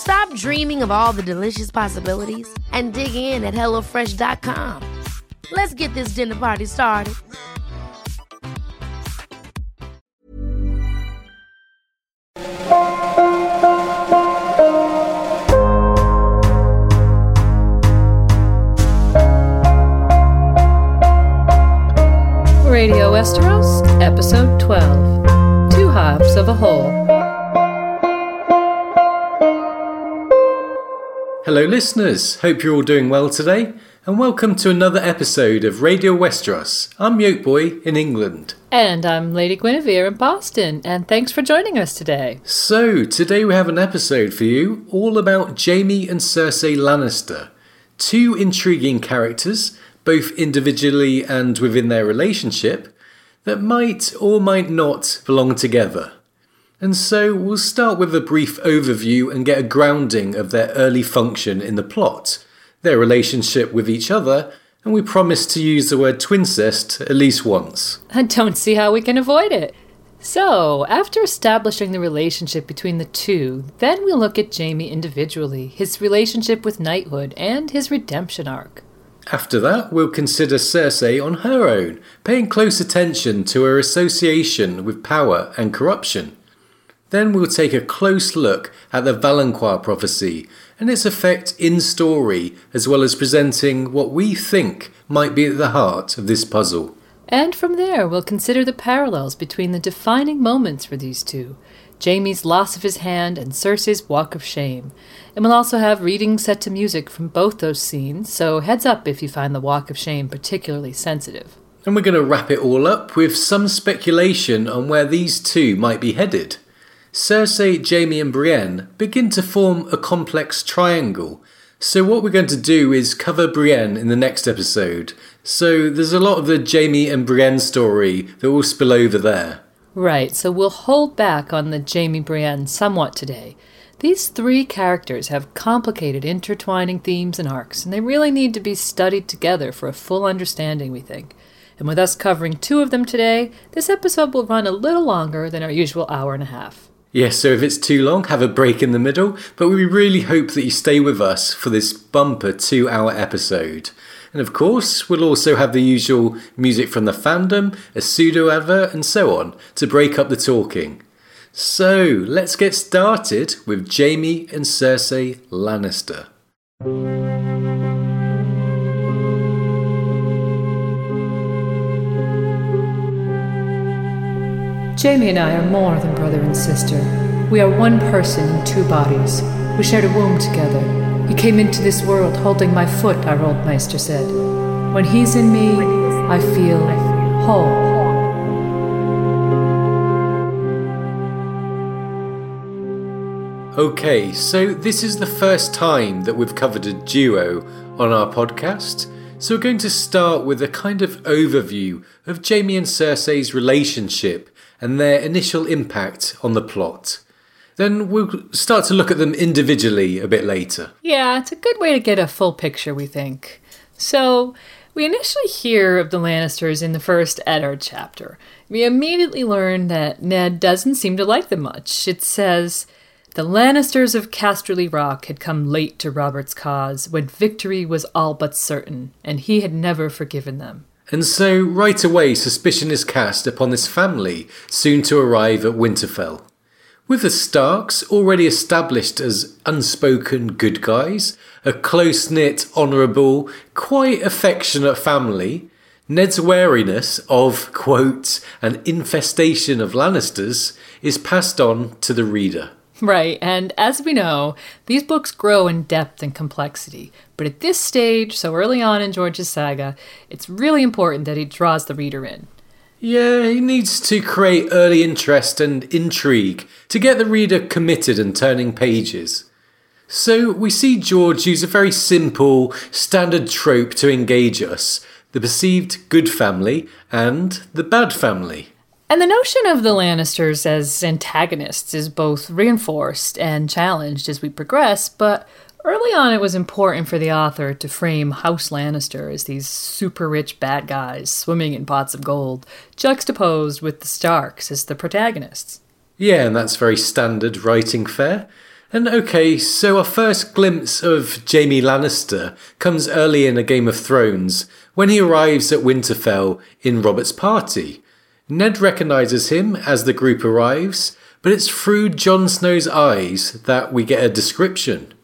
Stop dreaming of all the delicious possibilities and dig in at HelloFresh.com. Let's get this dinner party started. Radio Westeros, Episode 12 Two Halves of a Whole. Hello, listeners. Hope you're all doing well today, and welcome to another episode of Radio Westeros. I'm Yolkboy in England. And I'm Lady Guinevere in Boston, and thanks for joining us today. So, today we have an episode for you all about Jaime and Cersei Lannister. Two intriguing characters, both individually and within their relationship, that might or might not belong together. And so we'll start with a brief overview and get a grounding of their early function in the plot, their relationship with each other, and we promise to use the word twincest at least once. I don't see how we can avoid it. So, after establishing the relationship between the two, then we'll look at Jaime individually, his relationship with knighthood, and his redemption arc. After that, we'll consider Cersei on her own, paying close attention to her association with power and corruption. Then we'll take a close look at the Valonqar prophecy and its effect in story, as well as presenting what we think might be at the heart of this puzzle. And from there, we'll consider the parallels between the defining moments for these two Jaime's loss of his hand and Cersei's walk of shame. And we'll also have readings set to music from both those scenes, so heads up if you find the walk of shame particularly sensitive. And we're going to wrap it all up with some speculation on where these two might be headed. Cersei, Jaime, and Brienne begin to form a complex triangle. So, what we're going to do is cover Brienne in the next episode. So, there's a lot of the Jaime and Brienne story that will spill over there. Right, so we'll hold back on the Jaime Brienne somewhat today. These three characters have complicated intertwining themes and arcs, and they really need to be studied together for a full understanding, we think. And with us covering two of them today, this episode will run a little longer than our usual hour and a half. Yes, so if it's too long, have a break in the middle, but we really hope that you stay with us for this bumper two hour episode. And of course, we'll also have the usual music from the fandom, a pseudo advert, and so on to break up the talking. So, let's get started with Jaime and Cersei Lannister. Jaime and I are more than brother and sister. We are one person in two bodies. We shared a womb together. He came into this world holding my foot, our old maester said. When he's in me, I feel whole. Okay, so this is the first time that we've covered a duo on our podcast. So we're going to start with a kind of overview of Jaime and Cersei's relationship and their initial impact on the plot. Then we'll start to look at them individually a bit later. Yeah, it's a good way to get a full picture, we think. So, we initially hear of the Lannisters in the first Eddard chapter. We immediately learn that Ned doesn't seem to like them much. It says, The Lannisters of Casterly Rock had come late to Robert's cause when victory was all but certain, and he had never forgiven them. And so, right away, suspicion is cast upon this family soon to arrive at Winterfell. With the Starks already established as unspoken good guys, a close knit, honourable, quite affectionate family, Ned's wariness of, quote, an infestation of Lannisters is passed on to the reader. Right, and as we know, these books grow in depth and complexity. But at this stage, so early on in George's saga, it's really important that he draws the reader in. Yeah, he needs to create early interest and intrigue to get the reader committed and turning pages. So we see George use a very simple, standard trope to engage us the perceived good family and the bad family. And the notion of the Lannisters as antagonists is both reinforced and challenged as we progress, but Early on, it was important for the author to frame House Lannister as these super rich bad guys swimming in pots of gold, juxtaposed with the Starks as the protagonists. Yeah, and that's very standard writing fare. And okay, so our first glimpse of Jaime Lannister comes early in A Game of Thrones when he arrives at Winterfell in Robert's party. Ned recognises him as the group arrives, but it's through Jon Snow's eyes that we get a description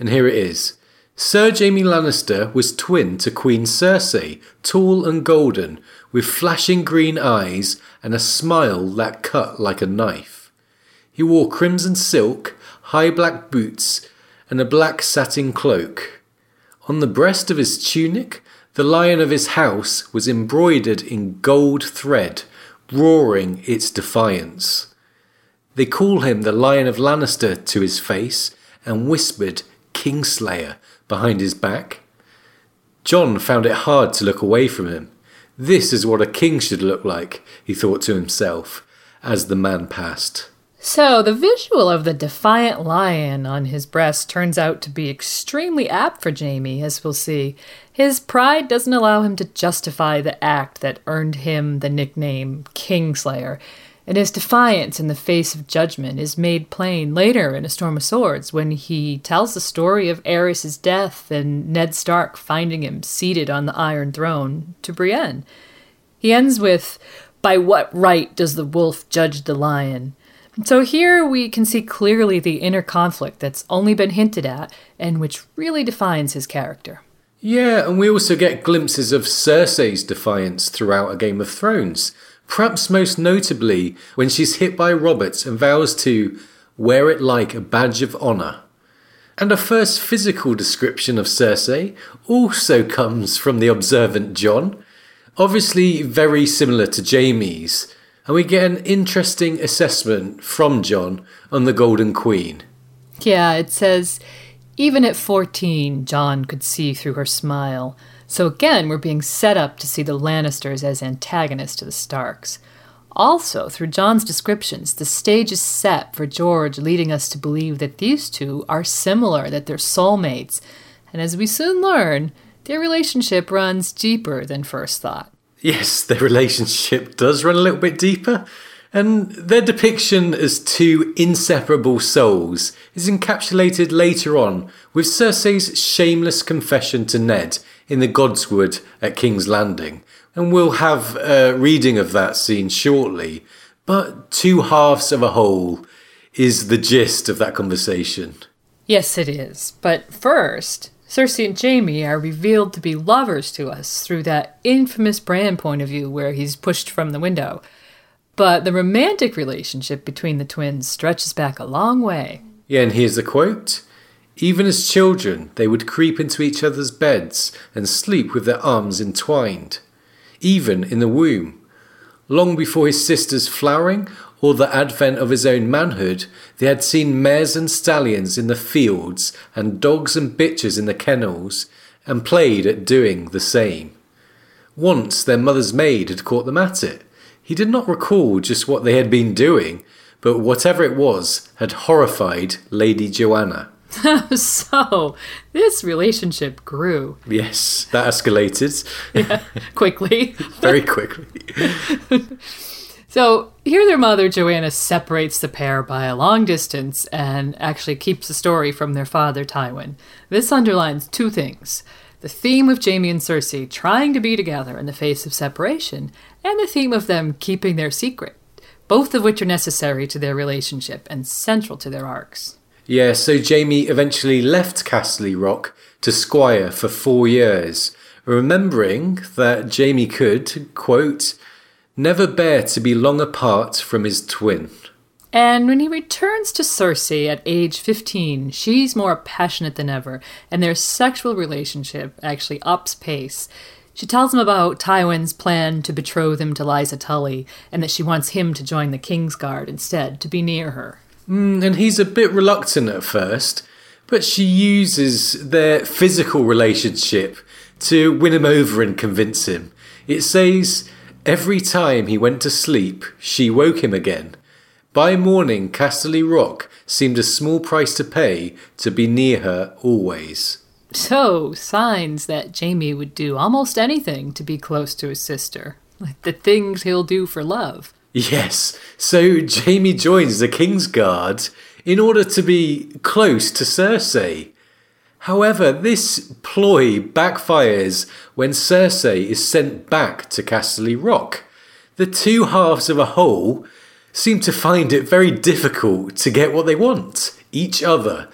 and here it is. Sir Jaime Lannister was twin to Queen Cersei, tall and golden, with flashing green eyes and a smile that cut like a knife. He wore crimson silk, high black boots, and a black satin cloak. On the breast of his tunic, the lion of his house was embroidered in gold thread, roaring its defiance. They call him the Lion of Lannister to his face, and whispered Kingslayer behind his back. Jon found it hard to look away from him. This is what a king should look like, he thought to himself as the man passed. So, the visual of the defiant lion on his breast turns out to be extremely apt for Jaime, as we'll see. His pride doesn't allow him to justify the act that earned him the nickname Kingslayer and his defiance in the face of judgment is made plain later in A Storm of Swords when he tells the story of Aerys's death and Ned Stark finding him seated on the Iron Throne to Brienne. He ends with, By what right does the wolf judge the lion? So here we can see clearly the inner conflict that's only been hinted at and which really defines his character. Yeah, and we also get glimpses of Cersei's defiance throughout A Game of Thrones perhaps most notably when she's hit by Roberts and vows to wear it like a badge of honour. And a first physical description of Cersei also comes from the observant Jon, obviously very similar to Jaime's, and we get an interesting assessment from Jon on the Golden Queen. Yeah, it says, even at 14, Jon could see through her smile. So again, we're being set up to see the Lannisters as antagonists to the Starks. Also, through Jon's descriptions, the stage is set for George leading us to believe that these two are similar, that they're soulmates. And as we soon learn, their relationship runs deeper than first thought. Yes, their relationship does run a little bit deeper. And their depiction as two inseparable souls is encapsulated later on with Cersei's shameless confession to Ned in the Godswood at King's Landing, and we'll have a reading of that scene shortly. But two halves of a whole is the gist of that conversation. Yes, it is. But first, Cersei and Jaime are revealed to be lovers to us through that infamous Bran point of view where he's pushed from the window. But the romantic relationship between the twins stretches back a long way. Yeah, and here's the quote even as children, they would creep into each other's beds and sleep with their arms entwined, even in the womb. Long before his sister's flowering or the advent of his own manhood, they had seen mares and stallions in the fields and dogs and bitches in the kennels, and played at doing the same. Once their mother's maid had caught them at it. He did not recall just what they had been doing, but whatever it was had horrified Lady Joanna. so this relationship grew. Yes, that escalated. yeah, quickly. Very quickly. so here their mother, Joanna, separates the pair by a long distance and actually keeps the story from their father, Tywin. This underlines two things. The theme of Jaime and Cersei trying to be together in the face of separation, and the theme of them keeping their secret. both of which are necessary to their relationship and central to their arcs. Yeah, so Jaime eventually left Casterly Rock to Squire for four years, remembering that Jaime could, quote, never bear to be long apart from his twin. And when he returns to Cersei at age 15, she's more passionate than ever, and their sexual relationship actually ups pace. She tells him about Tywin's plan to betroth him to Lysa Tully, and that she wants him to join the Kingsguard instead, to be near her. Mm, and he's a bit reluctant at first, but she uses their physical relationship to win him over and convince him. It says, every time he went to sleep, she woke him again by morning, Casterly Rock seemed a small price to pay to be near her always. So, signs that Jaime would do almost anything to be close to his sister. Like the things he'll do for love. Yes, so Jaime joins the King's Guard in order to be close to Cersei. However, this ploy backfires when Cersei is sent back to Casterly Rock. The two halves of a whole seem to find it very difficult to get what they want, each other.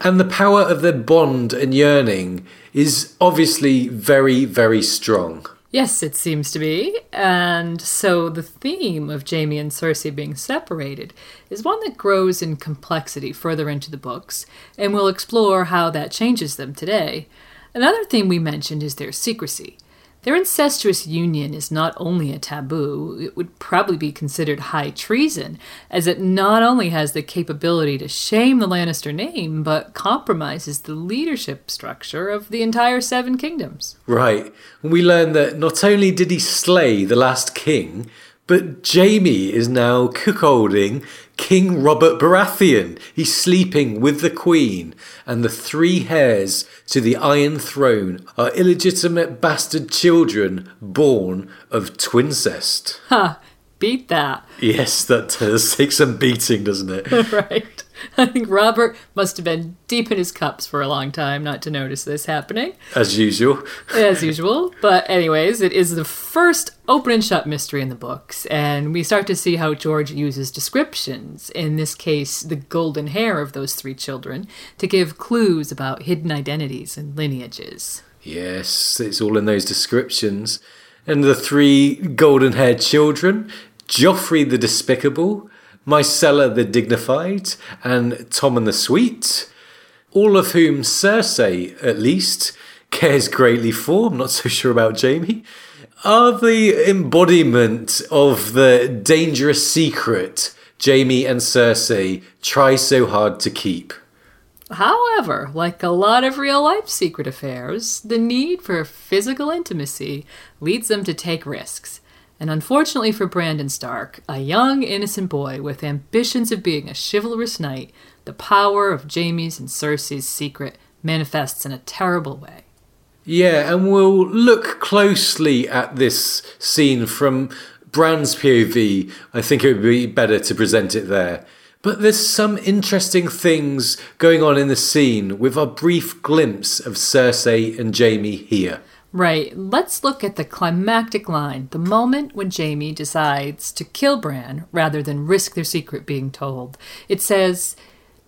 And the power of their bond and yearning is obviously very, very strong. Yes, it seems to be. And so the theme of Jaime and Cersei being separated is one that grows in complexity further into the books, and we'll explore how that changes them today. Another theme we mentioned is their secrecy. Their incestuous union is not only a taboo, it would probably be considered high treason, as it not only has the capability to shame the Lannister name, but compromises the leadership structure of the entire Seven Kingdoms. Right. We learn that not only did he slay the last king, but Jaime is now cuckolding King Robert Baratheon. He's sleeping with the Queen, and the three heirs to the Iron Throne are illegitimate bastard children born of twincest. Ha! Beat that. Yes, that does take some beating, doesn't it? right. I think Robert must have been deep in his cups for a long time not to notice this happening. As usual. As usual. But, anyways, it is the first open and shut mystery in the books, and we start to see how George uses descriptions, in this case, the golden hair of those three children, to give clues about hidden identities and lineages. Yes, it's all in those descriptions. And the three golden haired children Joffrey the Despicable, Myrcella the Dignified, and Tommen the Sweet, all of whom Cersei, at least, cares greatly for. I'm not so sure about Jaime. Are the embodiment of the dangerous secret Jaime and Cersei try so hard to keep. However, like a lot of real life secret affairs, the need for physical intimacy leads them to take risks. And unfortunately for Brandon Stark, a young innocent boy with ambitions of being a chivalrous knight, the power of Jaime's and Cersei's secret manifests in a terrible way. Yeah, and we'll look closely at this scene from Bran's POV. I think it would be better to present it there. But there's some interesting things going on in the scene with our brief glimpse of Cersei and Jaime here. Right. Let's look at the climactic line, the moment when Jaime decides to kill Bran rather than risk their secret being told. It says,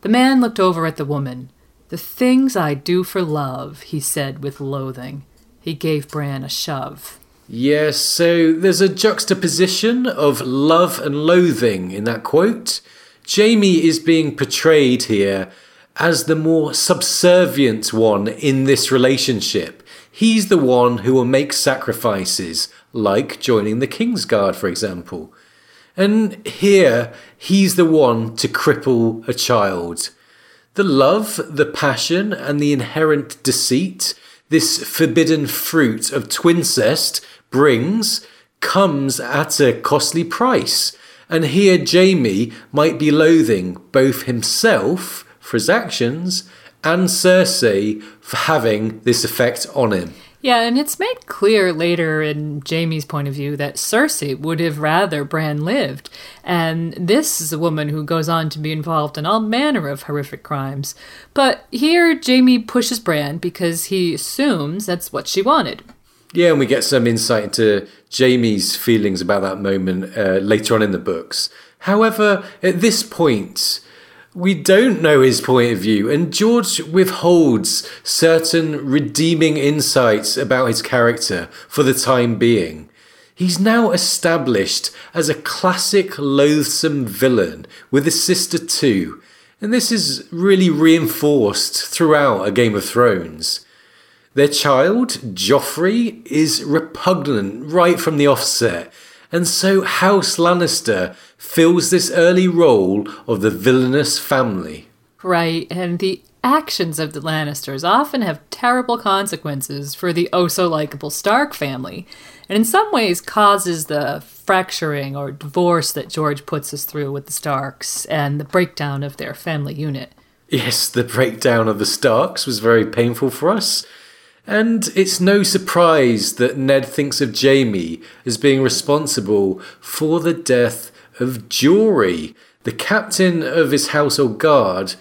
The man looked over at the woman. The things I do for love, he said with loathing. He gave Bran a shove. Yes, so there's a juxtaposition of love and loathing in that quote. Jaime is being portrayed here as the more subservient one in this relationship. He's the one who will make sacrifices, like joining the Kingsguard, for example. And here, he's the one to cripple a child. The love, the passion, and the inherent deceit this forbidden fruit of twincest brings comes at a costly price. And here Jaime might be loathing both himself for his actions and Cersei for having this effect on him. Yeah, and it's made clear later in Jaime's point of view that Cersei would have rather Bran lived. And this is a woman who goes on to be involved in all manner of horrific crimes. But here, Jaime pushes Bran because he assumes that's what she wanted. Yeah, and we get some insight into Jaime's feelings about that moment uh, later on in the books. However, at this point, we don't know his point of view, and George withholds certain redeeming insights about his character for the time being. He's now established as a classic loathsome villain with a sister too, and this is really reinforced throughout A Game of Thrones. Their child, Joffrey, is repugnant right from the offset, and so House Lannister fills this early role of the villainous family. Right, and the actions of the Lannisters often have terrible consequences for the oh so likable Stark family, and in some ways causes the fracturing or divorce that George puts us through with the Starks and the breakdown of their family unit. Yes, the breakdown of the Starks was very painful for us. And it's no surprise that Ned thinks of Jaime as being responsible for the death of Jory, the captain of his household guard,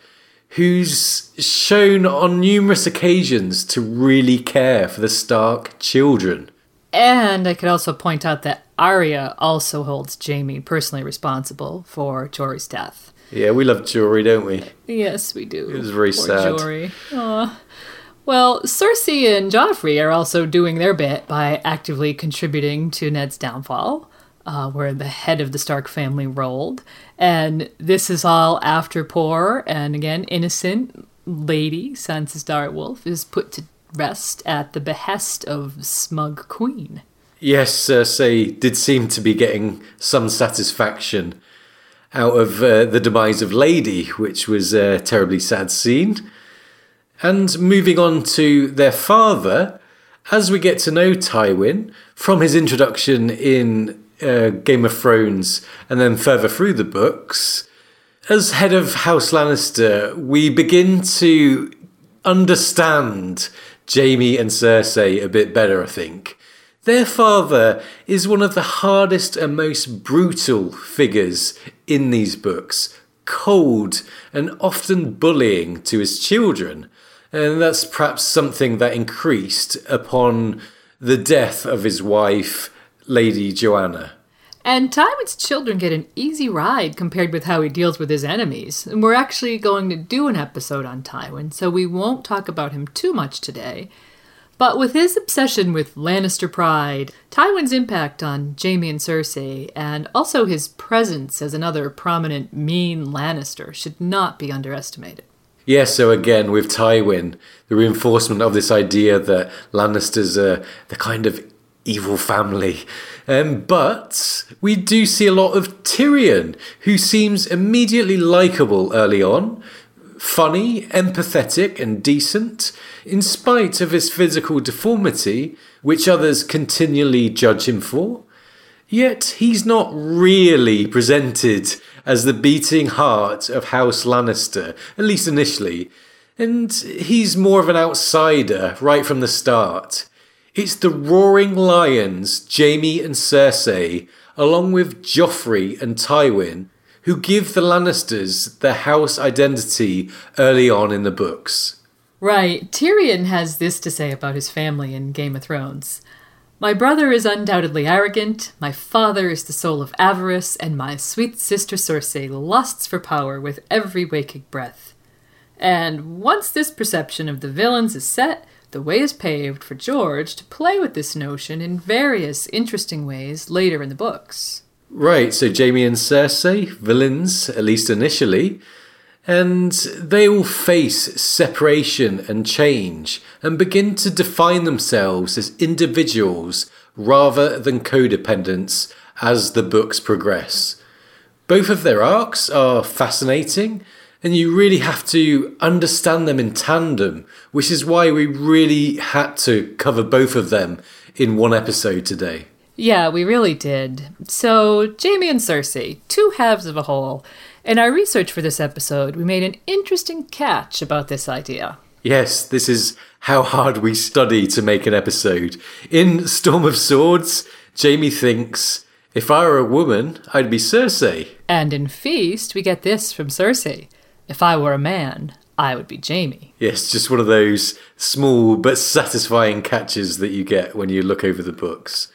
who's shown on numerous occasions to really care for the Stark children. And I could also point out that Arya also holds Jaime personally responsible for Jory's death. Yeah, we love Jory, don't we? Yes, we do. It was very Poor sad. Jory. Aw. Well, Cersei and Joffrey are also doing their bit by actively contributing to Ned's downfall, uh, where the head of the Stark family rolled. And this is all after poor and again innocent lady Sansa Stark's wolf is put to rest at the behest of smug queen. Yes, Cersei did seem to be getting some satisfaction out of uh, the demise of Lady, which was a terribly sad scene. And moving on to their father, as we get to know Tywin from his introduction in uh, Game of Thrones and then further through the books, as head of House Lannister, we begin to understand Jaime and Cersei a bit better, I think. Their father is one of the hardest and most brutal figures in these books, cold and often bullying to his children. And that's perhaps something that increased upon the death of his wife, Lady Joanna. And Tywin's children get an easy ride compared with how he deals with his enemies. And we're actually going to do an episode on Tywin, so we won't talk about him too much today. But with his obsession with Lannister pride, Tywin's impact on Jaime and Cersei, and also his presence as another prominent mean Lannister should not be underestimated. Yes, so again with Tywin, the reinforcement of this idea that Lannisters are the kind of evil family. Um, but we do see a lot of Tyrion, who seems immediately likable early on, funny, empathetic, and decent, in spite of his physical deformity, which others continually judge him for. Yet he's not really presented as the beating heart of House Lannister, at least initially, and he's more of an outsider right from the start. It's the roaring lions, Jaime and Cersei, along with Joffrey and Tywin, who give the Lannisters their house identity early on in the books. Right, Tyrion has this to say about his family in Game of Thrones. My brother is undoubtedly arrogant, my father is the soul of avarice, and my sweet sister Cersei lusts for power with every waking breath. And once this perception of the villains is set, the way is paved for George to play with this notion in various interesting ways later in the books. Right, so Jaime and Cersei, villains, at least initially, and they all face separation and change and begin to define themselves as individuals rather than codependents as the books progress. Both of their arcs are fascinating, and you really have to understand them in tandem, which is why we really had to cover both of them in one episode today. Yeah, we really did. So, Jaime and Cersei, two halves of a whole. In our research for this episode, we made an interesting catch about this idea. Yes, this is how hard we study to make an episode. In Storm of Swords, Jaime thinks, if I were a woman, I'd be Cersei. And in Feast, we get this from Cersei If I were a man, I would be Jaime. Yes, just one of those small but satisfying catches that you get when you look over the books.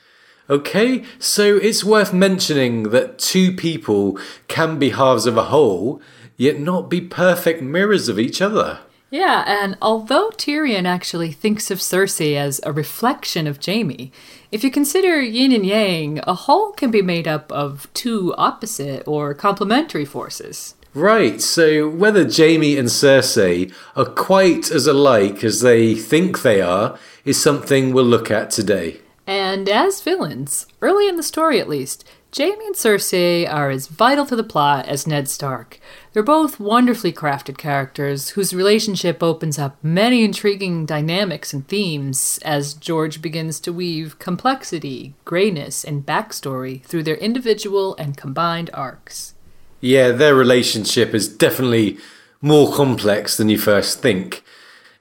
Okay, so it's worth mentioning that two people can be halves of a whole, yet not be perfect mirrors of each other. Yeah, and although Tyrion actually thinks of Cersei as a reflection of Jaime, if you consider yin and yang, a whole can be made up of two opposite or complementary forces. Right, so whether Jaime and Cersei are quite as alike as they think they are is something we'll look at today. And as villains, early in the story at least, Jaime and Cersei are as vital to the plot as Ned Stark. They're both wonderfully crafted characters whose relationship opens up many intriguing dynamics and themes as George begins to weave complexity, grayness, and backstory through their individual and combined arcs. Yeah, their relationship is definitely more complex than you first think.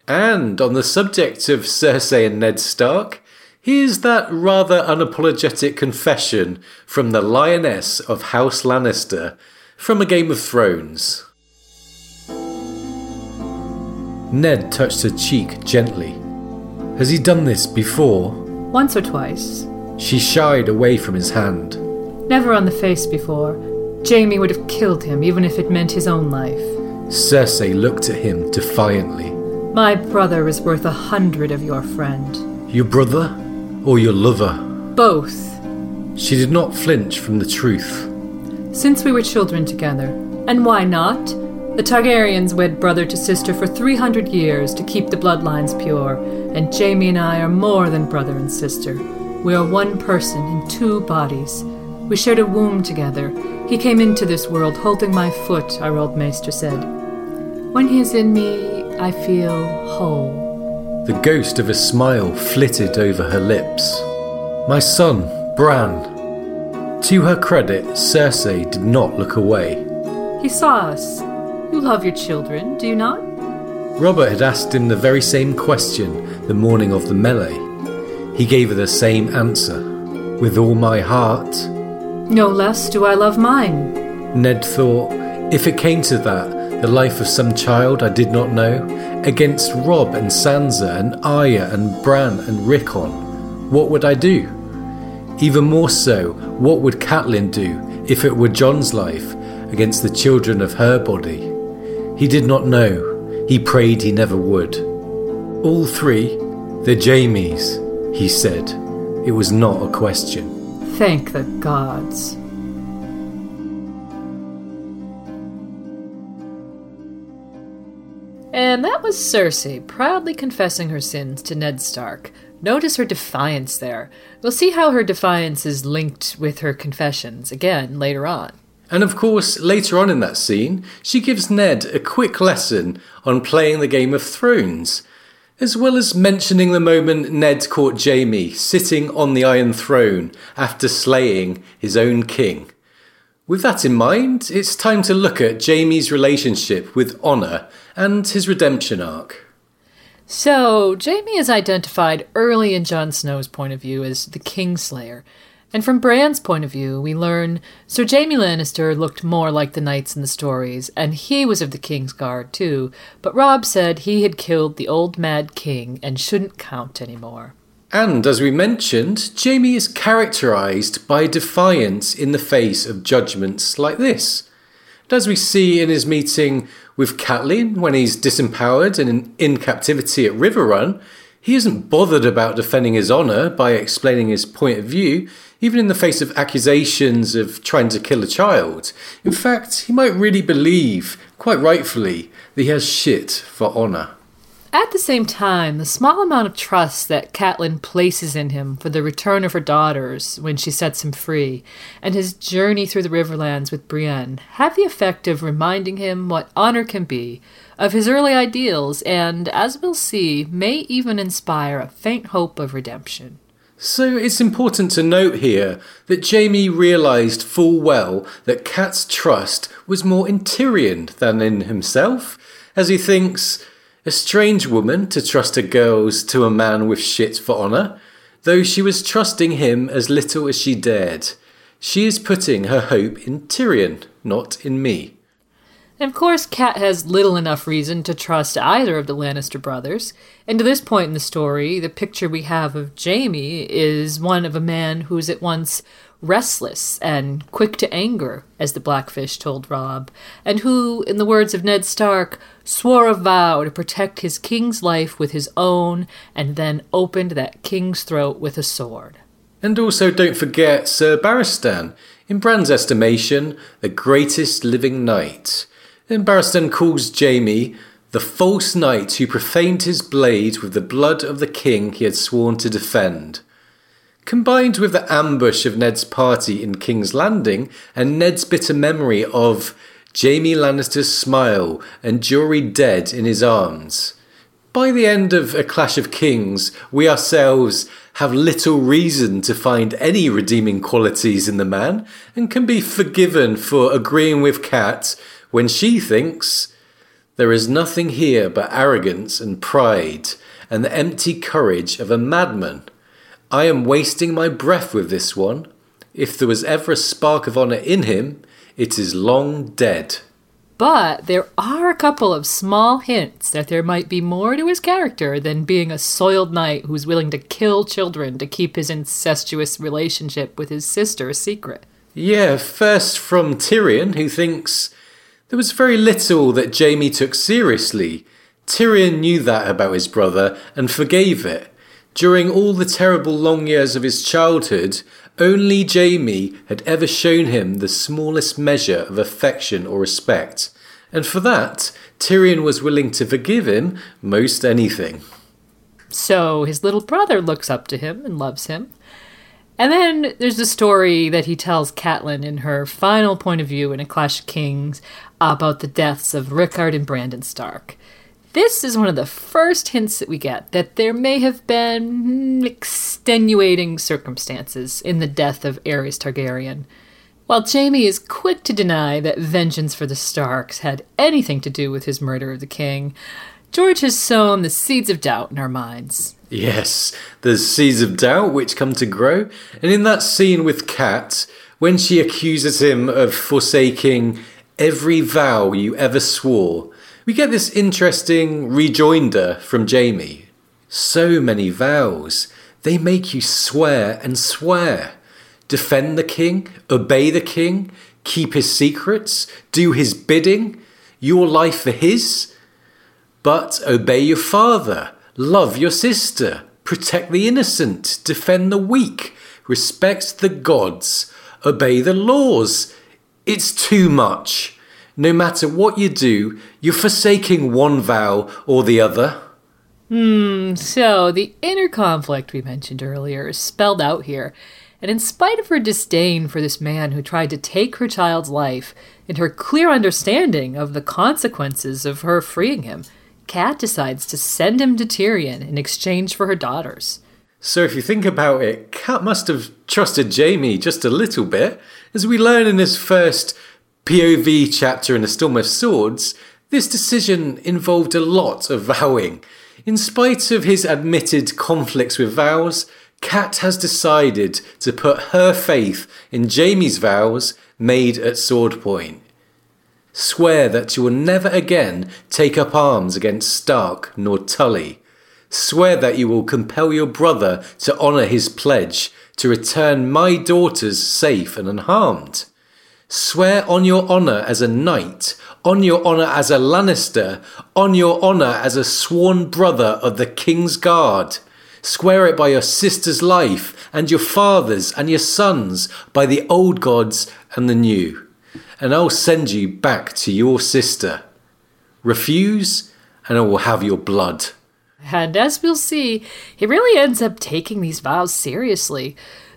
And on the subject of Cersei and Ned Stark, Here's that rather unapologetic confession from the Lioness of House Lannister from a Game of Thrones. Ned touched her cheek gently. Has he done this before? Once or twice. She shied away from his hand. Never on the face before. Jaime would have killed him, even if it meant his own life. Cersei looked at him defiantly. My brother is worth a hundred of your friend. Your brother? Or your lover? Both. She did not flinch from the truth. Since we were children together. And why not? The Targaryens wed brother to sister for 300 years to keep the bloodlines pure, and Jaime and I are more than brother and sister. We are one person in two bodies. We shared a womb together. He came into this world holding my foot, our old maester said. When he is in me, I feel whole. The ghost of a smile flitted over her lips. My son, Bran. To her credit, Cersei did not look away. He saw us. You love your children, do you not? Robert had asked him the very same question the morning of the melee. He gave her the same answer. With all my heart. No less do I love mine. Ned thought, if it came to that, the life of some child I did not know, against Robb and Sansa and Arya and Bran and Rickon, what would I do? Even more so, what would Catelyn do if it were Jon's life against the children of her body? He did not know. He prayed he never would. All three, the Jaimes, he said. It was not a question. Thank the gods. And that was Cersei, proudly confessing her sins to Ned Stark. Notice her defiance there. We'll see how her defiance is linked with her confessions again later on. And of course, later on in that scene, she gives Ned a quick lesson on playing the Game of Thrones, as well as mentioning the moment Ned caught Jaime sitting on the Iron Throne after slaying his own king. With that in mind, it's time to look at Jaime's relationship with Honor and his redemption arc. So, Jaime is identified early in Jon Snow's point of view as the Kingslayer. And from Bran's point of view, we learn Sir Jaime Lannister looked more like the knights in the stories, and he was of the King's Guard too, but Robb said he had killed the old Mad King and shouldn't count anymore. And as we mentioned, Jaime is characterized by defiance in the face of judgments like this. And as we see in his meeting with Catelyn when he's disempowered and in, in captivity at Riverrun, he isn't bothered about defending his honour by explaining his point of view, even in the face of accusations of trying to kill a child. In fact, he might really believe, quite rightfully, that he has shit for honour. At the same time, the small amount of trust that Catelyn places in him for the return of her daughters when she sets him free, and his journey through the Riverlands with Brienne, have the effect of reminding him what honor can be, of his early ideals, and, as we'll see, may even inspire a faint hope of redemption. So it's important to note here that Jaime realised full well that Cat's trust was more in Tyrion than in himself, as he thinks, a strange woman to trust her girls to a man with shit for honour, though she was trusting him as little as she dared. She is putting her hope in Tyrion, not in me. And of course, Cat has little enough reason to trust either of the Lannister brothers. And to this point in the story, the picture we have of Jaime is one of a man who's at once restless and quick to anger, as the Blackfish told Robb, and who, in the words of Ned Stark, swore a vow to protect his king's life with his own, and then opened that king's throat with a sword. And also don't forget Sir Barristan, in Bran's estimation, the greatest living knight. And Barristan calls Jaime the false knight who profaned his blade with the blood of the king he had sworn to defend. Combined with the ambush of Ned's party in King's Landing and Ned's bitter memory of Jaime Lannister's smile and Jory dead in his arms. By the end of A Clash of Kings, we ourselves have little reason to find any redeeming qualities in the man and can be forgiven for agreeing with Cat when she thinks there is nothing here but arrogance and pride and the empty courage of a madman. I am wasting my breath with this one. If there was ever a spark of honour in him, it is long dead. But there are a couple of small hints that there might be more to his character than being a soiled knight who's willing to kill children to keep his incestuous relationship with his sister a secret. Yeah, first from Tyrion, who thinks there was very little that Jaime took seriously. Tyrion knew that about his brother and forgave it. During all the terrible long years of his childhood, only Jaime had ever shown him the smallest measure of affection or respect, and for that, Tyrion was willing to forgive him most anything. So his little brother looks up to him and loves him. And then there's the story that he tells Catelyn in her final point of view in A Clash of Kings about the deaths of Rickard and Brandon Stark. This is one of the first hints that we get that there may have been extenuating circumstances in the death of Aerys Targaryen. While Jaime is quick to deny that vengeance for the Starks had anything to do with his murder of the king, George has sown the seeds of doubt in our minds. Yes, the seeds of doubt which come to grow. And in that scene with Cat, when she accuses him of forsaking every vow you ever swore, we get this interesting rejoinder from Jaime. So many vows. They make you swear and swear. Defend the king, obey the king, keep his secrets, do his bidding, your life for his. But obey your father, love your sister, protect the innocent, defend the weak, respect the gods, obey the laws. It's too much. No matter what you do, you're forsaking one vow or the other. Hmm, so the inner conflict we mentioned earlier is spelled out here. And in spite of her disdain for this man who tried to take her child's life, and her clear understanding of the consequences of her freeing him, Cat decides to send him to Tyrion in exchange for her daughters. So if you think about it, Cat must have trusted Jaime just a little bit, as we learn in his first POV chapter in A Storm of Swords, this decision involved a lot of vowing. In spite of his admitted conflicts with vows, Cat has decided to put her faith in Jaime's vows made at sword point. Swear that you will never again take up arms against Stark nor Tully. Swear that you will compel your brother to honour his pledge to return my daughters safe and unharmed. Swear on your honour as a knight, on your honour as a Lannister, on your honour as a sworn brother of the King's Guard. Swear it by your sister's life, and your father's, and your son's, by the old gods and the new. And I'll send you back to your sister. Refuse, and I will have your blood. And as we'll see, he really ends up taking these vows seriously.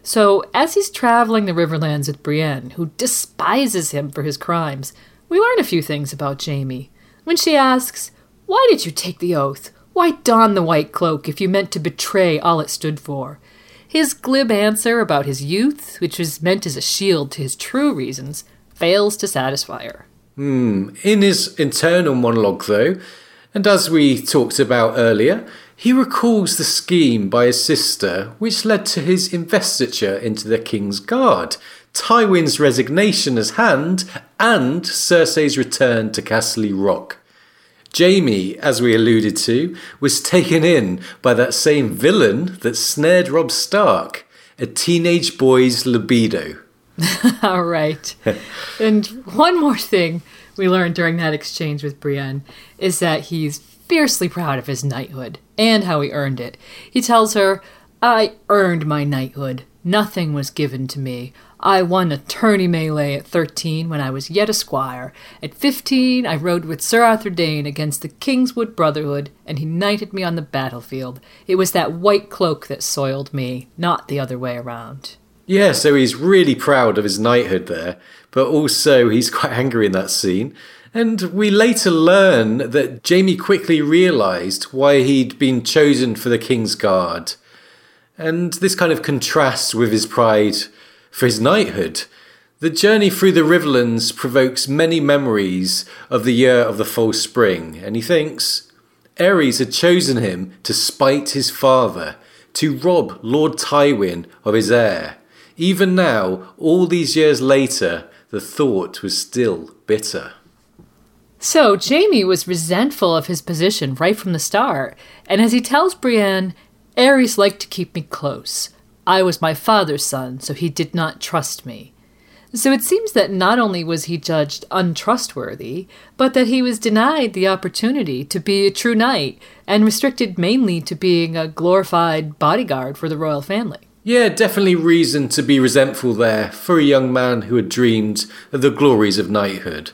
So, as he's traveling the Riverlands with Brienne, who despises him for his crimes, we learn a few things about Jaime. When she asks, Why did you take the oath? Why don the white cloak if you meant to betray all it stood for? His glib answer about his youth, which was meant as a shield to his true reasons, fails to satisfy her. Hmm. In his internal monologue, though, and as we talked about earlier, he recalls the scheme by his sister which led to his investiture into the king's guard, Tywin's resignation as Hand, and Cersei's return to Casterly Rock. Jaime, as we alluded to, was taken in by that same villain that snared Robb Stark, a teenage boy's libido. All right. and one more thing we learned during that exchange with Brienne is that he's fiercely proud of his knighthood and how he earned it. He tells her, I earned my knighthood. Nothing was given to me. I won a tourney melee at 13 when I was yet a squire. At 15, I rode with Sir Arthur Dayne against the Kingswood Brotherhood, and he knighted me on the battlefield. It was that white cloak that soiled me, not the other way around. Yeah, so he's really proud of his knighthood there, but also he's quite angry in that scene. And we later learn that Jaime quickly realised why he'd been chosen for the King's Guard. And this kind of contrasts with his pride for his knighthood. The journey through the Riverlands provokes many memories of the year of the false spring, and he thinks Aerys had chosen him to spite his father, to rob Lord Tywin of his heir. Even now, all these years later, the thought was still bitter. So, Jaime was resentful of his position right from the start, and as he tells Brienne, Aerys liked to keep me close. I was my father's son, so he did not trust me. So it seems that not only was he judged untrustworthy, but that he was denied the opportunity to be a true knight and restricted mainly to being a glorified bodyguard for the royal family. Yeah, definitely reason to be resentful there for a young man who had dreamed of the glories of knighthood.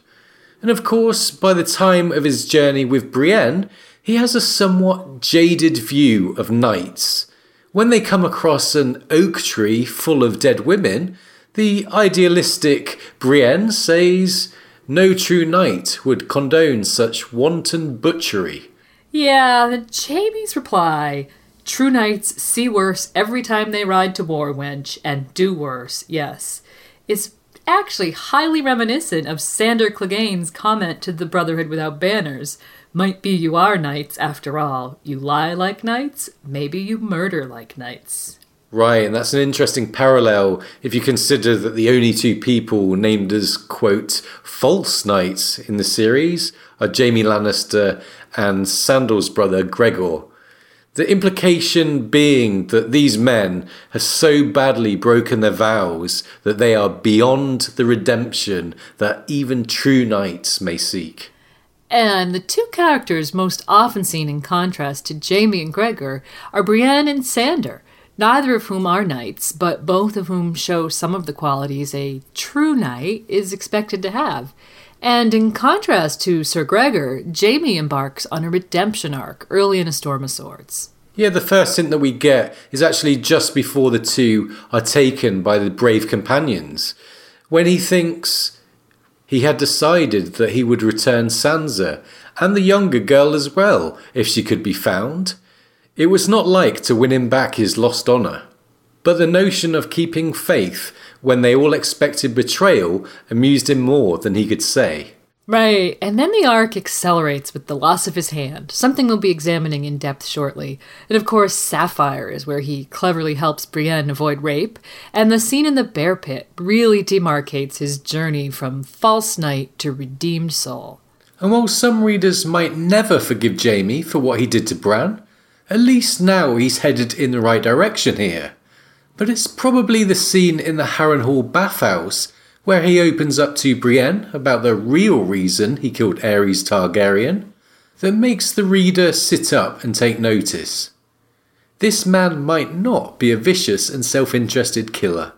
And of course, by the time of his journey with Brienne, he has a somewhat jaded view of knights. When they come across an oak tree full of dead women, the idealistic Brienne says, No true knight would condone such wanton butchery. Yeah, Jaime's reply True knights see worse every time they ride to war, wench, and do worse, yes. Is actually highly reminiscent of Sandor Clegane's comment to the Brotherhood Without Banners. Might be you are knights after all. You lie like knights, maybe you murder like knights. Right, and that's an interesting parallel if you consider that the only two people named as, quote, false knights in the series are Jaime Lannister and Sandor's brother Gregor. The implication being that these men have so badly broken their vows that they are beyond the redemption that even true knights may seek. And the two characters most often seen in contrast to Jaime and Gregor are Brienne and Sandor, neither of whom are knights, but both of whom show some of the qualities a true knight is expected to have. And in contrast to Sir Gregor, Jaime embarks on a redemption arc early in A Storm of Swords. Yeah, the first hint that we get is actually just before the two are taken by the brave companions, when he thinks he had decided that he would return Sansa and the younger girl as well if she could be found. It was not like to win him back his lost honour, but the notion of keeping faith when they all expected betrayal amused him more than he could say. Right, and then the arc accelerates with the loss of his hand, something we'll be examining in depth shortly. And of course, Sapphire is where he cleverly helps Brienne avoid rape, and the scene in the bear pit really demarcates his journey from false knight to redeemed soul. And while some readers might never forgive Jaime for what he did to Bran, at least now he's headed in the right direction here. But it's probably the scene in the Harrenhal bathhouse where he opens up to Brienne about the real reason he killed Aerys Targaryen, that makes the reader sit up and take notice. This man might not be a vicious and self interested killer.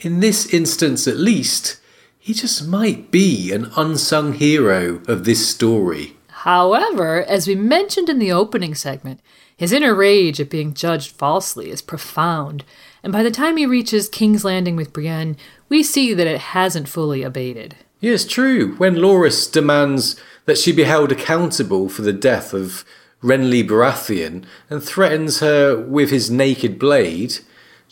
In this instance, at least, he just might be an unsung hero of this story. However, as we mentioned in the opening segment, his inner rage at being judged falsely is profound, and by the time he reaches King's Landing with Brienne, we see that it hasn't fully abated. Yes, true. When Loras demands that she be held accountable for the death of Renly Baratheon and threatens her with his naked blade,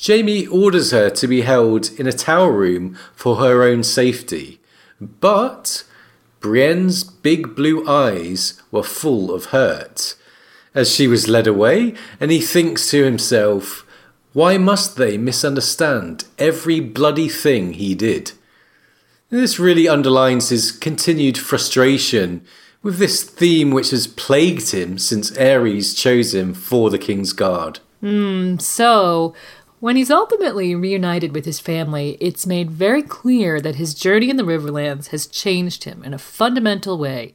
Jaime orders her to be held in a tower room for her own safety. But Brienne's big blue eyes were full of hurt as she was led away, and he thinks to himself, Why must they misunderstand every bloody thing he did? This really underlines his continued frustration with this theme which has plagued him since Aerys chose him for the King's Guard. Hmm, so, when he's ultimately reunited with his family, it's made very clear that his journey in the Riverlands has changed him in a fundamental way.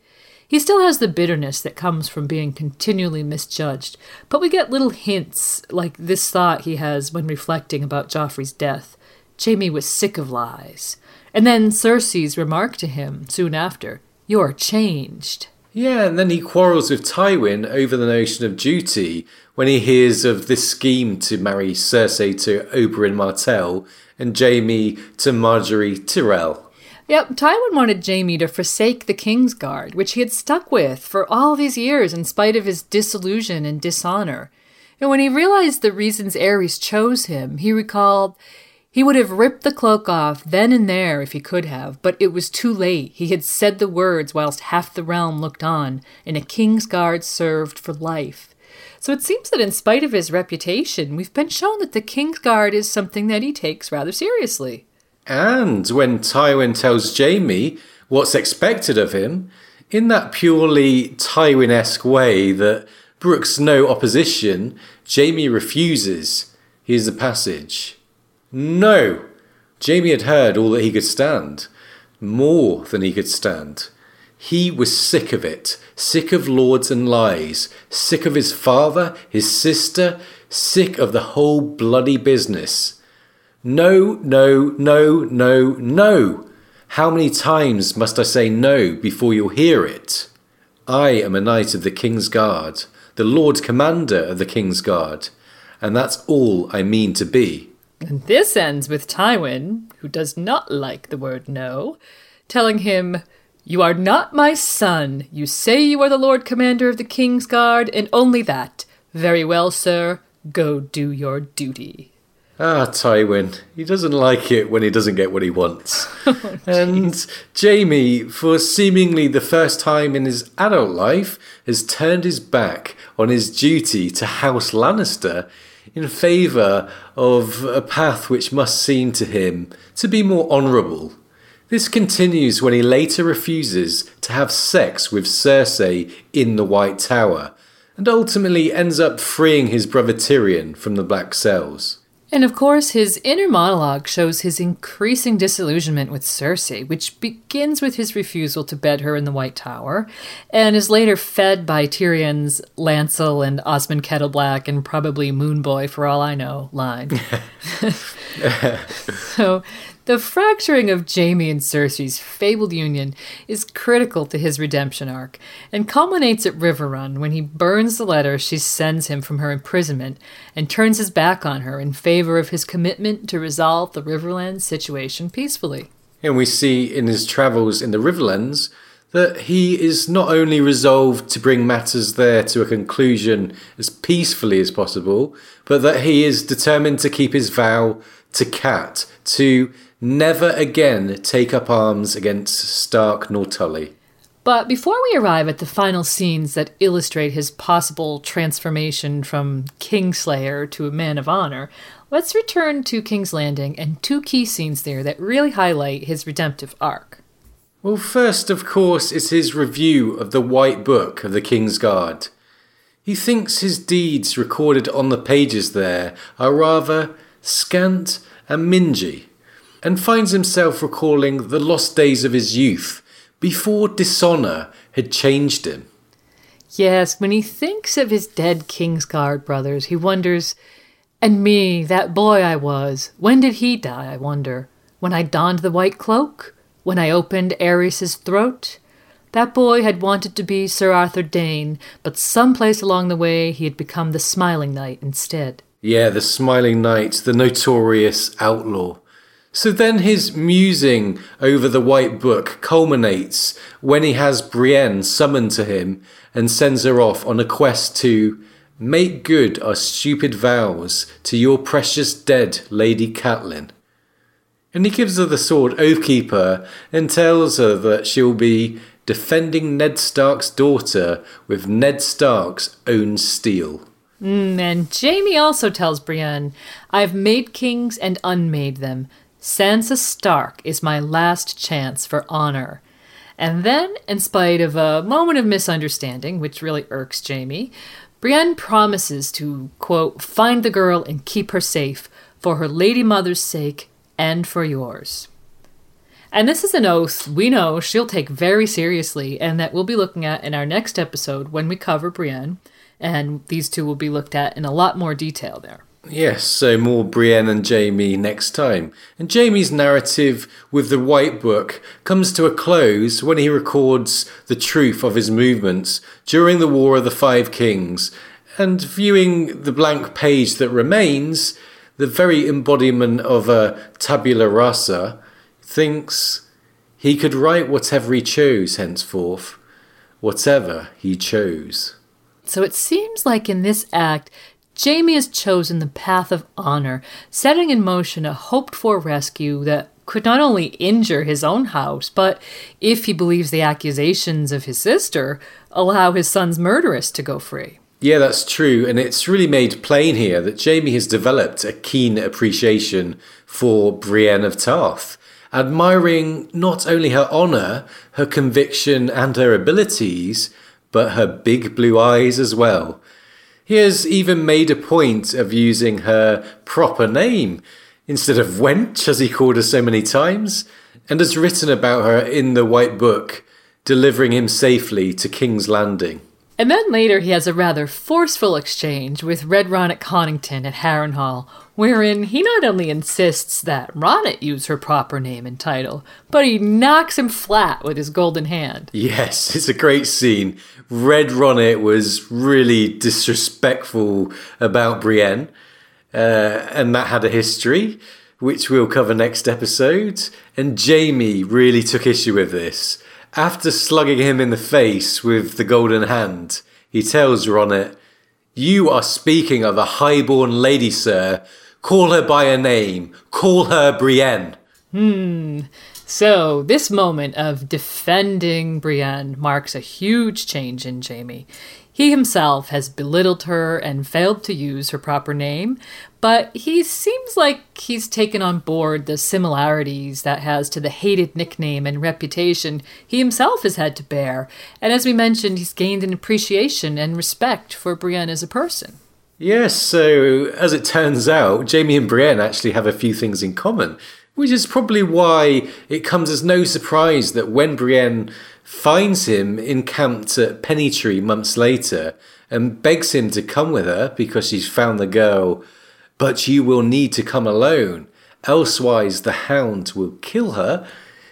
He still has the bitterness that comes from being continually misjudged, but we get little hints like this thought he has when reflecting about Joffrey's death. Jaime was sick of lies. And then Cersei's remark to him soon after, You're changed. Yeah, and then he quarrels with Tywin over the notion of duty when he hears of this scheme to marry Cersei to Oberyn Martell and Jaime to Margaery Tyrell. Yep, Tywin wanted Jaime to forsake the King's Guard, which he had stuck with for all these years in spite of his disillusion and dishonor. And when he realized the reasons Aerys chose him, he recalled he would have ripped the cloak off then and there if he could have, but it was too late. He had said the words whilst half the realm looked on, and a King's Guard served for life. So it seems that in spite of his reputation, we've been shown that the King's Guard is something that he takes rather seriously. And when Tywin tells Jaime what's expected of him, in that purely Tywin esque way that brooks no opposition, Jaime refuses. Here's the passage No! Jaime had heard all that he could stand, more than he could stand. He was sick of it, sick of lords and lies, sick of his father, his sister, sick of the whole bloody business. No, no, no, no, no. How many times must I say no before you'll hear it? I am a knight of the King's Guard, the Lord Commander of the King's Guard, and that's all I mean to be. And this ends with Tywin, who does not like the word no, telling him, You are not my son. You say you are the Lord Commander of the King's Guard, and only that. Very well, sir. Go do your duty. Ah, Tywin. He doesn't like it when he doesn't get what he wants. oh, and Jaime, for seemingly the first time in his adult life, has turned his back on his duty to House Lannister in favour of a path which must seem to him to be more honourable. This continues when he later refuses to have sex with Cersei in the White Tower, and ultimately ends up freeing his brother Tyrion from the Black Cells. And of course, his inner monologue shows his increasing disillusionment with Cersei, which begins with his refusal to bed her in the White Tower, and is later fed by Tyrion's Lancel and Osmond Kettleblack and probably Moonboy, for all I know, line. so the fracturing of Jaime and Cersei's fabled union is critical to his redemption arc, and culminates at Riverrun when he burns the letter she sends him from her imprisonment and turns his back on her in favor of his commitment to resolve the Riverlands situation peacefully. And we see in his travels in the Riverlands that he is not only resolved to bring matters there to a conclusion as peacefully as possible, but that he is determined to keep his vow to Cat, to never again take up arms against Stark nor Tully. But before we arrive at the final scenes that illustrate his possible transformation from Kingslayer to a man of honor, let's return to King's Landing and two key scenes there that really highlight his redemptive arc. Well, first, of course, is his review of the White Book of the King's Guard. He thinks his deeds recorded on the pages there are rather scant and mingy and finds himself recalling the lost days of his youth before dishonour had changed him. Yes, when he thinks of his dead Kingsguard brothers, he wonders, and me, that boy I was, when did he die, I wonder? When I donned the white cloak? When I opened Aerys's throat? That boy had wanted to be Sir Arthur Dayne, but someplace along the way he had become the Smiling Knight instead. Yeah, the Smiling Knight, the notorious outlaw. So then his musing over the White Book culminates when he has Brienne summoned to him and sends her off on a quest to make good our stupid vows to your precious dead Lady Catelyn. And he gives her the sword Oathkeeper and tells her that she'll be defending Ned Stark's daughter with Ned Stark's own steel. Mm, and Jaime also tells Brienne, I've made kings and unmade them. Sansa Stark is my last chance for honor. And then, in spite of a moment of misunderstanding, which really irks Jaime, Brienne promises to, quote, find the girl and keep her safe for her lady mother's sake and for yours. And this is an oath we know she'll take very seriously and that we'll be looking at in our next episode when we cover Brienne. And these two will be looked at in a lot more detail there. Yes, so more Brienne and Jaime next time. And Jaime's narrative with the White Book comes to a close when he records the truth of his movements during the War of the Five Kings. And viewing the blank page that remains, the very embodiment of a tabula rasa, thinks he could write whatever he chose henceforth, whatever he chose. So it seems like in this act, Jaime has chosen the path of honor, setting in motion a hoped for rescue that could not only injure his own house, but, if he believes the accusations of his sister, allow his son's murderess to go free. Yeah, that's true, and it's really made plain here that Jaime has developed a keen appreciation for Brienne of Tarth, admiring not only her honour, her conviction, and her abilities, but her big blue eyes as well. He has even made a point of using her proper name instead of wench, as he called her so many times, and has written about her in the White Book, delivering him safely to King's Landing. And then later he has a rather forceful exchange with Red Ronnet Connington at Harrenhal, wherein he not only insists that Ronnet use her proper name and title, but he knocks him flat with his golden hand. Yes, it's a great scene. Red Ronnet was really disrespectful about Brienne, uh, and that had a history, which we'll cover next episode. And Jaime really took issue with this. After slugging him in the face with the golden hand, he tells Ronnet, You are speaking of a highborn lady, sir. Call her by her name. Call her Brienne. Hmm. So, this moment of defending Brienne marks a huge change in Jaime. He himself has belittled her and failed to use her proper name, but he seems like he's taken on board the similarities that has to the hated nickname and reputation he himself has had to bear. And as we mentioned, he's gained an appreciation and respect for Brienne as a person. Yes, so as it turns out, Jaime and Brienne actually have a few things in common, which is probably why it comes as no surprise that when Brienne finds him encamped at Pennytree months later and begs him to come with her because she's found the girl, but you will need to come alone, elsewise the hound will kill her.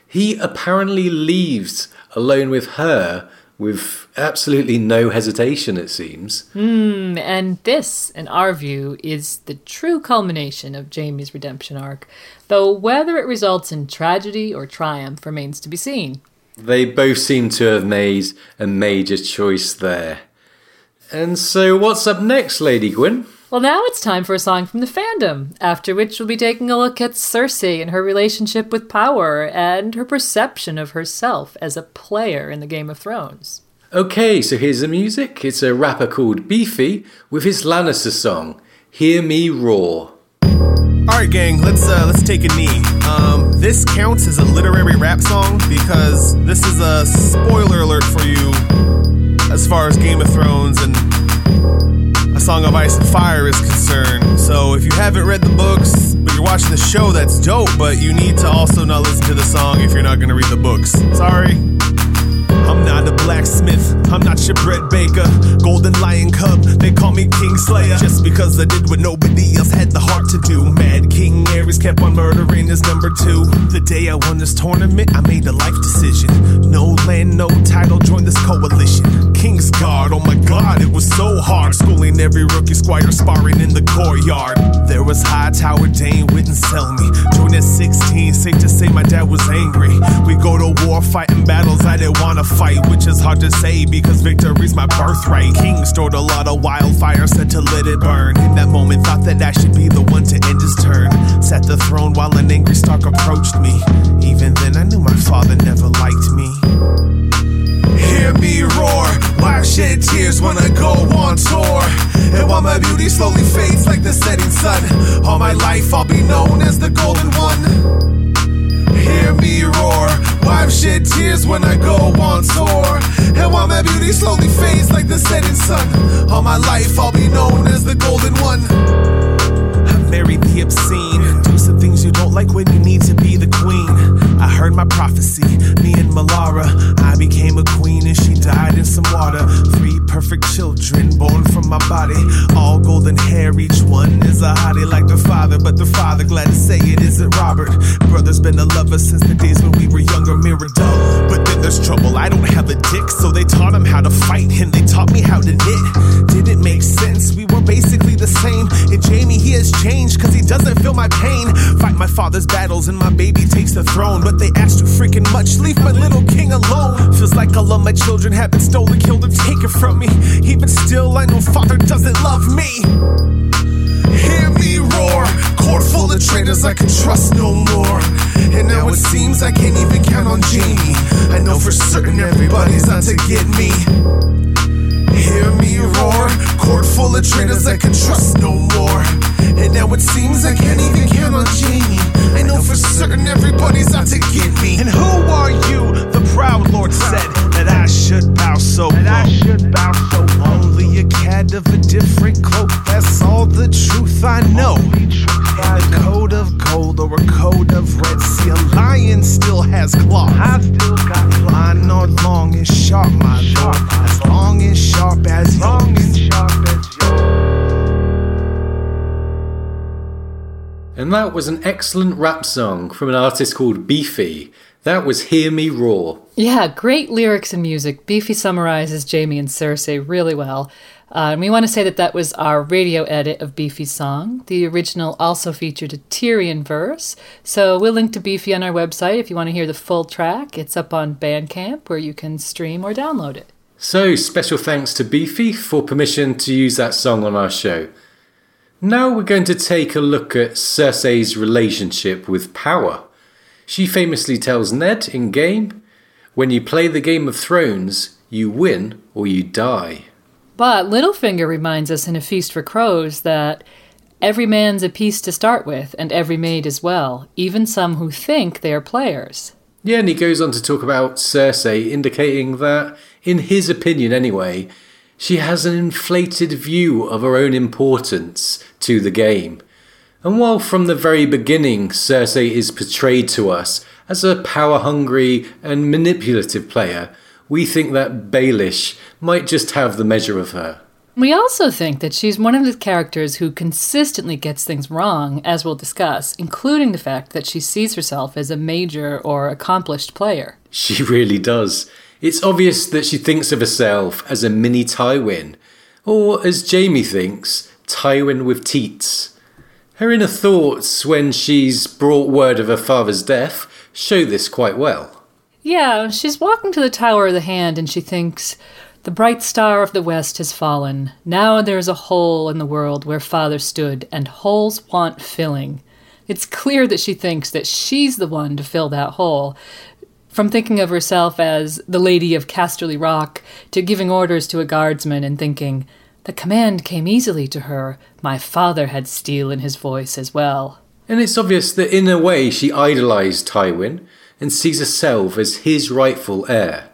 He apparently leaves alone with her with absolutely no hesitation, it seems. Hmm, and this, in our view, is the true culmination of Jaime's redemption arc, though whether it results in tragedy or triumph remains to be seen. They both seem to have made a major choice there. And so, what's up next, Lady Gwyn? Well, now it's time for a song from the fandom, after which we'll be taking a look at Cersei and her relationship with power and her perception of herself as a player in the Game of Thrones. Okay, so here's the music. It's a rapper called Beefy with his Lannister song, Hear Me Roar. All right, gang, let's uh, let's take a knee. Um, this counts as a literary rap song because this is a spoiler alert for you as far as Game of Thrones and A Song of Ice and Fire is concerned. So if you haven't read the books, but you're watching the show, that's dope. But you need to also not listen to the song if you're not going to read the books. Sorry. I'm not a blacksmith, I'm not your bread baker. Golden lion cub, they call me King Slayer. Just because I did what nobody else had the heart to do. Mad King Aerys kept on murdering his number two. The day I won this tournament, I made a life decision. No land, no title, join this coalition. King's Guard, oh my god, it was so hard. Schooling every rookie squire, sparring in the courtyard. There was High Tower Dane, wouldn't sell me. Joined at 16, safe to say my dad was angry. We go to war, fighting battles I didn't wanna fight, which is hard to say because victory's my birthright. King stored a lot of wildfire, said to let it burn. In that moment, thought that I should be the one to end his turn. Sat the throne while an angry Stark approached me. Even then, I knew my father never liked me. Hear me roar, why shed tears when I go on tour? And while my beauty slowly fades like the setting sun, all my life I'll be known as the golden one. Hear me shed tears when I go on tour. And while my beauty slowly fades like the setting sun, all my life I'll be known as the golden one. I married the obscene, do some things you don't like when you need to be the queen. I heard my prophecy, me and Melara. Became a queen and she died in some water. Three perfect children born from my body, all golden hair, each one is a hottie like the father. But the father, glad to say it isn't Robert. Brother's been a lover since the days when we were younger, Mirador. But then there's trouble, I don't have a dick, so they taught him how to fight and they taught me how to knit. Didn't make sense, we were basically the same. And Jaime, he has changed cause he doesn't feel my pain. Fight my father's battles and my baby takes the throne. But they asked too freaking much, leave my little king alone. Feels like all of my children have been stolen, killed, and taken from me. Even still, I know father doesn't love me. Hear me roar, court full of traitors I can trust no more. And now it seems I can't even count on Jaime. I know for certain everybody's out to get me. Hear me roar, court full of traitors I can trust no more. And now it seems I can't even count on Jaime. I know for certain everybody's out to get me. And who are you? The proud Lord said that I should bow so low. That I should bow so low. Only a cat of a different cloak. That's all the truth I know. In a coat of gold or a coat of red. See, a lion still has claws. I still got claws. Mine are long and sharp, my lord. As long and sharp as yours. Long and sharp as yours. And that was an excellent rap song from an artist called Beefy. That was Hear Me Roar. Yeah, great lyrics and music. Beefy summarizes Jaime and Cersei really well. Uh, and we want to say that that was our radio edit of Beefy's song. The original also featured a Tyrion verse. So we'll link to Beefy on our website if you want to hear the full track. It's up on Bandcamp where you can stream or download it. So, special thanks to Beefy for permission to use that song on our show. Now we're going to take a look at Cersei's relationship with power. She famously tells Ned in game, When you play the Game of Thrones, you win or you die. But Littlefinger reminds us in A Feast for Crows that every man's a piece to start with, and every maid as well, even some who think they are players. Yeah, and he goes on to talk about Cersei, indicating that, in his opinion anyway, she has an inflated view of her own importance to the game. And while from the very beginning Cersei is portrayed to us as a power hungry and manipulative player, we think that Baelish might just have the measure of her. We also think that she's one of the characters who consistently gets things wrong, as we'll discuss, including the fact that she sees herself as a major or accomplished player. She really does. It's obvious that she thinks of herself as a mini Tywin, or as Jaime thinks, Tywin with teats. Her inner thoughts when she's brought word of her father's death show this quite well. Yeah, she's walking to the Tower of the Hand and she thinks, The bright star of the west has fallen. Now there is a hole in the world where father stood, and holes want filling. It's clear that she thinks that she's the one to fill that hole. From thinking of herself as the Lady of Casterly Rock to giving orders to a guardsman and thinking, the command came easily to her. My father had steel in his voice as well. And it's obvious that in a way she idolised Tywin and sees herself as his rightful heir.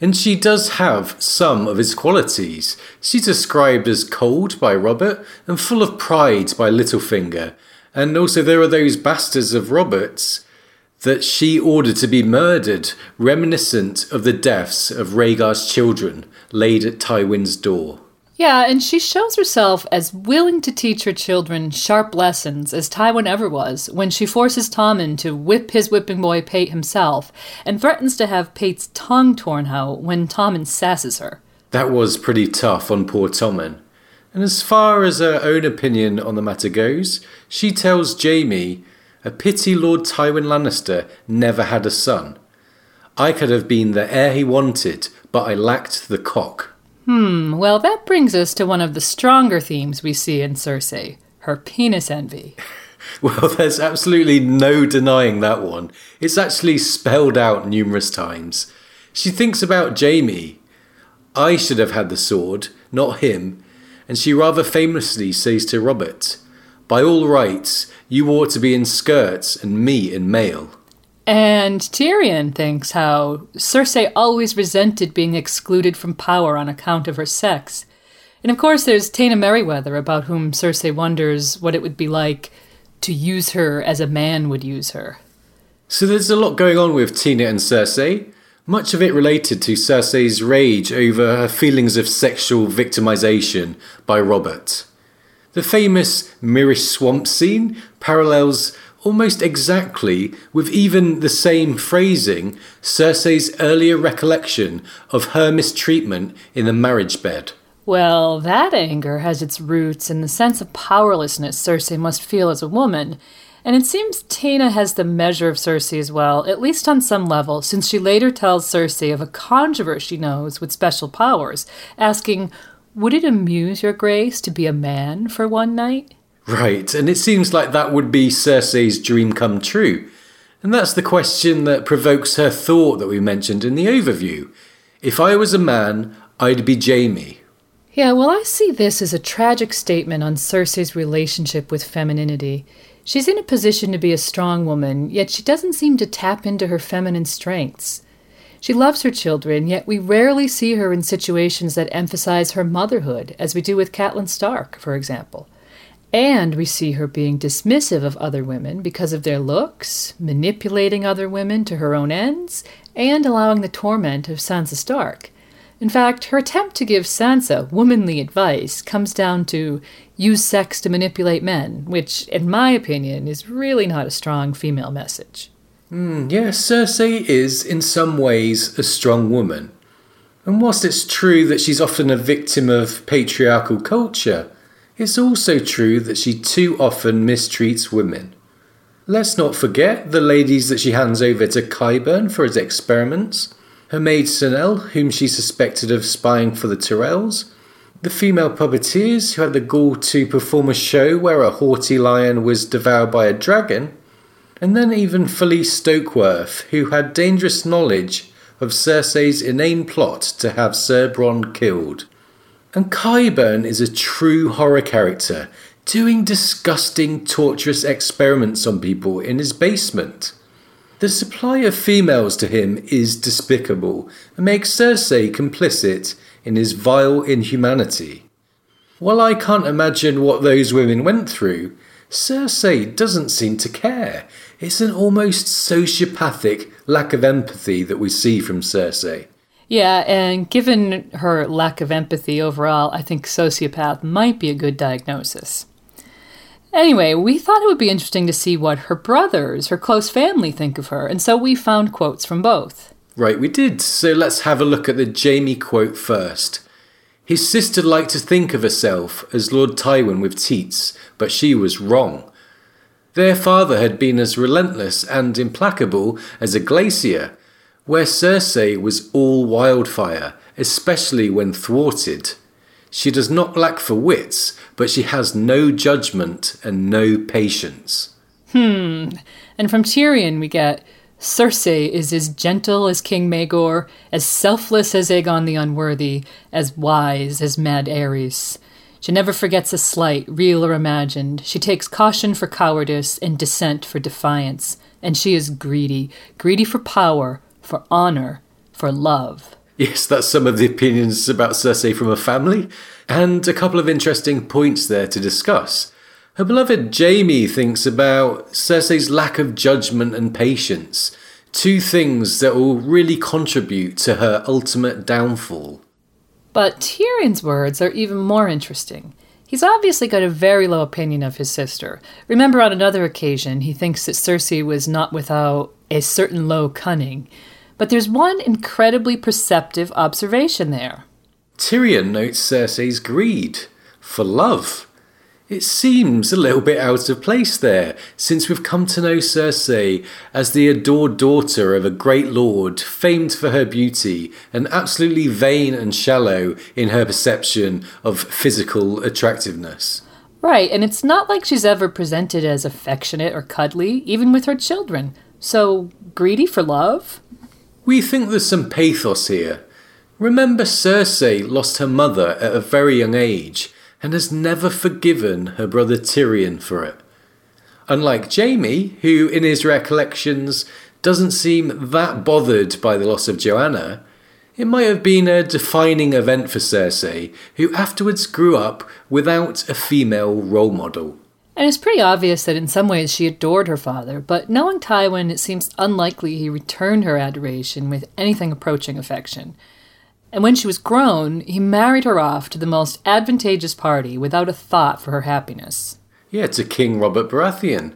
And she does have some of his qualities. She's described as cold by Robert and full of pride by Littlefinger. And also, there are those bastards of Robert's that she ordered to be murdered, reminiscent of the deaths of Rhaegar's children laid at Tywin's door. Yeah, and she shows herself as willing to teach her children sharp lessons as Tywin ever was when she forces Tommen to whip his whipping boy Pate himself and threatens to have Pate's tongue torn out when Tommen sasses her. That was pretty tough on poor Tommen. And as far as her own opinion on the matter goes, she tells Jaime, A pity Lord Tywin Lannister never had a son. I could have been the heir he wanted, but I lacked the cock. Hmm, well, that brings us to one of the stronger themes we see in Cersei her penis envy. Well, there's absolutely no denying that one. It's actually spelled out numerous times. She thinks about Jaime. I should have had the sword, not him. and she rather famously says to Robert, By all rights, you ought to be in skirts and me in mail. And Tyrion thinks how Cersei always resented being excluded from power on account of her sex. And of course, there's Taena Merriweather, about whom Cersei wonders what it would be like to use her as a man would use her. So there's a lot going on with Taena and Cersei, much of it related to Cersei's rage over her feelings of sexual victimization by Robert. The famous Myrish Swamp scene parallels almost exactly, with even the same phrasing, Cersei's earlier recollection of her mistreatment in the marriage bed. Well, that anger has its roots in the sense of powerlessness Cersei must feel as a woman, and it seems Taena has the measure of Cersei as well, at least on some level, since she later tells Cersei of a conjurer she knows with special powers, asking, Would it amuse your grace to be a man for one night? Right, and it seems like that would be Cersei's dream come true. And that's the question that provokes her thought that we mentioned in the overview. If I was a man, I'd be Jaime. Yeah, well, I see this as a tragic statement on Cersei's relationship with femininity. She's in a position to be a strong woman, yet she doesn't seem to tap into her feminine strengths. She loves her children, yet we rarely see her in situations that emphasize her motherhood, as we do with Catelyn Stark, for example. And we see her being dismissive of other women because of their looks, manipulating other women to her own ends, and allowing the torment of Sansa Stark. In fact, her attempt to give Sansa womanly advice comes down to use sex to manipulate men, which, in my opinion, is really not a strong female message. Mm, yes, Cersei is, in some ways, a strong woman. And whilst it's true that she's often a victim of patriarchal culture, it's also true that she too often mistreats women. Let's not forget the ladies that she hands over to Qyburn for his experiments, her maid Senelle, whom she suspected of spying for the Tyrells, the female puppeteers who had the gall to perform a show where a haughty lion was devoured by a dragon, and then even Falyse Stokeworth, who had dangerous knowledge of Cersei's inane plot to have Ser Bronn killed. And Qyburn is a true horror character, doing disgusting, torturous experiments on people in his basement. The supply of females to him is despicable and makes Cersei complicit in his vile inhumanity. While I can't imagine what those women went through, Cersei doesn't seem to care. It's an almost sociopathic lack of empathy that we see from Cersei. Yeah, and given her lack of empathy overall, I think sociopath might be a good diagnosis. Anyway, we thought it would be interesting to see what her brothers, her close family, think of her, and so we found quotes from both. Right, we did. So let's have a look at the Jaime quote first. His sister liked to think of herself as Lord Tywin with teats, but she was wrong. Their father had been as relentless and implacable as a glacier, where Cersei was all wildfire, especially when thwarted. She does not lack for wits, but she has no judgment and no patience. Hmm. And from Tyrion, we get Cersei is as gentle as King Maegor, as selfless as Aegon the Unworthy, as wise as Mad Aerys. She never forgets a slight, real or imagined. She takes caution for cowardice and dissent for defiance. And she is greedy, greedy for power, for honor, for love. Yes, that's some of the opinions about Cersei from her family, and a couple of interesting points there to discuss. Her beloved Jaime thinks about Cersei's lack of judgment and patience, two things that will really contribute to her ultimate downfall. But Tyrion's words are even more interesting. He's obviously got a very low opinion of his sister. Remember, on another occasion, he thinks that Cersei was not without a certain low cunning. But there's one incredibly perceptive observation there. Tyrion notes Cersei's greed for love. It seems a little bit out of place there, since we've come to know Cersei as the adored daughter of a great lord, famed for her beauty, and absolutely vain and shallow in her perception of physical attractiveness. Right, and it's not like she's ever presented as affectionate or cuddly, even with her children. So, greedy for love? We think there's some pathos here. Remember, Cersei lost her mother at a very young age and has never forgiven her brother Tyrion for it. Unlike Jaime, who in his recollections doesn't seem that bothered by the loss of Joanna, it might have been a defining event for Cersei, who afterwards grew up without a female role model. And it's pretty obvious that in some ways she adored her father, but knowing Tywin, it seems unlikely he returned her adoration with anything approaching affection. And when she was grown, he married her off to the most advantageous party without a thought for her happiness. Yeah, to King Robert Baratheon.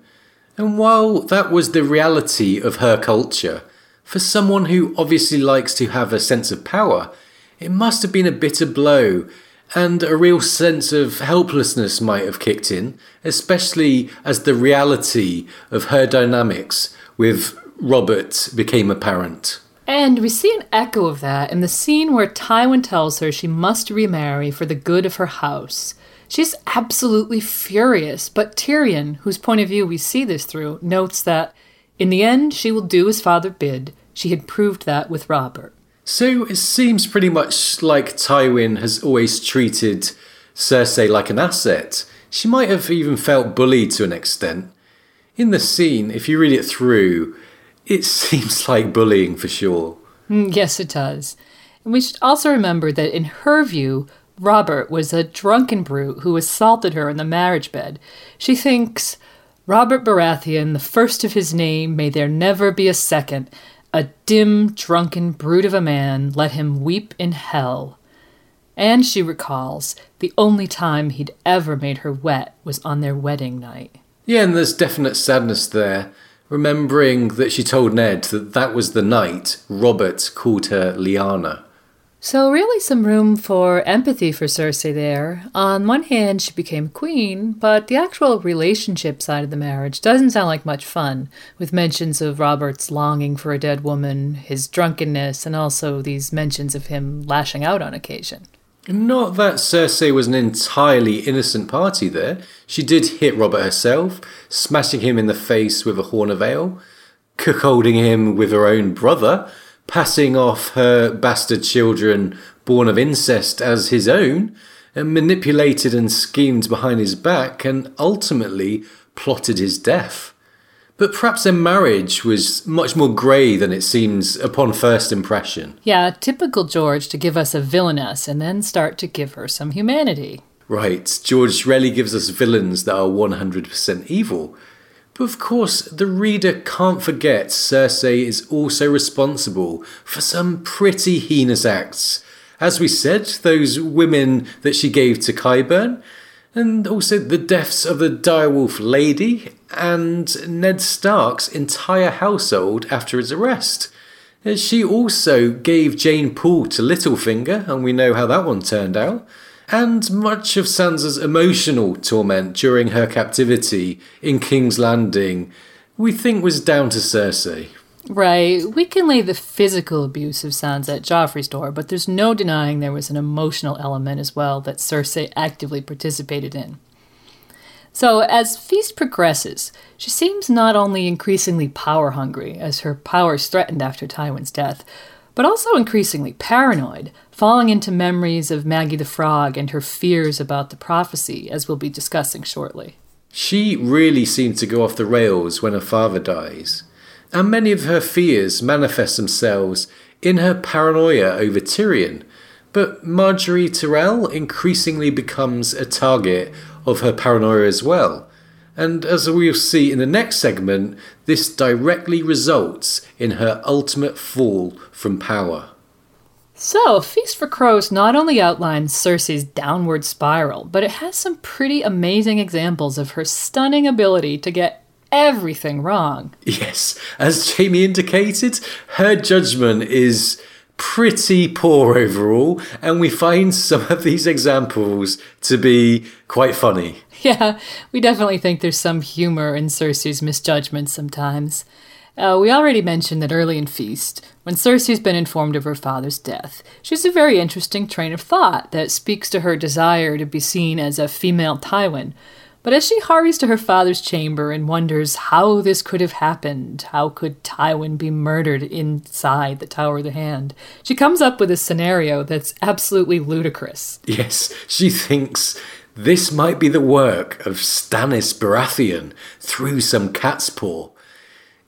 And while that was the reality of her culture, for someone who obviously likes to have a sense of power, it must have been a bitter blow, and a real sense of helplessness might have kicked in, especially as the reality of her dynamics with Robert became apparent. And we see an echo of that in the scene where Tywin tells her she must remarry for the good of her house. She's absolutely furious, but Tyrion, whose point of view we see this through, notes that in the end she will do as father bid, she had proved that with Robert. So it seems pretty much like Tywin has always treated Cersei like an asset. She might have even felt bullied to an extent. In the scene, if you read it through, it seems like bullying for sure. Mm, yes, it does. And we should also remember that in her view, Robert was a drunken brute who assaulted her in the marriage bed. She thinks, Robert Baratheon, the first of his name, may there never be a second, a dim, drunken brute of a man, let him weep in hell. And she recalls the only time he'd ever made her wet was on their wedding night. Yeah, and there's definite sadness there, remembering that she told Ned that that was the night Robert called her Lyanna. So, really, some room for empathy for Cersei there. On one hand, she became queen, but the actual relationship side of the marriage doesn't sound like much fun, with mentions of Robert's longing for a dead woman, his drunkenness, and also these mentions of him lashing out on occasion. Not that Cersei was an entirely innocent party there. She did hit Robert herself, smashing him in the face with a horn of ale, cuckolding him with her own brother passing off her bastard children born of incest as his own, and manipulated and schemed behind his back, and ultimately plotted his death. But perhaps their marriage was much more grey than it seems upon first impression. Yeah, typical George to give us a villainess and then start to give her some humanity. Right, George rarely gives us villains that are 100% evil. But of course, the reader can't forget Cersei is also responsible for some pretty heinous acts. As we said, those women that she gave to Qyburn, and also the deaths of the direwolf lady and Ned Stark's entire household after his arrest. Uh, she also gave Jeyne Poole to Littlefinger, and we know how that one turned out and much of Sansa's emotional torment during her captivity in King's Landing we think was down to Cersei. Right. We can lay the physical abuse of Sansa at Joffrey's door, but there's no denying there was an emotional element as well that Cersei actively participated in. So, as Feast progresses, she seems not only increasingly power hungry, as her power is threatened after Tywin's death, but also increasingly paranoid, falling into memories of Maggy the Frog and her fears about the prophecy, as we'll be discussing shortly. She really seemed to go off the rails when her father dies, and many of her fears manifest themselves in her paranoia over Tyrion. But Margaery Tyrell increasingly becomes a target of her paranoia as well, and as we'll see in the next segment, this directly results in her ultimate fall from power. So, Feast for Crows not only outlines Cersei's downward spiral, but it has some pretty amazing examples of her stunning ability to get everything wrong. Yes, as Jaime indicated, her judgment is pretty poor overall, and we find some of these examples to be quite funny. Yeah, we definitely think there's some humor in Cersei's misjudgments sometimes. Uh, we already mentioned that early in Feast, when Cersei's been informed of her father's death, she has a very interesting train of thought that speaks to her desire to be seen as a female Tywin, but as she hurries to her father's chamber and wonders how this could have happened, how could Tywin be murdered inside the Tower of the Hand, she comes up with a scenario that's absolutely ludicrous. Yes, she thinks This might be the work of Stannis Baratheon through some cat's paw.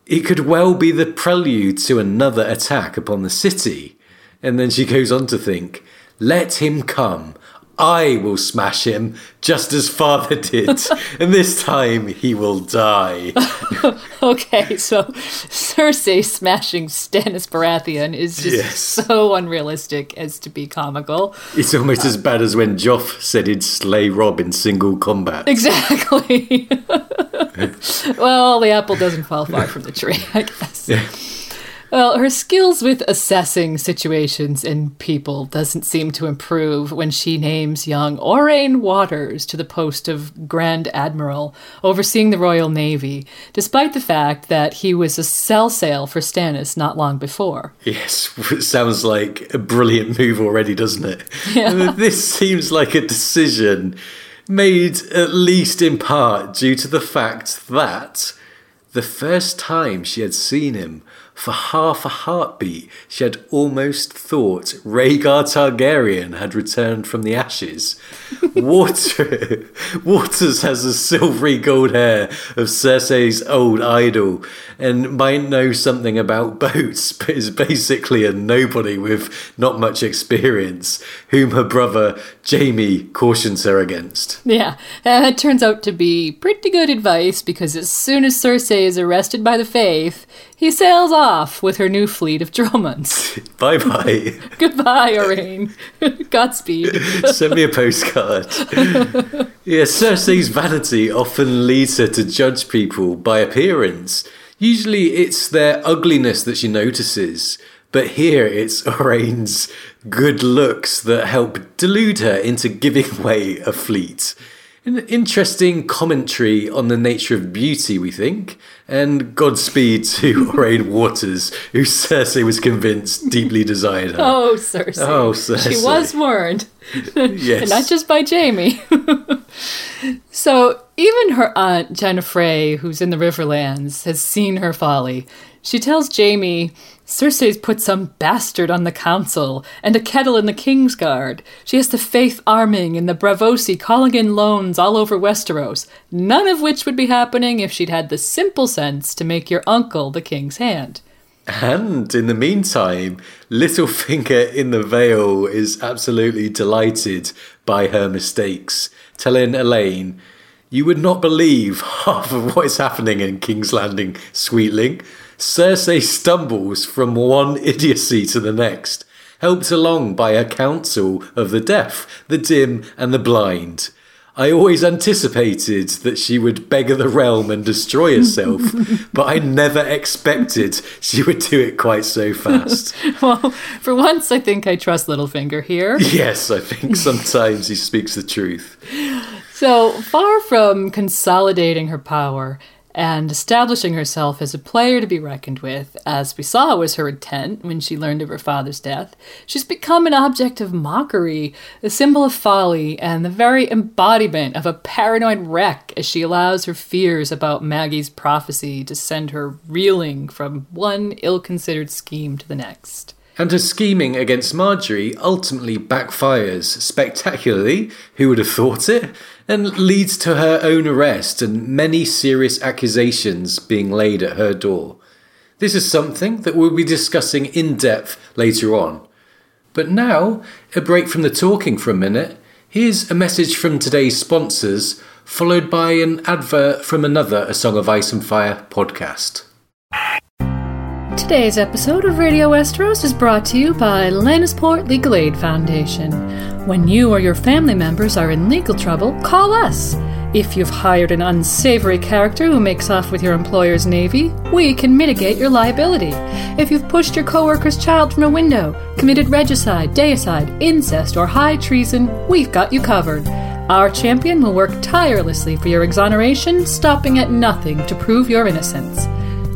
It could well be the prelude to another attack upon the city. And then she goes on to think, let him come. I will smash him just as father did, and this time he will die. okay, so Cersei smashing Stannis Baratheon is just Yes. so unrealistic as to be comical. It's almost as bad as when Joff said he'd slay Robb in single combat. Exactly. well, the apple doesn't fall far from the tree, I guess. Well, her skills with assessing situations and people doesn't seem to improve when she names young Aurane Waters to the post of Grand Admiral, overseeing the Royal Navy, despite the fact that he was a sell sail for Stannis not long before. Yes, it sounds like a brilliant move already, doesn't it? Yeah. This seems like a decision made at least in part due to the fact that the first time she had seen him, for half a heartbeat, she had almost thought Rhaegar Targaryen had returned from the ashes. Water, Waters has the silvery gold hair of Cersei's old idol and might know something about boats, but is basically a nobody with not much experience, whom her brother Jaime cautions her against. Yeah, it turns out to be pretty good advice because as soon as Cersei is arrested by the Faith, he sails off with her new fleet of Dromonds. Bye bye. Goodbye, Aurane. Godspeed. Send me a postcard. yeah, Cersei's vanity often leads her to judge people by appearance. Usually it's their ugliness that she notices, but here it's Aurane's good looks that help delude her into giving away a fleet. An interesting commentary on the nature of beauty, we think, and Godspeed to Aurane Waters, who Cersei was convinced deeply desired her. Oh, Cersei. Oh, Cersei. She was warned. yes. Not just by Jaime. so even her aunt, Genna Frey, who's in the Riverlands, has seen her folly. She tells Jaime, Cersei's put some bastard on the council and a kettle in the King's Guard. She has the Faith arming and the Braavosi calling in loans all over Westeros, none of which would be happening if she'd had the simple sense to make your uncle the King's hand. And in the meantime, Littlefinger in the Vale is absolutely delighted by her mistakes, telling Alayne, You would not believe half of what is happening in King's Landing, sweetling. Cersei stumbles from one idiocy to the next, helped along by a council of the deaf, the dim, and the blind. I always anticipated that she would beggar the realm and destroy herself, but I never expected she would do it quite so fast. Well, for once, I think I trust Littlefinger here. yes, I think sometimes he speaks the truth. So far from consolidating her power and establishing herself as a player to be reckoned with, as we saw was her intent when she learned of her father's death, she's become an object of mockery, a symbol of folly, and the very embodiment of a paranoid wreck as she allows her fears about Maggy's prophecy to send her reeling from one ill considered scheme to the next. And her scheming against Margaery ultimately backfires spectacularly, who would have thought it, and leads to her own arrest and many serious accusations being laid at her door. This is something that we'll be discussing in depth later on. But now, a break from the talking for a minute. Here's a message from today's sponsors, followed by an advert from another A Song of Ice and Fire podcast. Today's episode of Radio Westeros is brought to you by Lannisport Legal Aid Foundation. When you or your family members are in legal trouble, call us. If you've hired an unsavory character who makes off with your employer's navy, we can mitigate your liability. If you've pushed your coworker's child from a window, committed regicide, deicide, incest, or high treason, we've got you covered. Our champion will work tirelessly for your exoneration, stopping at nothing to prove your innocence.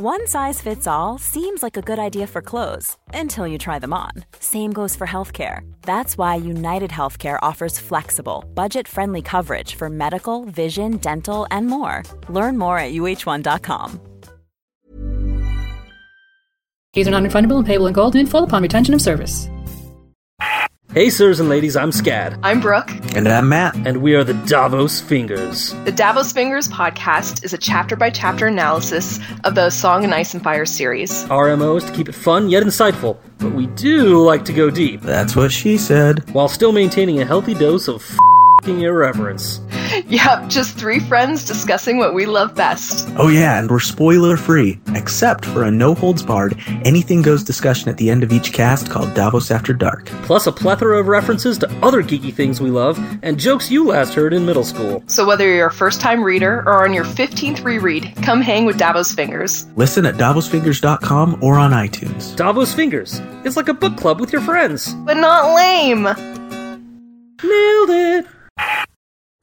One size fits all seems like a good idea for clothes until you try them on. Same goes for healthcare. That's why United Healthcare offers flexible, budget friendly coverage for medical, vision, dental, and more. Learn more at uh1.com. Fees are non-refundable and payable in gold and in full upon retention of service. Hey, sirs and ladies, I'm Scad. I'm Brooke. And I'm Matt. And we are the Davos Fingers. The Davos Fingers podcast is a chapter by chapter analysis of the Song and Ice and Fire series. Our MO is to keep it fun yet insightful, but we do like to go deep. That's what she said. While still maintaining a healthy dose of fing irreverence. Yep, just three friends discussing what we love best. Oh, yeah, and we're spoiler free, except for a no holds barred, anything goes discussion at the end of each cast called Davos After Dark. Plus a plethora of references to other geeky things we love and jokes you last heard in middle school. So whether you're a first time reader or on your 15th reread, come hang with Davos Fingers. Listen at davosfingers.com or on iTunes. Davos Fingers. It's like a book club with your friends. But not lame. Nailed it.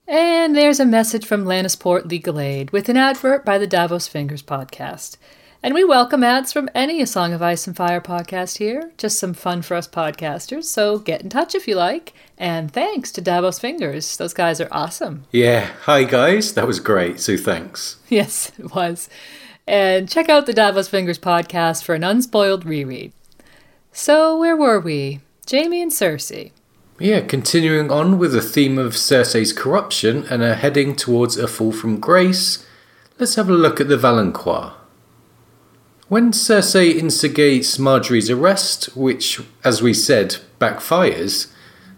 And there's a message from Lannisport Legal Aid with an advert by the Davos Fingers podcast. And we welcome ads from any A Song of Ice and Fire podcast here. Just some fun for us podcasters. So get in touch if you like. And thanks to Davos Fingers. Those guys are awesome. Yeah. Hi, guys. That was great. So thanks. Yes, it was. And check out the Davos Fingers podcast for an unspoiled reread. So, where were we? Jaime and Cersei. Yeah, continuing on with the theme of Cersei's corruption and her heading towards a fall from grace, let's have a look at the Valonqar. When Cersei instigates Margaery's arrest, which, as we said, backfires,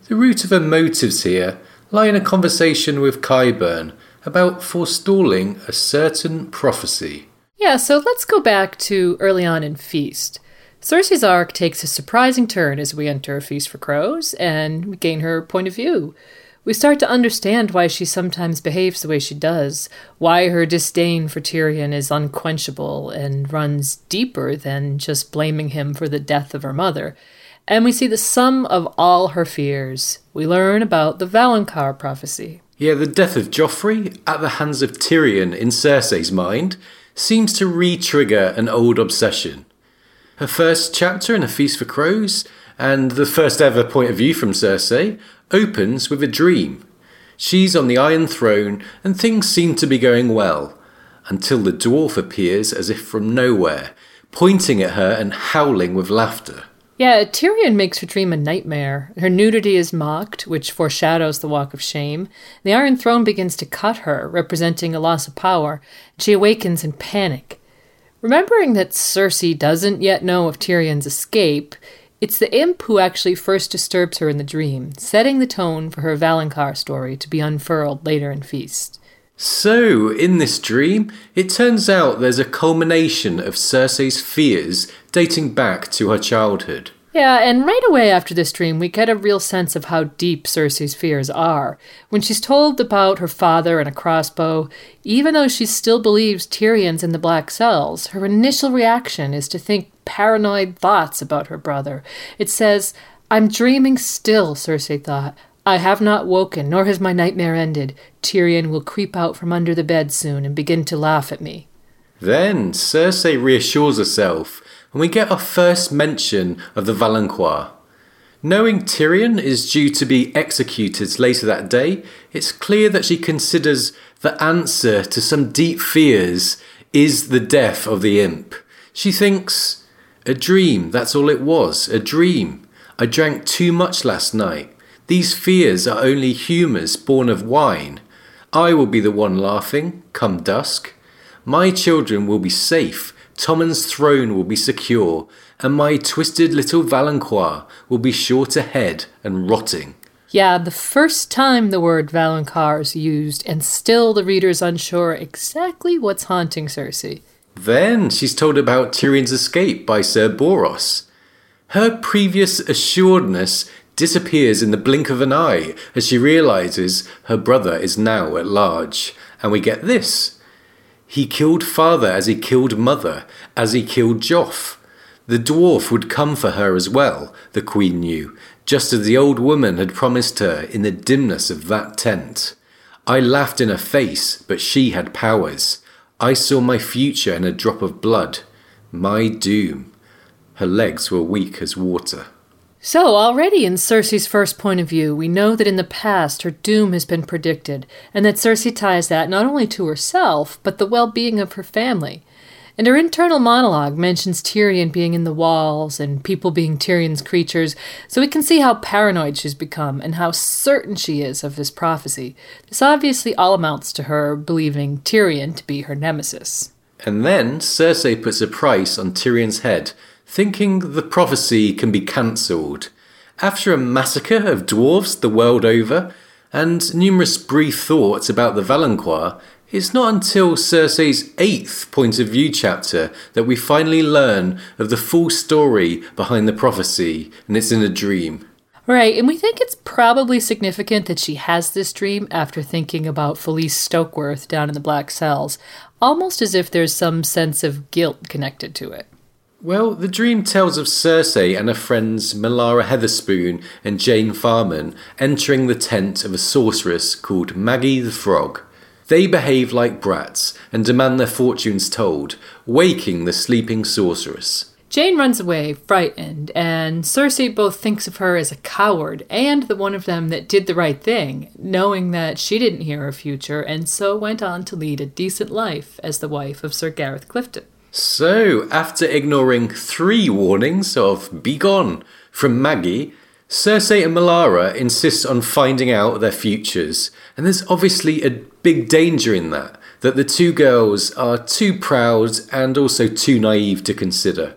the root of her motives here lie in a conversation with Qyburn about forestalling a certain prophecy. Yeah, so let's go back to early on in Feast. Cersei's arc takes a surprising turn as we enter A Feast for Crows and gain her point of view. We start to understand why she sometimes behaves the way she does, why her disdain for Tyrion is unquenchable and runs deeper than just blaming him for the death of her mother. And we see the sum of all her fears. We learn about the Valonqar prophecy. Yeah, the death of Joffrey at the hands of Tyrion in Cersei's mind seems to re trigger an old obsession. Her first chapter in A Feast for Crows, and the first ever point of view from Cersei, opens with a dream. She's on the Iron Throne, and things seem to be going well, until the dwarf appears as if from nowhere, pointing at her and howling with laughter. Yeah, Tyrion makes her dream a nightmare. Her nudity is mocked, which foreshadows the Walk of Shame. The Iron Throne begins to cut her, representing a loss of power. She awakens in panic. Remembering that Cersei doesn't yet know of Tyrion's escape, it's the imp who actually first disturbs her in the dream, setting the tone for her Valonqar story to be unfurled later in Feast. So, in this dream, it turns out there's a culmination of Cersei's fears dating back to her childhood. Yeah, and right away after this dream, we get a real sense of how deep Cersei's fears are. When she's told about her father and a crossbow, even though she still believes Tyrion's in the Black Cells, her initial reaction is to think paranoid thoughts about her brother. It says, I'm dreaming still, Cersei thought. I have not woken, nor has my nightmare ended. Tyrion will creep out from under the bed soon and begin to laugh at me. Then Cersei reassures herself and we get our first mention of the Valonqar. Knowing Tyrion is due to be executed later that day, it's clear that she considers the answer to some deep fears is the death of the imp. She thinks, a dream, that's all it was, a dream. I drank too much last night. These fears are only humours born of wine. I will be the one laughing, come dusk. My children will be safe Tommen's throne will be secure, and my twisted little Valonqar will be sure to head and rotting. Yeah, the first time the word Valonqar is used, and still the reader's unsure exactly what's haunting Cersei. Then she's told about Tyrion's escape by Ser Boros. Her previous assuredness disappears in the blink of an eye as she realizes her brother is now at large. And we get this. He killed father as he killed mother, as he killed Joff. The dwarf would come for her as well, the queen knew, just as the old woman had promised her in the dimness of that tent. I laughed in her face, but she had powers. I saw my future in a drop of blood. My doom. Her legs were weak as water. So, already in Cersei's first point of view, we know that in the past her doom has been predicted, and that Cersei ties that not only to herself, but the well being of her family. And her internal monologue mentions Tyrion being in the walls and people being Tyrion's creatures, so we can see how paranoid she's become and how certain she is of this prophecy. This obviously all amounts to her believing Tyrion to be her nemesis. And then Cersei puts a price on Tyrion's head, thinking the prophecy can be cancelled. After a massacre of dwarves the world over, and numerous brief thoughts about the Valonqar, it's not until Cersei's eighth point of view chapter that we finally learn of the full story behind the prophecy, and it's in a dream. Right, and we think it's probably significant that she has this dream after thinking about Falyse Stokeworth down in the Black Cells, almost as if there's some sense of guilt connected to it. Well, the dream tells of Cersei and her friends Melara Hetherspoon and Jeyne Farman entering the tent of a sorceress called Maggy the Frog. They behave like brats and demand their fortunes told, waking the sleeping sorceress. Jeyne runs away, frightened, and Cersei both thinks of her as a coward and the one of them that did the right thing, knowing that she didn't hear her future and so went on to lead a decent life as the wife of Sir Gareth Clifton. So, after ignoring three warnings of begone from Maggy, Cersei and Melara insist on finding out their futures, and there's obviously a big danger in that, that the two girls are too proud and also too naive to consider.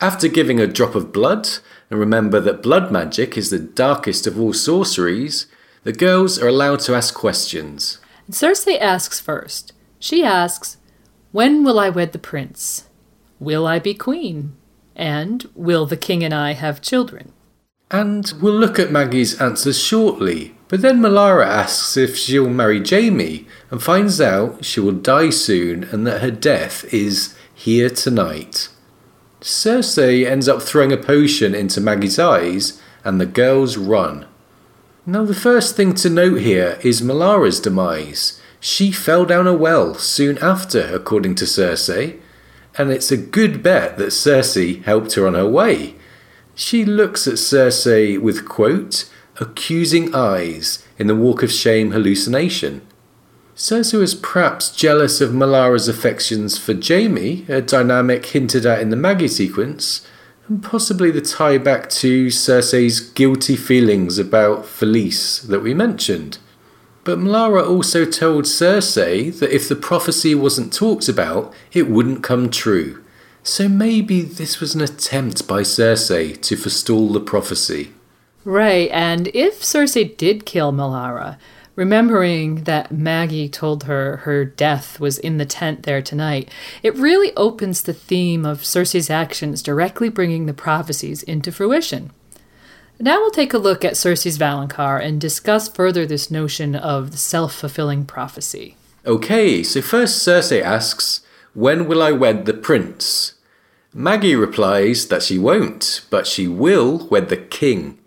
After giving a drop of blood, and remember that blood magic is the darkest of all sorceries, the girls are allowed to ask questions. Cersei asks first. She asks, When will I wed the prince? Will I be queen? And will the king and I have children? And we'll look at Maggy's answers shortly. But then Melara asks if she'll marry Jamie and finds out she will die soon and that her death is here tonight. Cersei ends up throwing a potion into Maggy's eyes and the girls run. Now, the first thing to note here is Melara's demise. She fell down a well soon after, according to Cersei, and it's a good bet that Cersei helped her on her way. She looks at Cersei with, quote, accusing eyes in the Walk of Shame hallucination. Cersei was perhaps jealous of Melara's affections for Jaime, a dynamic hinted at in the Maggy sequence, and possibly the tie back to Cersei's guilty feelings about Falyse that we mentioned. But Melara also told Cersei that if the prophecy wasn't talked about, it wouldn't come true. So maybe this was an attempt by Cersei to forestall the prophecy. Right, and if Cersei did kill Melara, remembering that Maggy told her her death was in the tent there tonight, it really opens the theme of Cersei's actions directly bringing the prophecies into fruition. Now we'll take a look at Cersei's Valonqar and discuss further this notion of the self fulfilling prophecy. Okay, so first Cersei asks, When will I wed the prince? Maggy replies that she won't, but she will wed the king.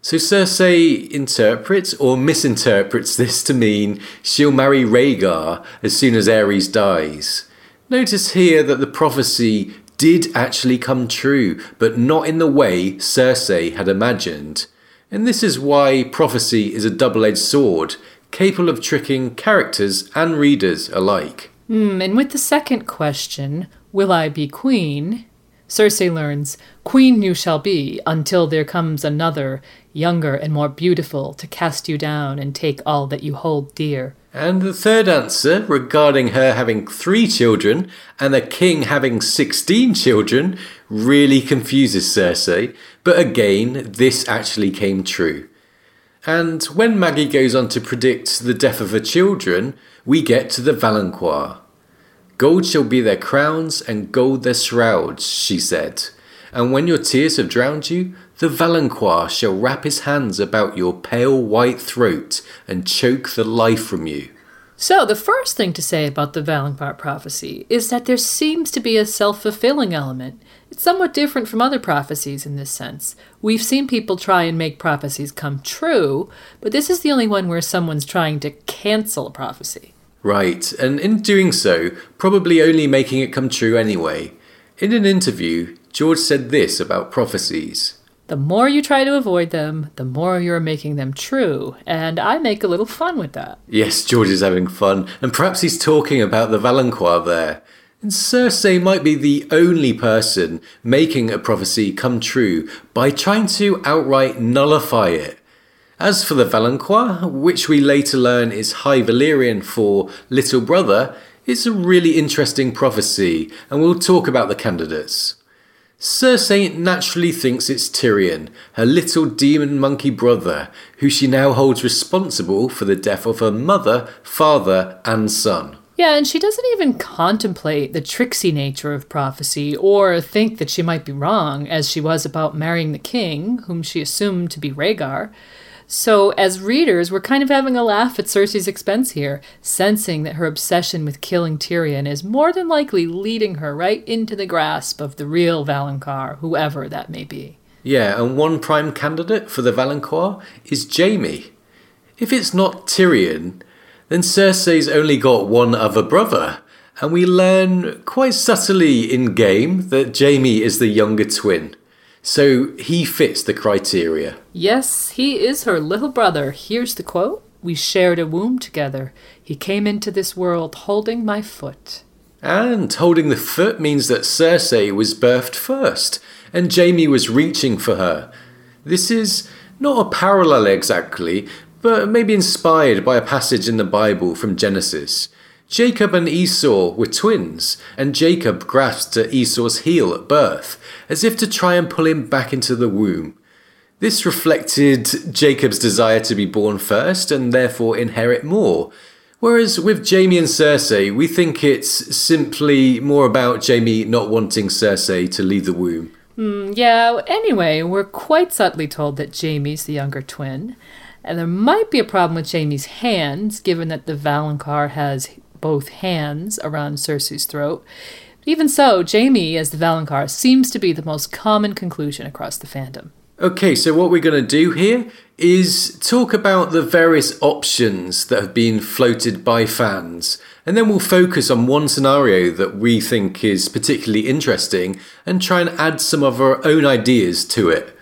So Cersei interprets or misinterprets this to mean she'll marry Rhaegar as soon as Aerys dies. Notice here that the prophecy did actually come true, but not in the way Cersei had imagined. And this is why prophecy is a double edged sword, capable of tricking characters and readers alike. Mm, and with the second question, will I be queen? Cersei learns, Queen you shall be, until there comes another, younger and more beautiful, to cast you down and take all that you hold dear. And the third answer, regarding her having three children and the king having 16 children, really confuses Cersei, but again, this actually came true. And when Maggy goes on to predict the death of her children, we get to the Valonqar. Gold shall be their crowns and gold their shrouds, she said. And when your tears have drowned you, the Valonqar shall wrap his hands about your pale white throat and choke the life from you. So, the first thing to say about the Valonqar prophecy is that there seems to be a self fulfilling element. It's somewhat different from other prophecies in this sense. We've seen people try and make prophecies come true, but this is the only one where someone's trying to cancel a prophecy. Right, and in doing so, probably only making it come true anyway. In an interview, George said this about prophecies. The more you try to avoid them, the more you're making them true, and I make a little fun with that. Yes, George is having fun, and perhaps he's talking about the Valonqar there. And Cersei might be the only person making a prophecy come true by trying to outright nullify it. As for the Valonqar, which we later learn is High Valyrian for little brother, it's a really interesting prophecy, and we'll talk about the candidates. Cersei naturally thinks it's Tyrion, her little demon monkey brother, who she now holds responsible for the death of her mother, father, and son. Yeah, and she doesn't even contemplate the tricksy nature of prophecy or think that she might be wrong, as she was about marrying the king, whom she assumed to be Rhaegar. So, as readers, we're kind of having a laugh at Cersei's expense here, sensing that her obsession with killing Tyrion is more than likely leading her right into the grasp of the real Valonqar, whoever that may be. Yeah, and one prime candidate for the Valonqar is Jaime. If it's not Tyrion, then Cersei's only got one other brother, and we learn quite subtly in game that Jaime is the younger twin. So he fits the criteria. Yes, he is her little brother. Here's the quote We shared a womb together. He came into this world holding my foot. And holding the foot means that Cersei was birthed first, and Jaime was reaching for her. This is not a parallel exactly, but maybe inspired by a passage in the Bible from Genesis. Jacob and Esau were twins, and Jacob grasped at Esau's heel at birth, as if to try and pull him back into the womb. This reflected Jacob's desire to be born first and therefore inherit more. Whereas with Jaime and Cersei, we think it's simply more about Jaime not wanting Cersei to leave the womb. Mm, yeah, anyway, we're quite subtly told that Jaime's the younger twin. And there might be a problem with Jaime's hands, given that the Valonqar has both hands around Cersei's throat. Even so, Jaime as the Valonqar seems to be the most common conclusion across the fandom. Okay, so what we're going to do here is talk about the various options that have been floated by fans, and then we'll focus on one scenario that we think is particularly interesting and try and add some of our own ideas to it.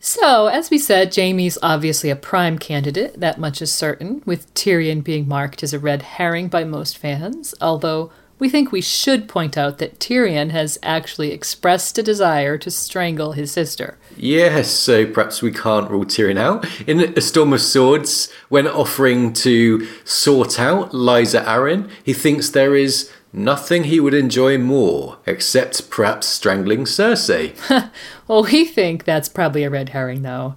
So, as we said, Jaime's obviously a prime candidate, that much is certain, with Tyrion being marked as a red herring by most fans, although we think we should point out that Tyrion has actually expressed a desire to strangle his sister. Yes, so perhaps we can't rule Tyrion out. In A Storm of Swords, when offering to sort out Lysa Arryn, he thinks there is nothing he would enjoy more, except perhaps strangling Cersei. well, we think that's probably a red herring, though.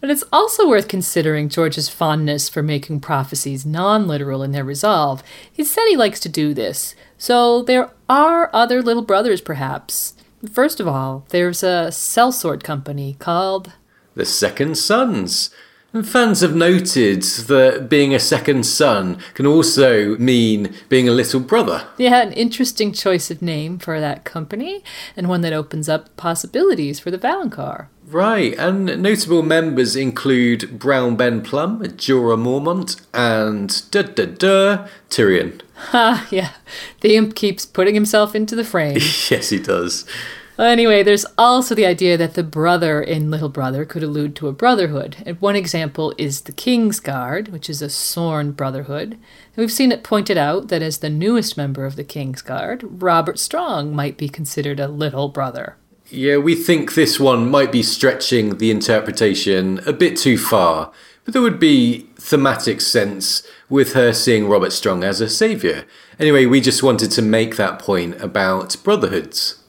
But it's also worth considering George's fondness for making prophecies non literal in their resolve. He said he likes to do this, so there are other little brothers, perhaps. First of all, there's a sellsword company called The Second Sons. And fans have noted that being a second son can also mean being a little brother. Yeah, an interesting choice of name for that company, and one that opens up possibilities for the Valonqar. Right, and notable members include Brown Ben Plumm, Jorah Mormont, and da da da Tyrion. Ha, yeah. The imp keeps putting himself into the frame. yes, he does. Anyway, there's also the idea that the brother in Little Brother could allude to a brotherhood. And one example is the King's Guard, which is a sworn brotherhood. And we've seen it pointed out that as the newest member of the King's Guard, Robert Strong might be considered a little brother. Yeah, we think this one might be stretching the interpretation a bit too far, but there would be thematic sense with her seeing Robert Strong as a saviour. Anyway, we just wanted to make that point about brotherhoods.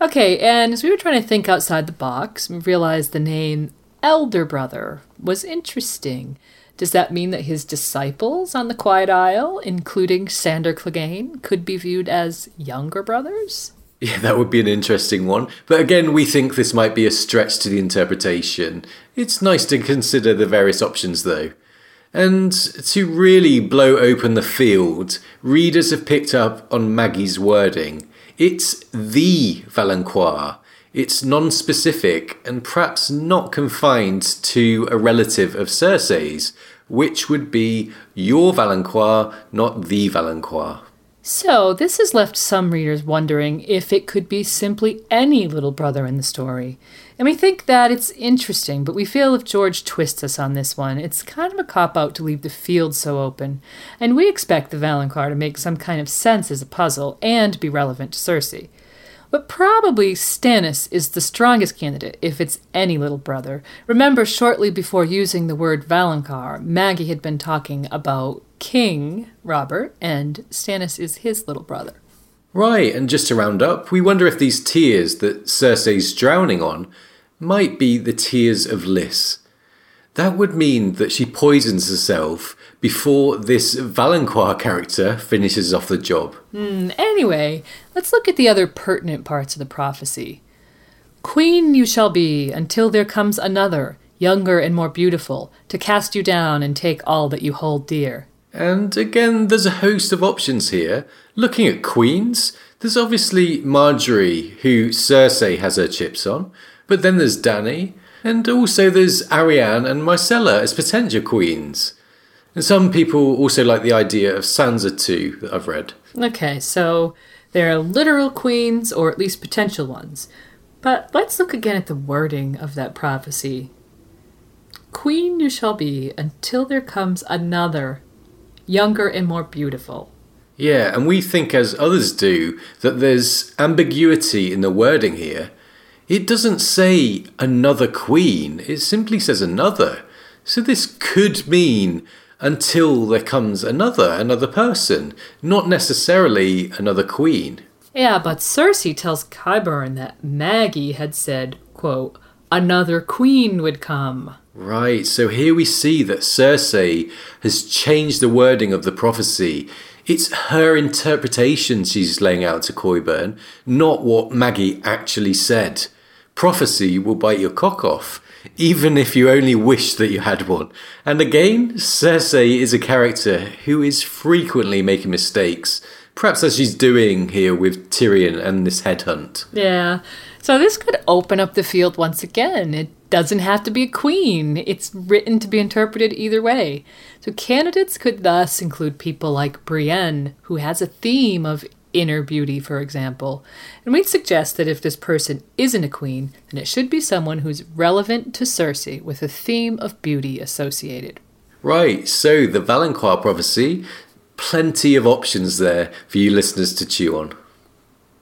Okay, and as we were trying to think outside the box, we realized the name Elder Brother was interesting. Does that mean that his disciples on the Quiet Isle, including Sandor Clegane, could be viewed as younger brothers? Yeah, that would be an interesting one. But again, we think this might be a stretch to the interpretation. It's nice to consider the various options, though. And to really blow open the field, readers have picked up on Maggy's wording. It's the Valonqar. It's non specific and perhaps not confined to a relative of Cersei's, which would be your Valonqar, not the Valonqar. So, this has left some readers wondering if it could be simply any little brother in the story. And we think that it's interesting, but we feel if George twists us on this one, it's kind of a cop out to leave the field so open. And we expect the Valonqar to make some kind of sense as a puzzle and be relevant to Cersei. But probably Stannis is the strongest candidate if it's any little brother. Remember, shortly before using the word Valonqar, Maggy had been talking about King Robert, and Stannis is his little brother. Right, and just to round up, we wonder if these tears that Cersei's drowning on might be the tears of Lys. That would mean that she poisons herself before this Valonqar character finishes off the job. Hmm, anyway, let's look at the other pertinent parts of the prophecy. Queen you shall be until there comes another, younger and more beautiful, to cast you down and take all that you hold dear. And again, there's a host of options here. Looking at queens, there's obviously Margaery, who Cersei has her chips on, but then there's Dany, and also there's Arianne and Myrcella as potential queens. And some people also like the idea of Sansa too, that I've read. Okay, so there are literal queens, or at least potential ones. But let's look again at the wording of that prophecy. Queen you shall be until there comes another, younger and more beautiful. Yeah, and we think, as others do, that there's ambiguity in the wording here. It doesn't say another queen, it simply says another. So this could mean until there comes another, another person, not necessarily another queen. Yeah, but Cersei tells Qyburn that Maggy had said, quote, another queen would come. Right, so here we see that Cersei has changed the wording of the prophecy. It's her interpretation she's laying out to Qyburn, not what Maggy actually said. Prophecy will bite your cock off, even if you only wish that you had one. And again, Cersei is a character who is frequently making mistakes, perhaps as she's doing here with Tyrion and this headhunt. Yeah, so this could open up the field once again. It doesn't have to be a queen, it's written to be interpreted either way. So candidates could thus include people like Brienne, who has a theme of inner beauty, for example. And we'd suggest that if this person isn't a queen, then it should be someone who's relevant to Cersei with a theme of beauty associated. Right, so the Valonqar prophecy, plenty of options there for you listeners to chew on.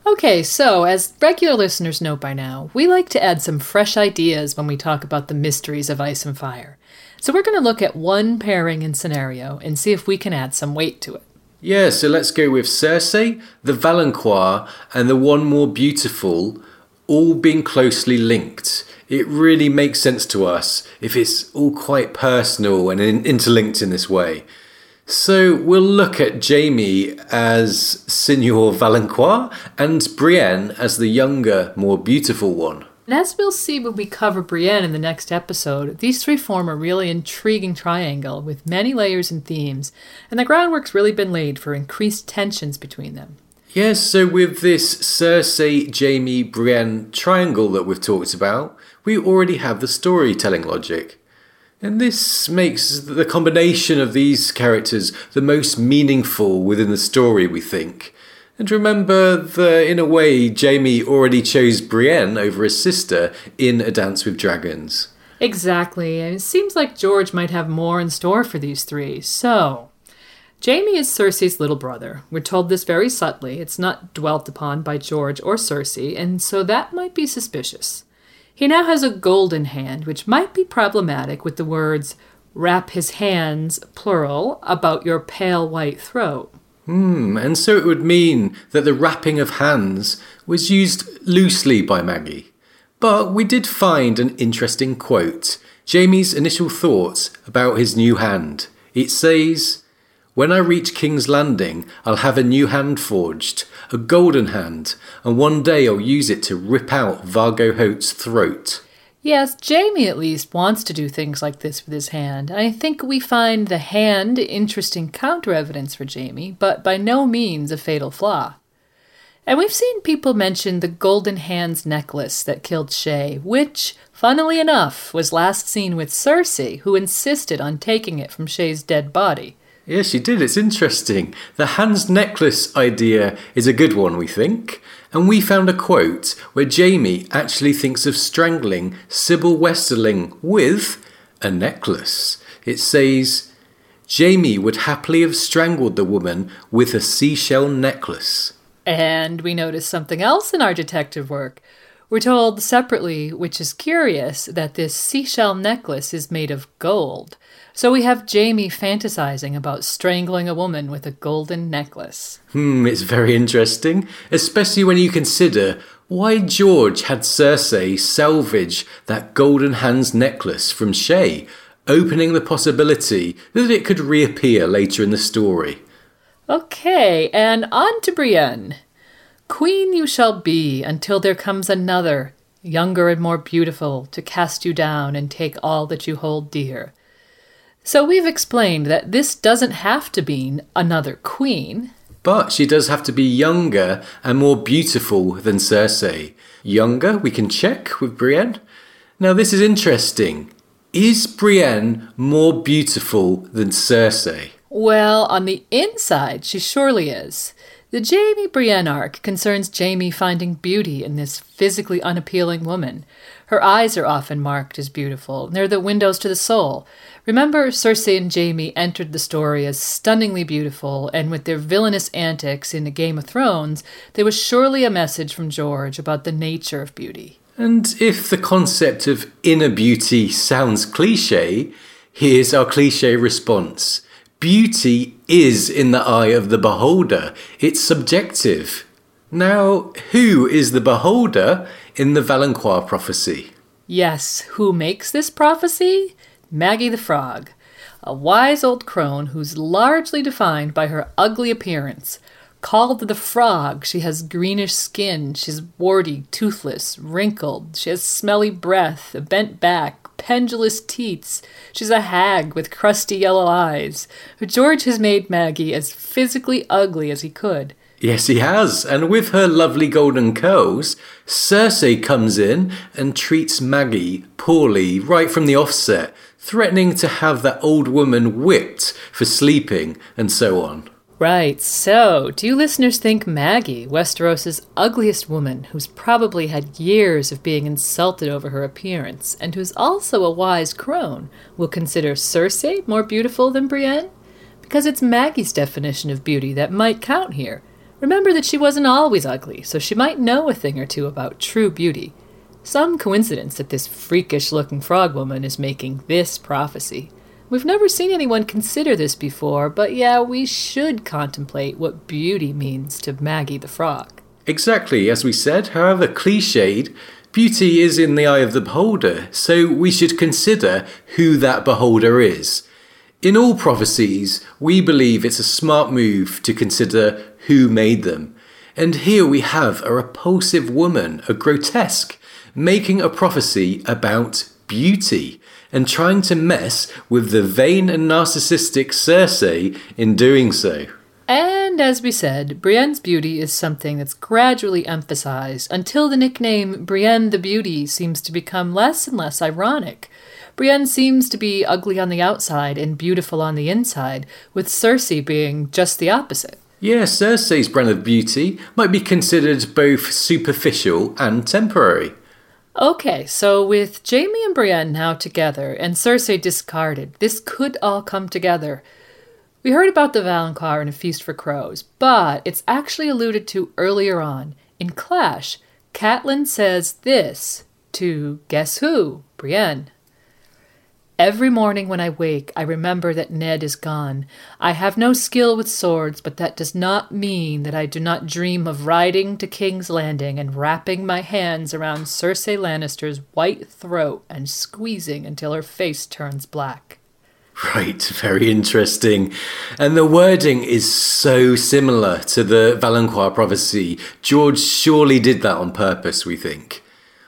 Okay, so as regular listeners know by now, we like to add some fresh ideas when we talk about the mysteries of ice and fire. So we're going to look at one pairing and scenario and see if we can add some weight to it. Yeah, so let's go with Cersei, the Valonqar, and the one more beautiful, all being closely linked. It really makes sense to us if it's all quite personal and interlinked in this way. So we'll look at Jaime as Signor Valonqar and Brienne as the younger, more beautiful one. And as we'll see when we cover Brienne in the next episode, these three form a really intriguing triangle with many layers and themes, and the groundwork's really been laid for increased tensions between them. Yes, so with this Cersei, Jaime, Brienne triangle that we've talked about, we already have the storytelling logic. And this makes the combination of these characters the most meaningful within the story, we think. And remember that, in a way, Jaime already chose Brienne over his sister in A Dance with Dragons. Exactly, and it seems like George might have more in store for these three. So, Jaime is Cersei's little brother. We're told this very subtly. It's not dwelt upon by George or Cersei, and so that might be suspicious. He now has a golden hand, which might be problematic with the words wrap his hands, plural, about your pale white throat. Hmm, and so it would mean that the wrapping of hands was used loosely by Maggy. But we did find an interesting quote Jaime's initial thoughts about his new hand. It says, When I reach King's Landing, I'll have a new hand forged, a golden hand, and one day I'll use it to rip out Vargo Hoat's throat. Yes, Jaime at least wants to do things like this with his hand. I think we find the hand interesting counter evidence for Jaime, but by no means a fatal flaw. And we've seen people mention the Golden Hands necklace that killed Shae, which, funnily enough, was last seen with Cersei, who insisted on taking it from Shae's dead body. Yes, she did. It's interesting. The hands necklace idea is a good one, we think. And we found a quote where Jaime actually thinks of strangling Sybell Westerling with a necklace. It says, Jaime would happily have strangled the woman with a seashell necklace. And we notice something else in our detective work. We're told separately, which is curious, that this seashell necklace is made of gold. So we have Jaime fantasizing about strangling a woman with a golden necklace. Hmm, it's very interesting, especially when you consider why George had Cersei salvage that golden hands necklace from Shae, opening the possibility that it could reappear later in the story. Okay, and on to Brienne. Queen you shall be until there comes another, younger and more beautiful, to cast you down and take all that you hold dear. So we've explained that this doesn't have to mean another queen. But she does have to be younger and more beautiful than Cersei. Younger, we can check with Brienne. Now, this is interesting. Is Brienne more beautiful than Cersei? Well, on the inside, she surely is. The Jaime Brienne arc concerns Jaime finding beauty in this physically unappealing woman. Her eyes are often marked as beautiful. They're the windows to the soul. Remember, Cersei and Jaime entered the story as stunningly beautiful, and with their villainous antics in Game of Thrones, there was surely a message from George about the nature of beauty. And if the concept of inner beauty sounds cliche, here's our cliche response Beauty is in the eye of the beholder, it's subjective. Now, who is the beholder in the Valonqar prophecy? Yes, who makes this prophecy? Maggy the Frog, a wise old crone who's largely defined by her ugly appearance. Called the frog, she has greenish skin, she's warty, toothless, wrinkled, she has smelly breath, a bent back, pendulous teats. She's a hag with crusty yellow eyes. George has made Maggy as physically ugly as he could. Yes, he has. And with her lovely golden curls, Cersei comes in and treats Maggy poorly right from the offset, threatening to have that old woman whipped for sleeping and so on. Right, so do you listeners think Maggy, Westeros's ugliest woman, who's probably had years of being insulted over her appearance, and who's also a wise crone, will consider Cersei more beautiful than Brienne? Because it's Maggy's definition of beauty that might count here. Remember that she wasn't always ugly, so she might know a thing or two about true beauty. Some coincidence that this freakish looking frog woman is making this prophecy. We've never seen anyone consider this before, but yeah, we should contemplate what beauty means to Maggy the Frog. Exactly, as we said, however cliched, beauty is in the eye of the beholder, so we should consider who that beholder is. In all prophecies, we believe it's a smart move to consider who made them. And here we have a repulsive woman, a grotesque, making a prophecy about beauty and trying to mess with the vain and narcissistic Cersei in doing so. And as we said, Brienne's beauty is something that's gradually emphasized until the nickname Brienne the Beauty seems to become less and less ironic. Brienne seems to be ugly on the outside and beautiful on the inside, with Cersei being just the opposite. Yeah, Cersei's brand of beauty might be considered both superficial and temporary. Okay, so with Jaime and Brienne now together and Cersei discarded, this could all come together. We heard about the Valonqar in A Feast for Crows, but it's actually alluded to earlier on. In Clash, Catelyn says this to guess who? Brienne. Every morning when I wake, I remember that Ned is gone. I have no skill with swords, but that does not mean that I do not dream of riding to King's Landing and wrapping my hands around Cersei Lannister's white throat and squeezing until her face turns black. Right, very interesting. And the wording is so similar to the Valonqar prophecy. George surely did that on purpose, we think.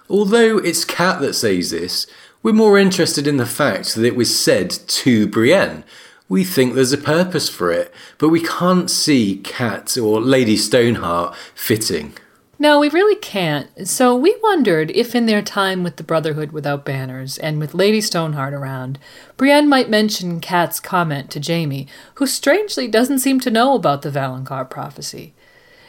Although it's Cat that says this, we're more interested in the fact that it was said to Brienne. We think there's a purpose for it, but we can't see Cat or Lady Stoneheart fitting. No, we really can't. So we wondered if, in their time with the Brotherhood Without Banners and with Lady Stoneheart around, Brienne might mention Cat's comment to Jaime, who strangely doesn't seem to know about the Valonqar prophecy.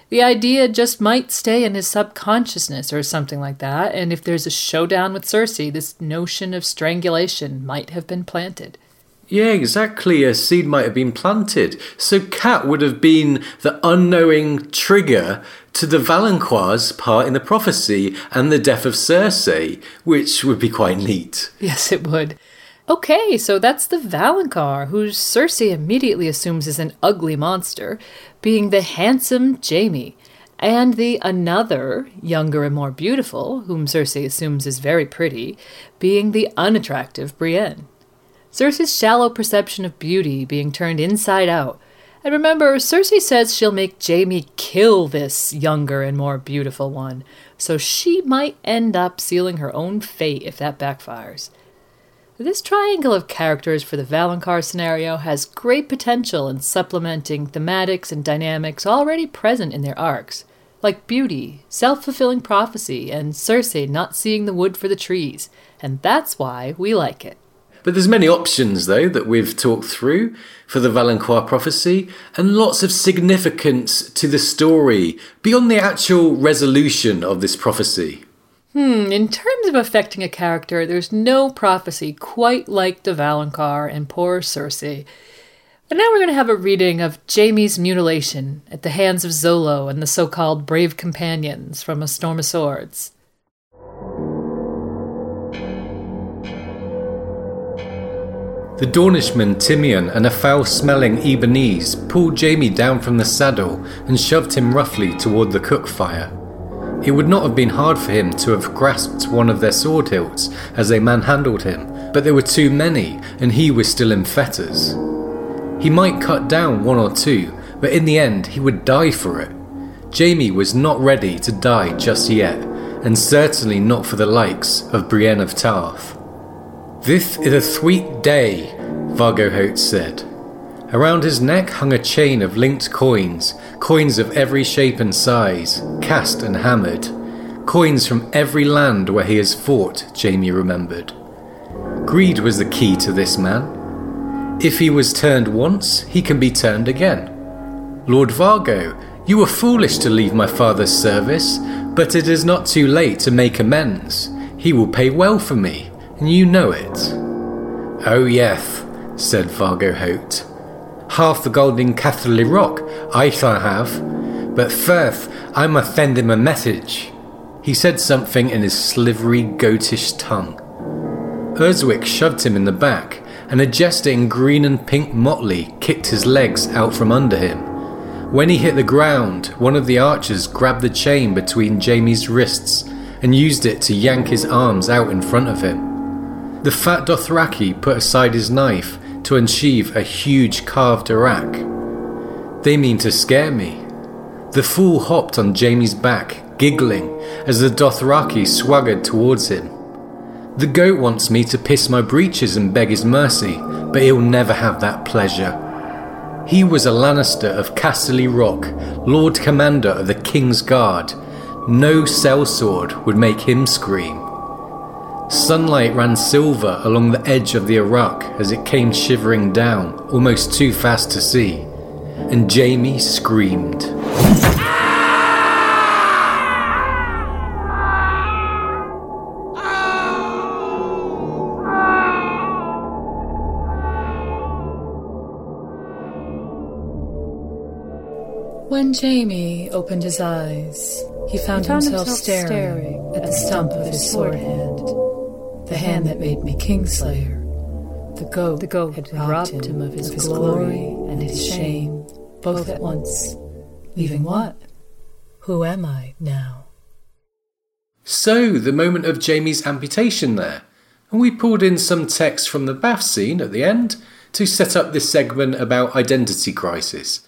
The idea just might stay in his subconsciousness or something like that, and if there's a showdown with Cersei, this notion of strangulation might have been planted. Yeah, exactly. A seed might have been planted. So Cat would have been the unknowing trigger to the Valonqar's part in the prophecy and the death of Cersei, which would be quite neat. Yes, it would. Okay, so that's the Valonqar, who Cersei immediately assumes is an ugly monster, being the handsome Jaime, and the another, younger and more beautiful, whom Cersei assumes is very pretty, being the unattractive Brienne. Cersei's shallow perception of beauty being turned inside out. And remember, Cersei says she'll make Jaime kill this younger and more beautiful one, so she might end up sealing her own fate if that backfires. This triangle of characters for the Valonqar scenario has great potential in supplementing thematics and dynamics already present in their arcs, like beauty, self fulfilling prophecy, and Cersei not seeing the wood for the trees, and that's why we like it. But there's many options though that we've talked through for the Valonqar prophecy and lots of significance to the story beyond the actual resolution of this prophecy. Hmm, in terms of affecting a character, there's no prophecy quite like the Valonqar and poor Cersei. But now we're going to have a reading of Jaime's mutilation at the hands of Zollo and the so called Brave Companions from A Storm of Swords. The Dornishman Timeon and a foul smelling Ibbenese pulled Jaime down from the saddle and shoved him roughly toward the cook fire. It would not have been hard for him to have grasped one of their sword hilts as they manhandled him, but there were too many, and he was still in fetters. He might cut down one or two, but in the end he would die for it. Jaime was not ready to die just yet, and certainly not for the likes of Brienne of Tarth. This is a sweet day, Vargo Hoat said. Around his neck hung a chain of linked coins, coins of every shape and size, cast and hammered. Coins from every land where he has fought, Jaime remembered. Greed was the key to this man. If he was turned once, he can be turned again. Lord Vargo, you were foolish to leave my father's service, but it is not too late to make amends. He will pay well for me, and you know it. Oh, yes, said Vargo Hoat. Half the gold in Casterly Rock I shall have, but first I must send him a message. He said something in his slivery, goatish tongue. Urswyck shoved him in the back, and a jester in green and pink motley kicked his legs out from under him. When he hit the ground, one of the archers grabbed the chain between Jaime's wrists and used it to yank his arms out in front of him. The fat Dothraki put aside his knife to unsheathe a huge carved arakh. They mean to scare me. The fool hopped on Jaime's back, giggling, as the Dothraki swaggered towards him. The goat wants me to piss my breeches and beg his mercy, but he'll never have that pleasure. He was a Lannister of Casterly Rock, Lord Commander of the King's Guard. No sellsword would make him scream. Sunlight ran silver along the edge of the arakh as it came shivering down, almost too fast to see. And Jaime screamed. When Jaime opened his eyes, he found, He found himself, himself staring, staring at the stump of his sword hand, the hand that made me Kingslayer. The goat, the goat had robbed him of his, his glory and his shame, both at once, leaving what? Who am I now? So, the moment of Jaime's amputation there. And we pulled in some text from the bath scene at the end to set up this segment about identity crisis.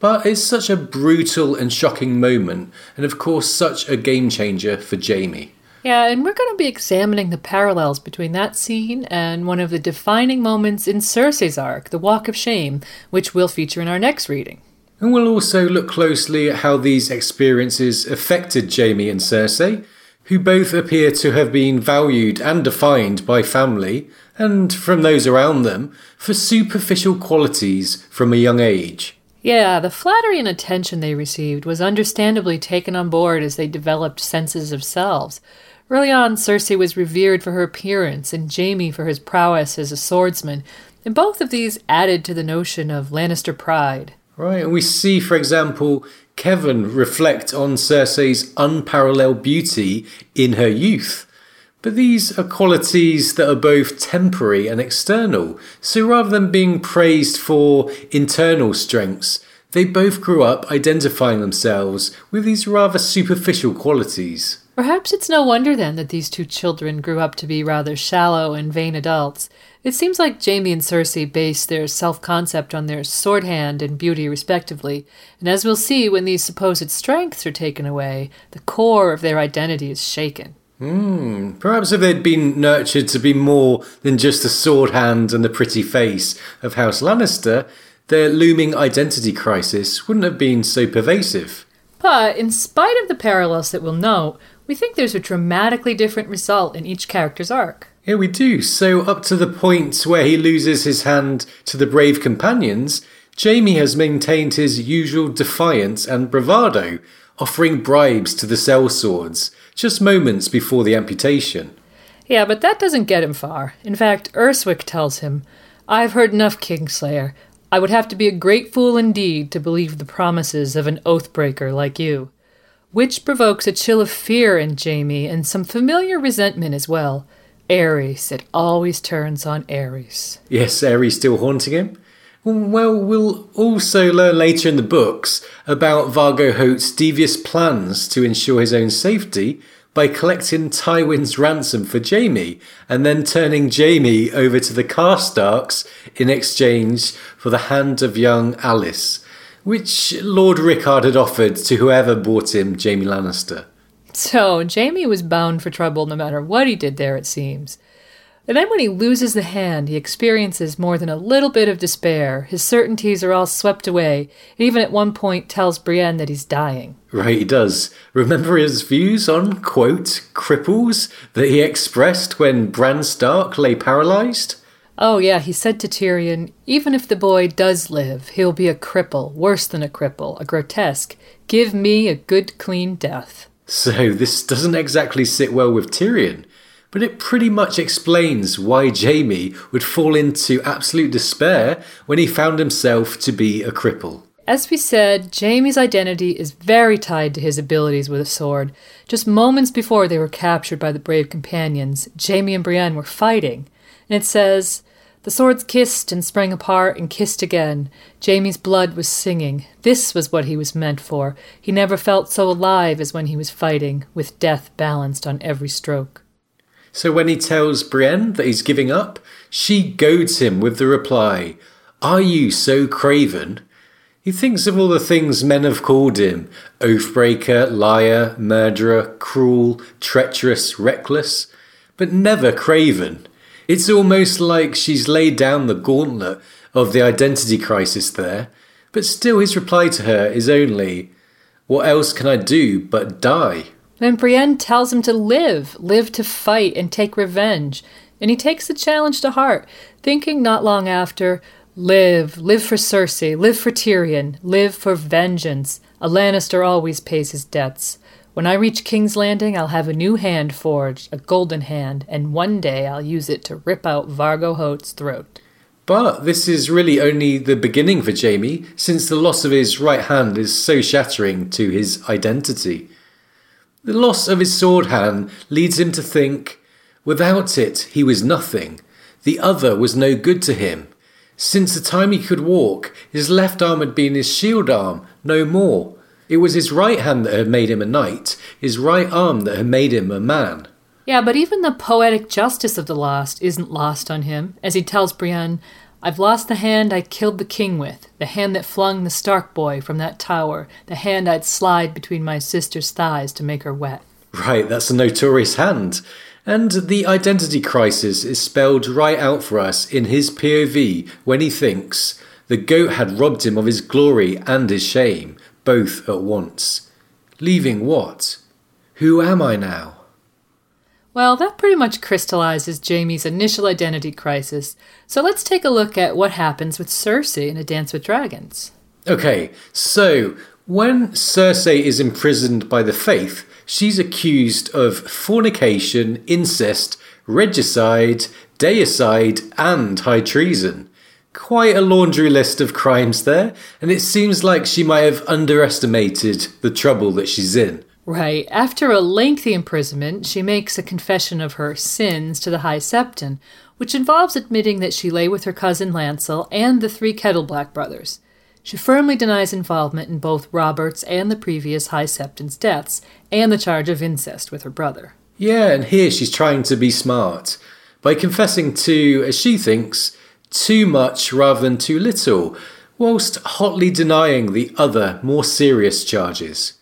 But it's such a brutal and shocking moment, and of course, such a game changer for Jaime. Yeah, and we're going to be examining the parallels between that scene and one of the defining moments in Cersei's arc, the Walk of Shame, which we'll feature in our next reading. And we'll also look closely at how these experiences affected Jaime and Cersei, who both appear to have been valued and defined by family and from those around them for superficial qualities from a young age. Yeah, the flattery and attention they received was understandably taken on board as they developed senses of selves. Early on, Cersei was revered for her appearance and Jaime for his prowess as a swordsman, and both of these added to the notion of Lannister pride. Right, and we see, for example, Kevin reflect on Cersei's unparalleled beauty in her youth. But these are qualities that are both temporary and external, so rather than being praised for internal strengths, they both grew up identifying themselves with these rather superficial qualities. Perhaps it's no wonder then that these two children grew up to be rather shallow and vain adults. It seems like Jaime and Cersei base their self concept on their sword hand and beauty, respectively, and as we'll see, when these supposed strengths are taken away, the core of their identity is shaken. Hmm, perhaps if they'd been nurtured to be more than just the sword hand and the pretty face of House Lannister, their looming identity crisis wouldn't have been so pervasive. But, in spite of the parallels that we'll note, we think there's a dramatically different result in each character's arc. Yeah, we do. So, up to the point where he loses his hand to the brave companions, Jaime has maintained his usual defiance and bravado, offering bribes to the sellswords just moments before the amputation. Yeah, but that doesn't get him far. In fact, Urswyck tells him, I've heard enough, Kingslayer. I would have to be a great fool indeed to believe the promises of an oathbreaker like you which provokes a chill of fear in Jaime and some familiar resentment as well. Aerys, it always turns on Aerys. Yes, Aerys still haunting him. Well, we'll also learn later in the books about Vargo Hoat's devious plans to ensure his own safety by collecting Tywin's ransom for Jaime and then turning Jaime over to the Karstarks in exchange for the hand of young Alys, which Lord Rickard had offered to whoever bought him Jaime Lannister. So, Jaime was bound for trouble no matter what he did there, it seems. And then when he loses the hand, he experiences more than a little bit of despair. His certainties are all swept away, and even at one point tells Brienne that he's dying. Right, he does. Remember his views on, quote, cripples that he expressed when Bran Stark lay paralyzed? Oh, yeah, he said to Tyrion, even if the boy does live, he'll be a cripple, worse than a cripple, a grotesque. Give me a good, clean death. So, this doesn't exactly sit well with Tyrion, but it pretty much explains why Jaime would fall into absolute despair when he found himself to be a cripple. As we said, Jaime's identity is very tied to his abilities with a sword. Just moments before they were captured by the brave companions, Jaime and Brienne were fighting. And it says, the swords kissed and sprang apart and kissed again. Jamie's blood was singing. This was what he was meant for. He never felt so alive as when he was fighting, with death balanced on every stroke. So when he tells Brienne that he's giving up, she goads him with the reply, Are you so craven? He thinks of all the things men have called him oathbreaker, liar, murderer, cruel, treacherous, reckless, but never craven. It's almost like she's laid down the gauntlet of the identity crisis there, but still his reply to her is only, What else can I do but die? Then Brienne tells him to live, live to fight and take revenge, and he takes the challenge to heart, thinking not long after, Live, live for Cersei, live for Tyrion, live for vengeance. A Lannister always pays his debts. When I reach King's Landing, I'll have a new hand forged, a golden hand, and one day I'll use it to rip out Vargo Hoat's throat. But this is really only the beginning for Jaime, since the loss of his right hand is so shattering to his identity. The loss of his sword hand leads him to think, without it, he was nothing. the other was no good to him. Since the time he could walk, his left arm had been his shield arm, no more. It was his right hand that had made him a knight, his right arm that had made him a man. Yeah, but even the poetic justice of the lost isn't lost on him, as he tells Brienne, I've lost the hand I killed the king with, the hand that flung the Stark boy from that tower, the hand I'd slide between my sister's thighs to make her wet. Right, that's a notorious hand. And the identity crisis is spelled right out for us in his POV when he thinks the goat had robbed him of his glory and his shame, both at once. Leaving what? Who am I now? Well, that pretty much crystallizes Jaime's initial identity crisis, so let's take a look at what happens with Cersei in A Dance with Dragons. Okay, so when Cersei is imprisoned by the Faith, she's accused of fornication, incest, regicide, deicide, and high treason. Quite a laundry list of crimes there, and it seems like she might have underestimated the trouble that she's in. Right. After a lengthy imprisonment, she makes a confession of her sins to the High Septon, which involves admitting that she lay with her cousin Lancel and the three Kettleblack brothers. She firmly denies involvement in both Robert's and the previous High Septon's deaths, and the charge of incest with her brother. Yeah, and here she's trying to be smart by confessing to, as she thinks, too much rather than too little, whilst hotly denying the other, more serious charges.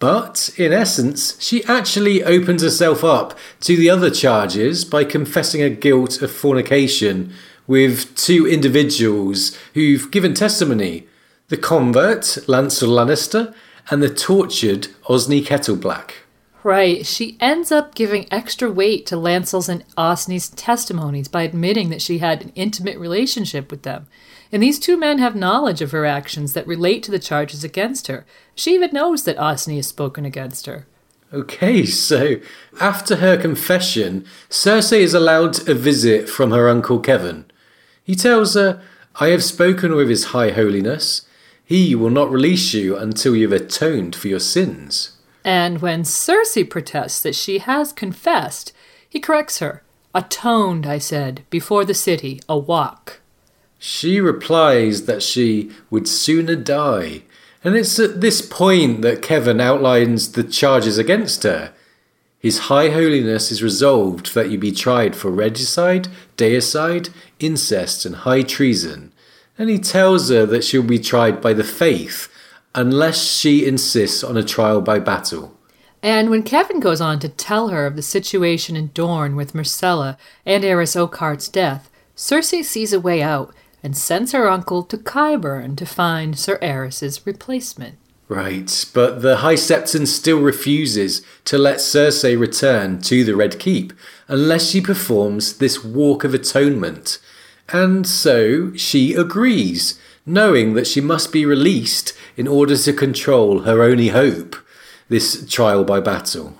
But, in essence, she actually opens herself up to the other charges by confessing her guilt of fornication with two individuals who've given testimony the convert, Lancel Lannister, and the tortured Osney Kettleblack. Right. She ends up giving extra weight to Lancel's and Osney's testimonies by admitting that she had an intimate relationship with them. And these two men have knowledge of her actions that relate to the charges against her. She even knows that Osney has spoken against her. Okay, so after her confession, Cersei is allowed a visit from her uncle Kevin. He tells her, I have spoken with His High Holiness. He will not release you until you have atoned for your sins. And when Cersei protests that she has confessed, he corrects her. Atoned, I said, before the city, a walk. She replies that she would sooner die. And it's at this point that Kevin outlines the charges against her. His High Holiness is resolved that you be tried for regicide, deicide, incest, and high treason, and he tells her that she'll be tried by the faith unless she insists on a trial by battle. And when Kevin goes on to tell her of the situation in Dorne with Myrcella and Arys Oakheart's death, Cersei sees a way out and sends her uncle to Qyburn to find Sir Arys's replacement. Right, but the High Septon still refuses to let Cersei return to the Red Keep unless she performs this Walk of Atonement. And so she agrees, knowing that she must be released in order to control her only hope this trial by battle.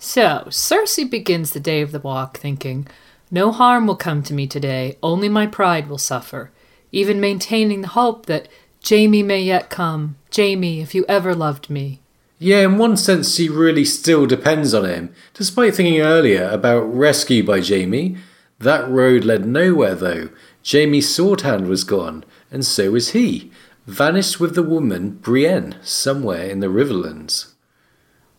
So, Cersei begins the day of the walk thinking, No harm will come to me today, only my pride will suffer, even maintaining the hope that Jaime may yet come. Jaime, if you ever loved me. Yeah, in one sense, she really still depends on him, despite thinking earlier about rescue by Jaime, That road led nowhere, though. Jaime's sword hand was gone, and so was he, vanished with the woman Brienne somewhere in the Riverlands.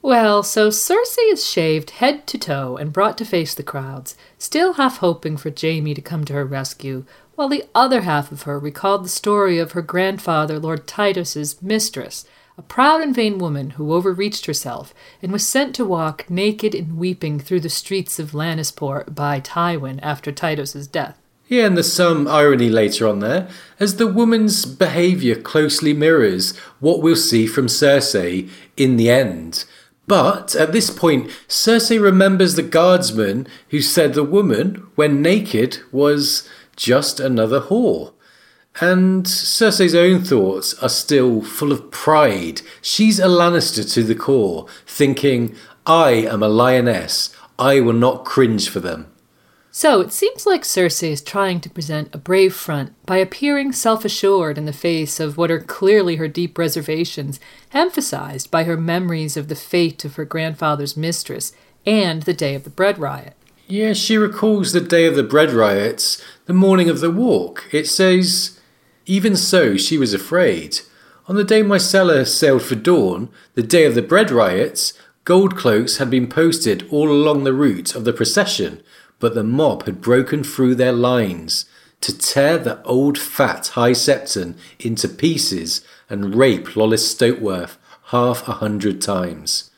Well, so Cersei is shaved head to toe and brought to face the crowds, still half hoping for Jaime to come to her rescue, while the other half of her recalled the story of her grandfather, Lord Tytos's mistress, a proud and vain woman who overreached herself and was sent to walk naked and weeping through the streets of Lannisport by Tywin after Tytos's death. Yeah, and there's some irony later on there, as the woman's behaviour closely mirrors what we'll see from Cersei in the end. But at this point, Cersei remembers the guardsman who said the woman, when naked, was just another whore. And Cersei's own thoughts are still full of pride. She's a Lannister to the core, thinking, I am a lioness. I will not cringe for them. So it seems like Cersei is trying to present a brave front by appearing self assured in the face of what are clearly her deep reservations, emphasized by her memories of the fate of her grandfather's mistress and the day of the bread riot. Yeah, she recalls the day of the bread riots, the morning of the walk. It says, Even so, she was afraid. On the day Myrcella sailed for Dorne, the day of the bread riots, gold cloaks had been posted all along the route of the procession, but the mob had broken through their lines to tear the old fat High Septon into pieces and rape Lollys Stokeworth half a hundred times.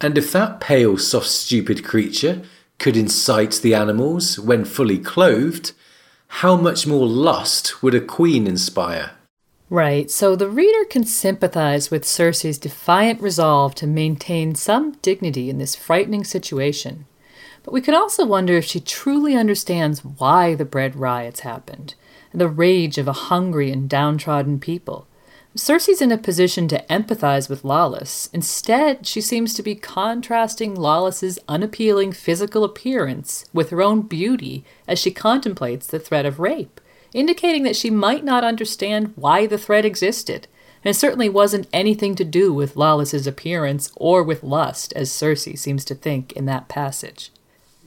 And if that pale, soft, stupid creature could incite the animals when fully clothed, how much more lust would a queen inspire? Right, so the reader can sympathize with Cersei's defiant resolve to maintain some dignity in this frightening situation. But we could also wonder if she truly understands why the bread riots happened, the rage of a hungry and downtrodden people. Cersei's in a position to empathize with Lollys. Instead, she seems to be contrasting Lollys's unappealing physical appearance with her own beauty as she contemplates the threat of rape, indicating that she might not understand why the threat existed. And it certainly wasn't anything to do with Lollys's appearance or with lust, as Cersei seems to think in that passage.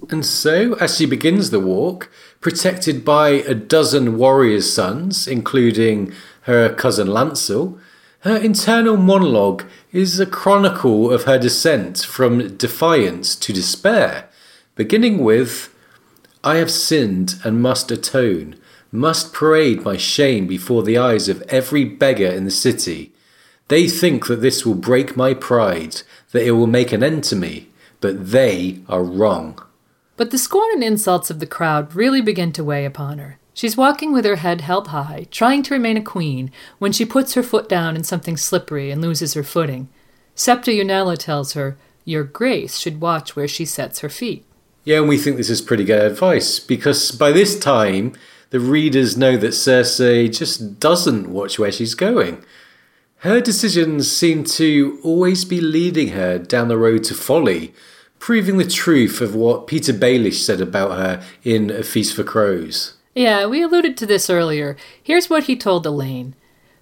And so, as she begins the walk, protected by a dozen warriors' sons, including her cousin Lancel, her internal monologue is a chronicle of her descent from defiance to despair, beginning with I have sinned and must atone, must parade my shame before the eyes of every beggar in the city. They think that this will break my pride, that it will make an end to me, but they are wrong. But the scorn and insults of the crowd really begin to weigh upon her. She's walking with her head held high, trying to remain a queen, when she puts her foot down in something slippery and loses her footing. Septa Unella tells her, Your Grace should watch where she sets her feet. Yeah, and we think this is pretty good advice because by this time, the readers know that Cersei just doesn't watch where she's going. Her decisions seem to always be leading her down the road to folly, proving the truth of what Petyr Baelish said about her in A Feast for Crows. Yeah, we alluded to this earlier. Here's what he told Alayne.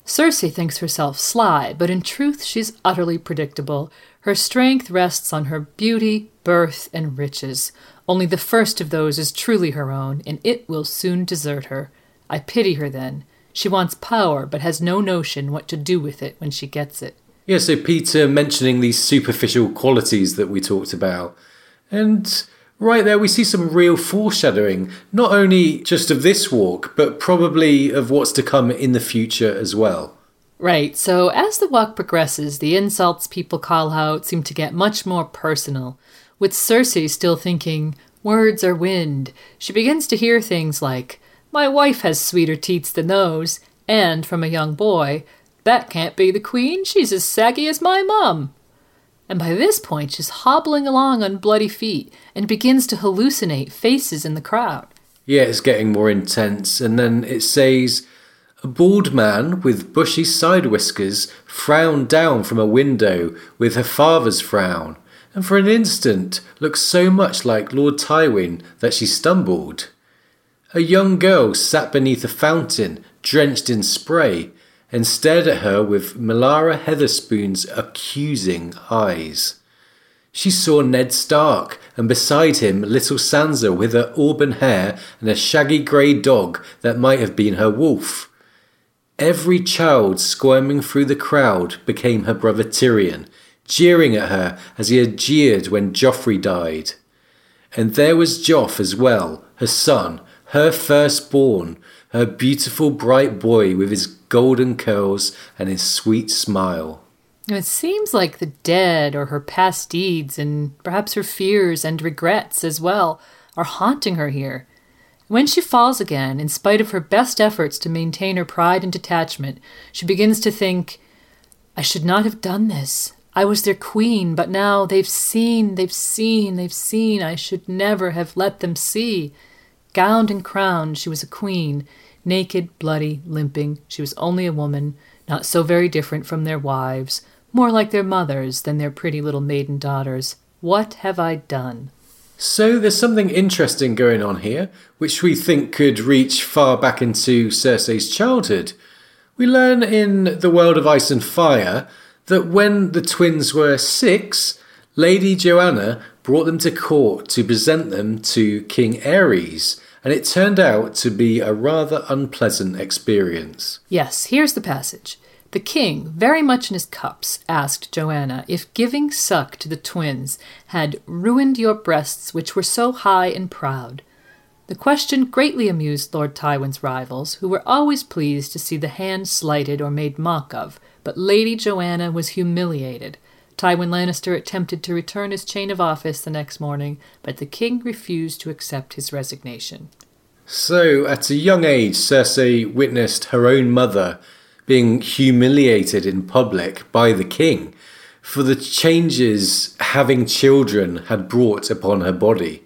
Cersei thinks herself sly, but in truth she's utterly predictable. Her strength rests on her beauty, birth, and riches. Only the first of those is truly her own, and it will soon desert her. I pity her then. She wants power, but has no notion what to do with it when she gets it. Yeah, so Petyr mentioning these superficial qualities that we talked about. And right there, we see some real foreshadowing, not only just of this walk, but probably of what's to come in the future as well. Right, so as the walk progresses, the insults people call out seem to get much more personal. With Cersei still thinking, words are wind, she begins to hear things like, My wife has sweeter teats than those, and from a young boy, that can't be the queen. She's as saggy as my mum. And by this point, she's hobbling along on bloody feet and begins to hallucinate faces in the crowd. Yeah, it's getting more intense. And then it says, a bald man with bushy side whiskers frowned down from a window with her father's frown, and for an instant looked so much like Lord Tywin that she stumbled. A young girl sat beneath a fountain, drenched in spray, and stared at her with Melara Hetherspoon's accusing eyes. She saw Ned Stark, and beside him little Sansa with her auburn hair and a shaggy grey dog that might have been her wolf. Every child squirming through the crowd became her brother Tyrion, jeering at her as he had jeered when Joffrey died. And there was Joff as well, her son, her firstborn, her beautiful bright boy with his golden curls and his sweet smile. It seems like the dead or her past deeds and perhaps her fears and regrets as well are haunting her here. When she falls again, in spite of her best efforts to maintain her pride and detachment, she begins to think, I should not have done this. I was their queen, but now they've seen, they've seen, they've seen. I should never have let them see. Gowned and crowned, she was a queen. Naked, bloody, limping, she was only a woman, not so very different from their wives, more like their mothers than their pretty little maiden daughters. What have I done? So there's something interesting going on here, which we think could reach far back into Cersei's childhood. We learn in The World of Ice and Fire that when the twins were six, Lady Joanna brought them to court to present them to King Aerys, and it turned out to be a rather unpleasant experience. Yes, here's the passage. The king, very much in his cups, asked Joanna if giving suck to the twins had ruined your breasts, which were so high and proud. The question greatly amused Lord Tywin's rivals, who were always pleased to see the hand slighted or made mock of, but Lady Joanna was humiliated. Tywin Lannister attempted to return his chain of office the next morning, but the king refused to accept his resignation. So, at a young age, Cersei witnessed her own mother being humiliated in public by the king for the changes having children had brought upon her body.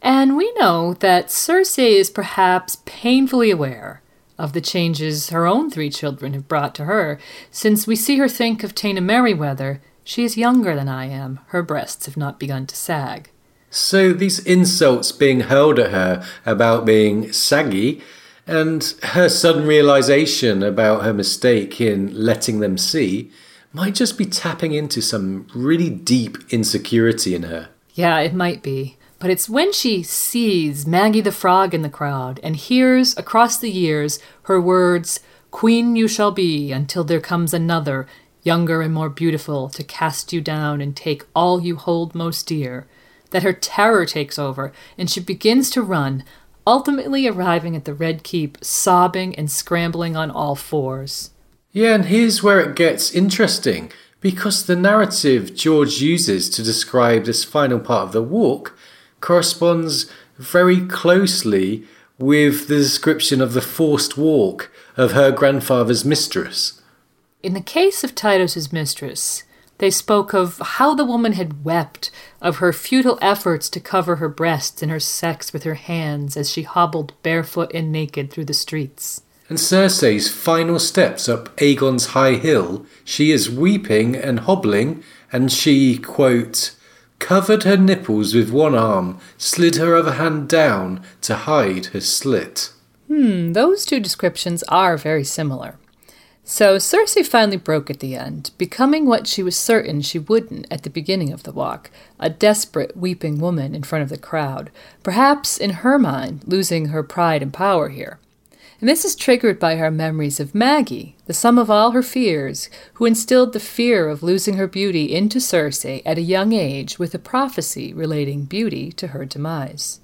And we know that Cersei is perhaps painfully aware of the changes her own three children have brought to her, since we see her think of Taena Merryweather she is younger than I am. Her breasts have not begun to sag. So these insults being hurled at her about being saggy and her sudden realization about her mistake in letting them see might just be tapping into some really deep insecurity in her. Yeah, it might be. But it's when she sees Maggy the Frog in the crowd and hears across the years her words, Queen you shall be until there comes another younger and more beautiful, to cast you down and take all you hold most dear, that her terror takes over and she begins to run, ultimately arriving at the Red Keep, sobbing and scrambling on all fours. Yeah, and here's where it gets interesting because the narrative George uses to describe this final part of the walk corresponds very closely with the description of the forced walk of her grandfather's mistress. In the case of Tytos's mistress, they spoke of how the woman had wept, of her futile efforts to cover her breasts and her sex with her hands as she hobbled barefoot and naked through the streets. And Cersei's final steps up Aegon's high hill, she is weeping and hobbling, and she, quote, covered her nipples with one arm, slid her other hand down to hide her slit. Hmm, those two descriptions are very similar. So Cersei finally broke at the end, becoming what she was certain she wouldn't at the beginning of the walk a desperate, weeping woman in front of the crowd, perhaps, in her mind, losing her pride and power here. And this is triggered by her memories of Maggy, the sum of all her fears, who instilled the fear of losing her beauty into Cersei at a young age with a prophecy relating beauty to her demise.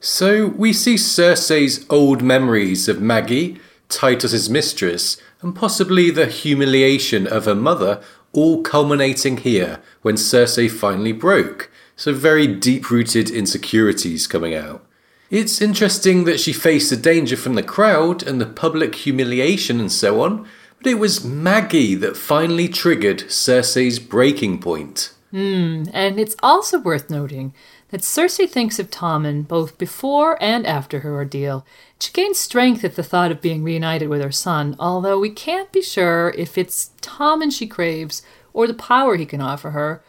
So we see Cersei's old memories of Maggy, Tytos's mistress, and possibly the humiliation of her mother, all culminating here when Cersei finally broke. So, very deep rooted insecurities coming out. It's interesting that she faced the danger from the crowd and the public humiliation and so on, but it was Maggy that finally triggered Cersei's breaking point. Hmm, and it's also worth noting that Cersei thinks of Tommen both before and after her ordeal. She gains strength at the thought of being reunited with her son, although we can't be sure if it's Tommen she craves or the power he can offer her,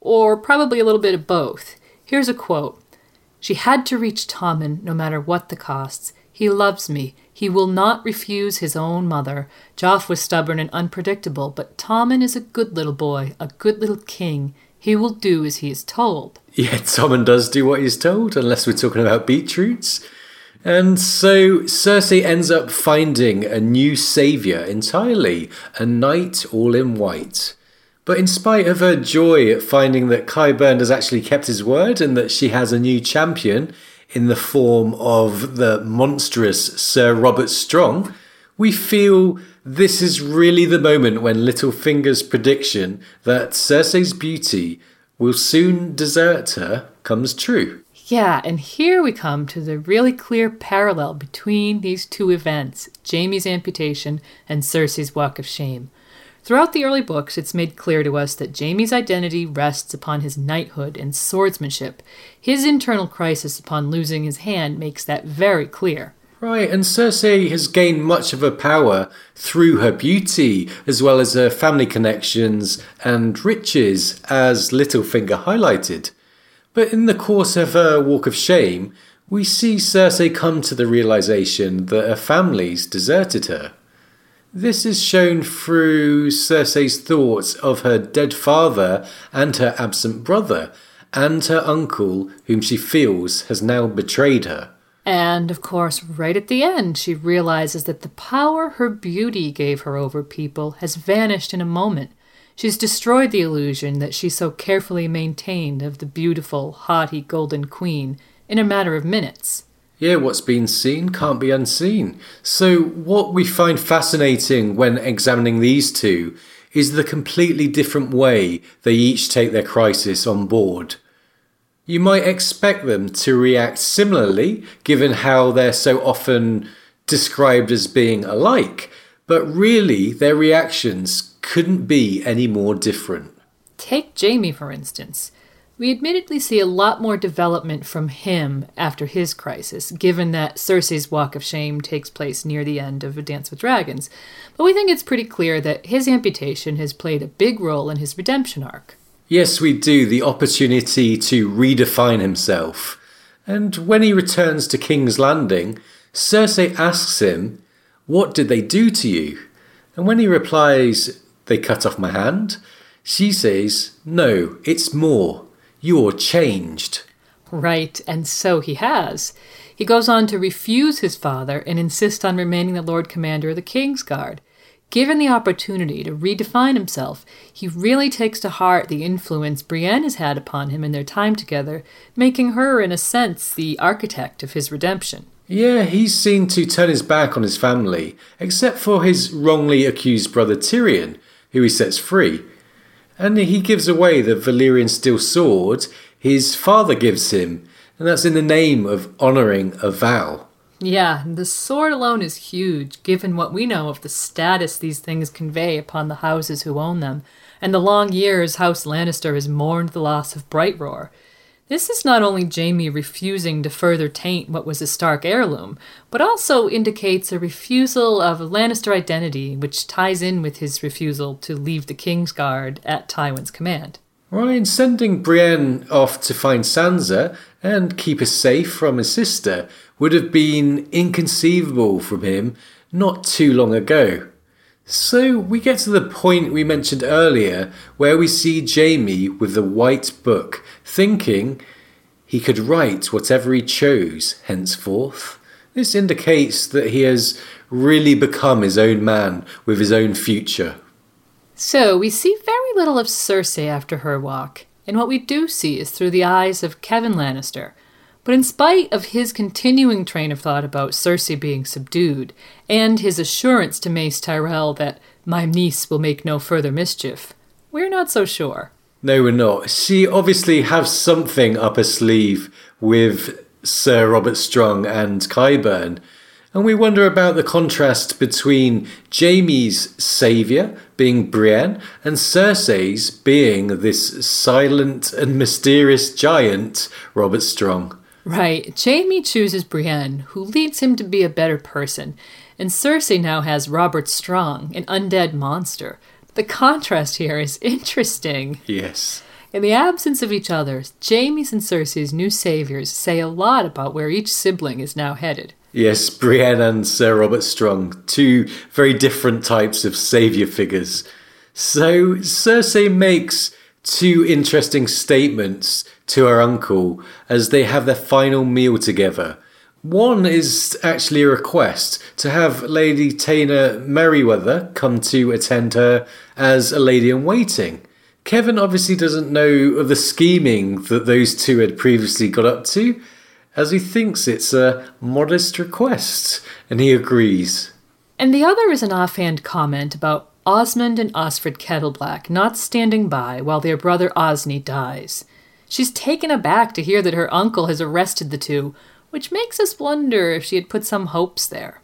or probably a little bit of both. Here's a quote She had to reach Tommen no matter what the costs. He loves me. He will not refuse his own mother. Joff was stubborn and unpredictable, but Tommen is a good little boy, a good little king. He will do as he is told. Yeah, Tommen does do what he's told, unless we're talking about beetroots. And so Cersei ends up finding a new saviour entirely, a knight all in white. But in spite of her joy at finding that Qyburn has actually kept his word and that she has a new champion in the form of the monstrous Sir Robert Strong, we feel this is really the moment when Littlefinger's prediction that Cersei's beauty will soon desert her comes true. Yeah, and here we come to the really clear parallel between these two events Jaime's amputation and Cersei's walk of shame. Throughout the early books, it's made clear to us that Jaime's identity rests upon his knighthood and swordsmanship. His internal crisis upon losing his hand makes that very clear. Right, and Cersei has gained much of her power through her beauty, as well as her family connections and riches, as Littlefinger highlighted. But in the course of her walk of shame, we see Cersei come to the realization that her family's deserted her. This is shown through Cersei's thoughts of her dead father and her absent brother, and her uncle, whom she feels has now betrayed her. And of course, right at the end, she realizes that the power her beauty gave her over people has vanished in a moment. She's destroyed the illusion that she so carefully maintained of the beautiful, haughty Golden Queen in a matter of minutes. Yeah, what's been seen can't be unseen. So, what we find fascinating when examining these two is the completely different way they each take their crisis on board. You might expect them to react similarly, given how they're so often described as being alike, but really their reactions couldn't be any more different. Take Jaime, for instance. We admittedly see a lot more development from him after his crisis, given that Cersei's walk of shame takes place near the end of A Dance with Dragons, but we think it's pretty clear that his amputation has played a big role in his redemption arc. Yes, we do, the opportunity to redefine himself. And when he returns to King's Landing, Cersei asks him, What did they do to you? And when he replies, They cut off my hand, she says, No, it's more. You're changed. Right, and so he has. He goes on to refuse his father and insist on remaining the Lord Commander of the King's Guard. Given the opportunity to redefine himself, he really takes to heart the influence Brienne has had upon him in their time together, making her, in a sense, the architect of his redemption. Yeah, he's seen to turn his back on his family, except for his wrongly accused brother Tyrion, who he sets free. And he gives away the Valyrian steel sword his father gives him, and that's in the name of honouring a vow. Yeah, the sword alone is huge, given what we know of the status these things convey upon the houses who own them, and the long years House Lannister has mourned the loss of Brightroar. This is not only Jaime refusing to further taint what was a Stark heirloom, but also indicates a refusal of Lannister identity, which ties in with his refusal to leave the Kingsguard at Tywin's command. Ryan sending Brienne off to find Sansa and keep her safe from his sister would have been inconceivable from him not too long ago. So we get to the point we mentioned earlier where we see Jaime with the white book thinking he could write whatever he chose henceforth. This indicates that he has really become his own man with his own future. So we see very little of Cersei after her walk, and what we do see is through the eyes of Kevin Lannister, but in spite of his continuing train of thought about Cersei being subdued, and his assurance to Mace Tyrell that my niece will make no further mischief, we're not so sure. No, we're not. She obviously has something up her sleeve with Sir Robert Strong and Qyburn. And we wonder about the contrast between Jaime's saviour being Brienne and Cersei's being this silent and mysterious giant, Robert Strong. Right. Jaime chooses Brienne, who leads him to be a better person, and Cersei now has Robert Strong, an undead monster. The contrast here is interesting. Yes. In the absence of each other, Jaime's and Cersei's new saviors say a lot about where each sibling is now headed. Yes, Brienne and Sir Robert Strong, two very different types of saviour figures. So Cersei makes two interesting statements to her uncle as they have their final meal together. One is actually a request to have Lady Taena Merryweather come to attend her as a lady in waiting. Kevin obviously doesn't know of the scheming that those two had previously got up to, as he thinks it's a modest request, and he agrees. And the other is an offhand comment about Osmond and Osfred Kettleblack not standing by while their brother Osney dies. She's taken aback to hear that her uncle has arrested the two, which makes us wonder if she had put some hopes there.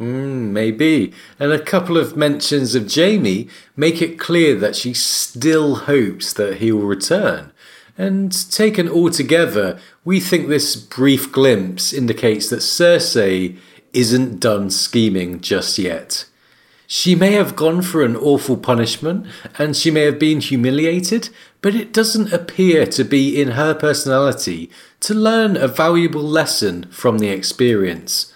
Mm, maybe. And a couple of mentions of Jaime make it clear that she still hopes that he will return. And taken all together, we think this brief glimpse indicates that Cersei isn't done scheming just yet. She may have gone for an awful punishment and she may have been humiliated, but it doesn't appear to be in her personality to learn a valuable lesson from the experience.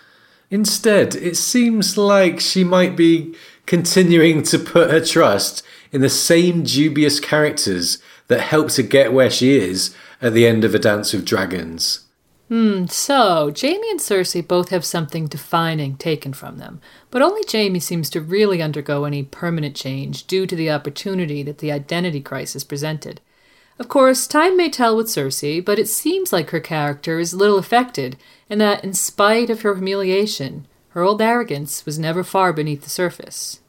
Instead, it seems like she might be continuing to put her trust in the same dubious characters that helped her get where she is at the end of A Dance with Dragons. Hmm, so Jaime and Cersei both have something defining taken from them, but only Jaime seems to really undergo any permanent change due to the opportunity that the identity crisis presented. Of course, time may tell with Cersei, but it seems like her character is little affected, and that in spite of her humiliation, her old arrogance was never far beneath the surface.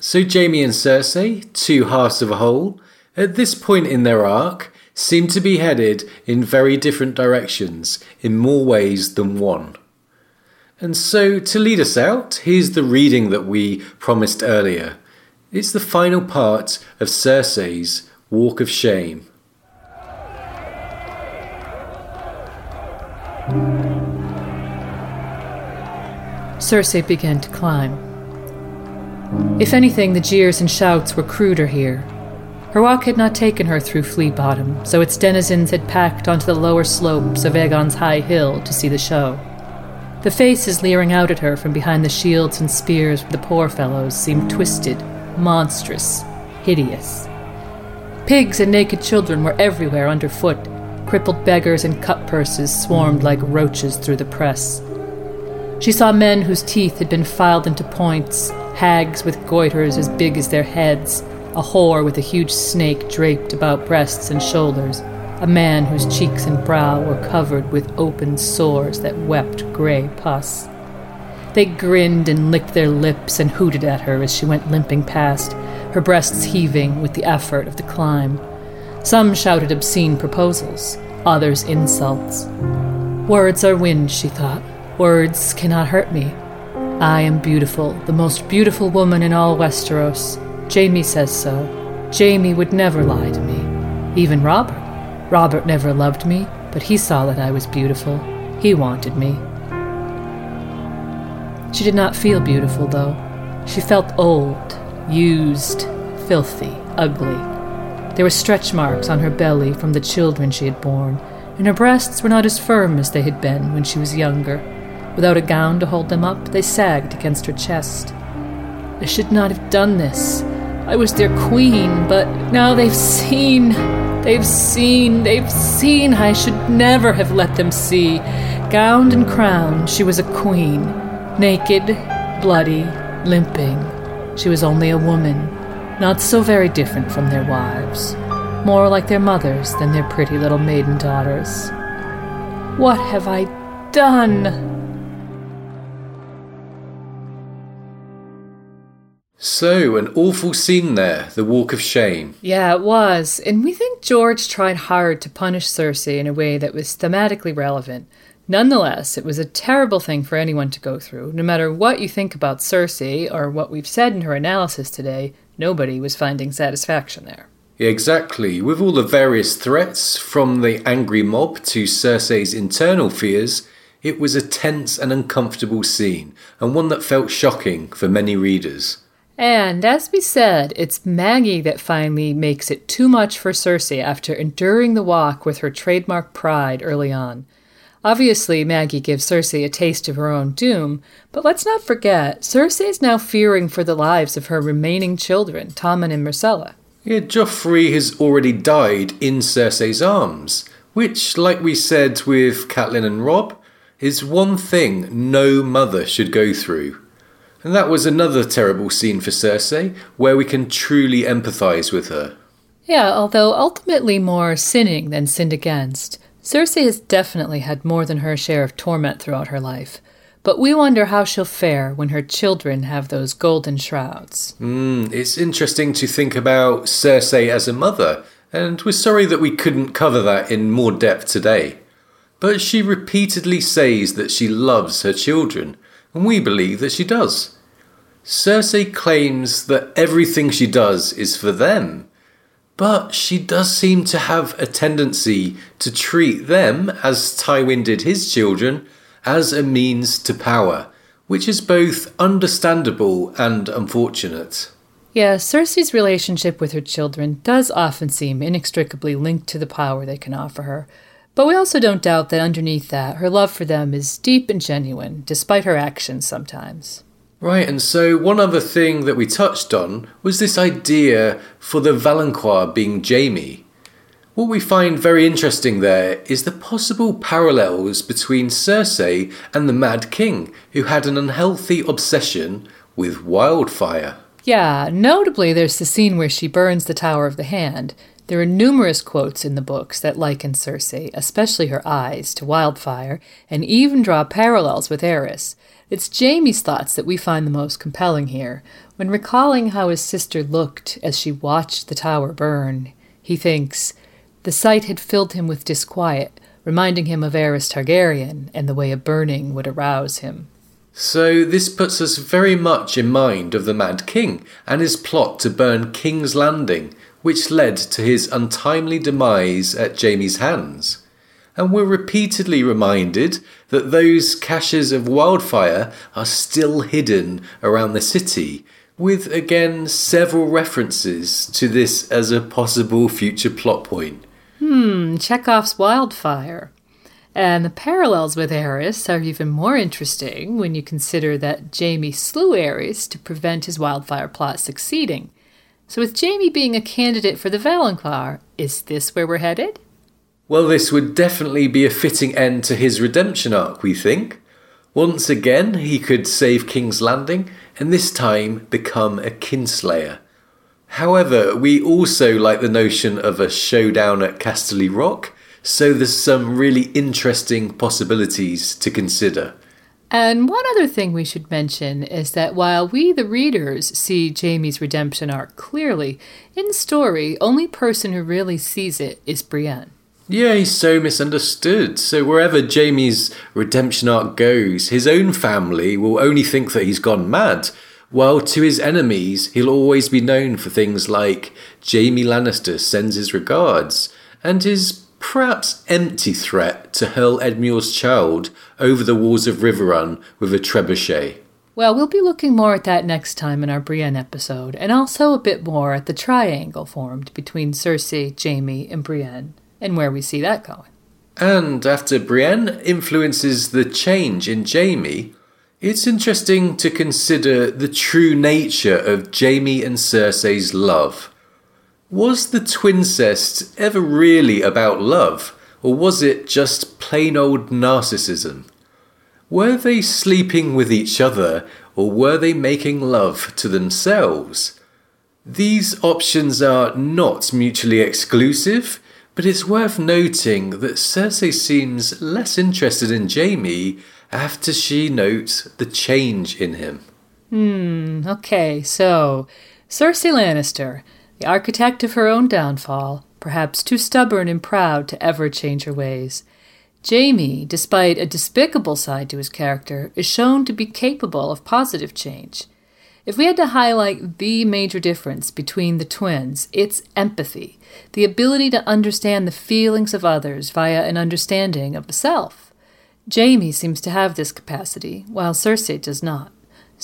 So Jaime and Cersei, two halves of a whole, at this point in their arc, seem to be headed in very different directions in more ways than one. And so, to lead us out, here's the reading that we promised earlier. It's the final part of Cersei's Walk of Shame. Circe began to climb. If anything, the jeers and shouts were cruder here. Her walk had not taken her through Flea Bottom, so its denizens had packed onto the lower slopes of Aegon's High Hill to see the show. The faces leering out at her from behind the shields and spears of the poor fellows seemed twisted, monstrous, hideous. Pigs and naked children were everywhere underfoot. Crippled beggars and cut purses swarmed like roaches through the press. She saw men whose teeth had been filed into points, hags with goiters as big as their heads, a whore with a huge snake draped about breasts and shoulders, a man whose cheeks and brow were covered with open sores that wept grey pus. They grinned and licked their lips and hooted at her as she went limping past, her breasts heaving with the effort of the climb. Some shouted obscene proposals, others insults. Words are wind, she thought. Words cannot hurt me. I am beautiful, the most beautiful woman in all Westeros. Jaime says so. Jaime would never lie to me. Even Robert. Robert never loved me, but he saw that I was beautiful. He wanted me. She did not feel beautiful, though. She felt old, used, filthy, ugly. There were stretch marks on her belly from the children she had borne, and her breasts were not as firm as they had been when she was younger. Without a gown to hold them up, they sagged against her chest. I should not have done this. I was their queen, but now they've seen. They've seen. They've seen. I should never have let them see. Gowned and crowned, she was a queen. Naked, bloody, limping. She was only a woman, not so very different from their wives. More like their mothers than their pretty little maiden daughters. What have I done? So, an awful scene there, the Walk of Shame. Yeah, it was. And we think George tried hard to punish Cersei in a way that was thematically relevant. Nonetheless, it was a terrible thing for anyone to go through. No matter what you think about Cersei or what we've said in her analysis today, nobody was finding satisfaction there. Exactly. With all the various threats, from the angry mob to Cersei's internal fears, it was a tense and uncomfortable scene, and one that felt shocking for many readers. And as we said, it's Maggy that finally makes it too much for Cersei after enduring the walk with her trademark pride early on. Obviously, Maggy gives Cersei a taste of her own doom, but let's not forget, Cersei is now fearing for the lives of her remaining children, Tommen and Myrcella. Yeah, Joffrey has already died in Cersei's arms, which, like we said with Catelyn and Robb, is one thing no mother should go through. And that was another terrible scene for Cersei, where we can truly empathise with her. Yeah, although ultimately more sinning than sinned against, Cersei has definitely had more than her share of torment throughout her life. But we wonder how she'll fare when her children have those golden shrouds. Mm, it's interesting to think about Cersei as a mother, and we're sorry that we couldn't cover that in more depth today. But she repeatedly says that she loves her children, and we believe that she does. Cersei claims that everything she does is for them, but she does seem to have a tendency to treat them, as Tywin did his children, as a means to power, which is both understandable and unfortunate. Yeah, Cersei's relationship with her children does often seem inextricably linked to the power they can offer her. But we also don't doubt that underneath that, her love for them is deep and genuine, despite her actions sometimes. Right, and so one other thing that we touched on was this idea for the Valonqar being Jaime. What we find very interesting there is the possible parallels between Cersei and the Mad King, who had an unhealthy obsession with wildfire. Yeah, notably, there's the scene where she burns the Tower of the Hand. There are numerous quotes in the books that liken Cersei, especially her eyes, to wildfire, and even draw parallels with Aerys. It's Jaime's thoughts that we find the most compelling here. When recalling how his sister looked as she watched the tower burn, he thinks, the sight had filled him with disquiet, reminding him of Aerys Targaryen and the way a burning would arouse him. So, this puts us very much in mind of the Mad King and his plot to burn King's Landing, which led to his untimely demise at Jaime's hands. And we're repeatedly reminded that those caches of wildfire are still hidden around the city, with again several references to this as a possible future plot point. Hmm, Chekhov's wildfire. And the parallels with Aerys are even more interesting when you consider that Jaime slew Aerys to prevent his wildfire plot succeeding. So, with Jaime being a candidate for the Valonqar, is this where we're headed? Well, this would definitely be a fitting end to his redemption arc, we think. Once again, he could save King's Landing, and this time become a kinslayer. However, we also like the notion of a showdown at Casterly Rock, so there's some really interesting possibilities to consider. And one other thing we should mention is that while we, the readers, see Jaime's redemption arc clearly, in story, only person who really sees it is Brienne. Yeah, he's so misunderstood. So wherever Jaime's redemption arc goes, his own family will only think that he's gone mad while to his enemies, he'll always be known for things like Jaime Lannister sends his regards, and his perhaps empty threat to hurl Edmure's child over the walls of Riverrun with a trebuchet. Well, we'll be looking more at that next time in our Brienne episode, and also a bit more at the triangle formed between Cersei, Jaime, and Brienne, and where we see that going. And after Brienne influences the change in Jaime, it's interesting to consider the true nature of Jaime and Cersei's love. Was the twincest ever really about love, or was it just plain old narcissism? Were they sleeping with each other, or were they making love to themselves? These options are not mutually exclusive, but it's worth noting that Cersei seems less interested in Jaime after she notes the change in him. Hmm, okay, so Cersei Lannister, the architect of her own downfall, perhaps too stubborn and proud to ever change her ways. Jaime, despite a despicable side to his character, is shown to be capable of positive change. If we had to highlight the major difference between the twins, it's empathy, the ability to understand the feelings of others via an understanding of the self. Jaime seems to have this capacity, while Cersei does not.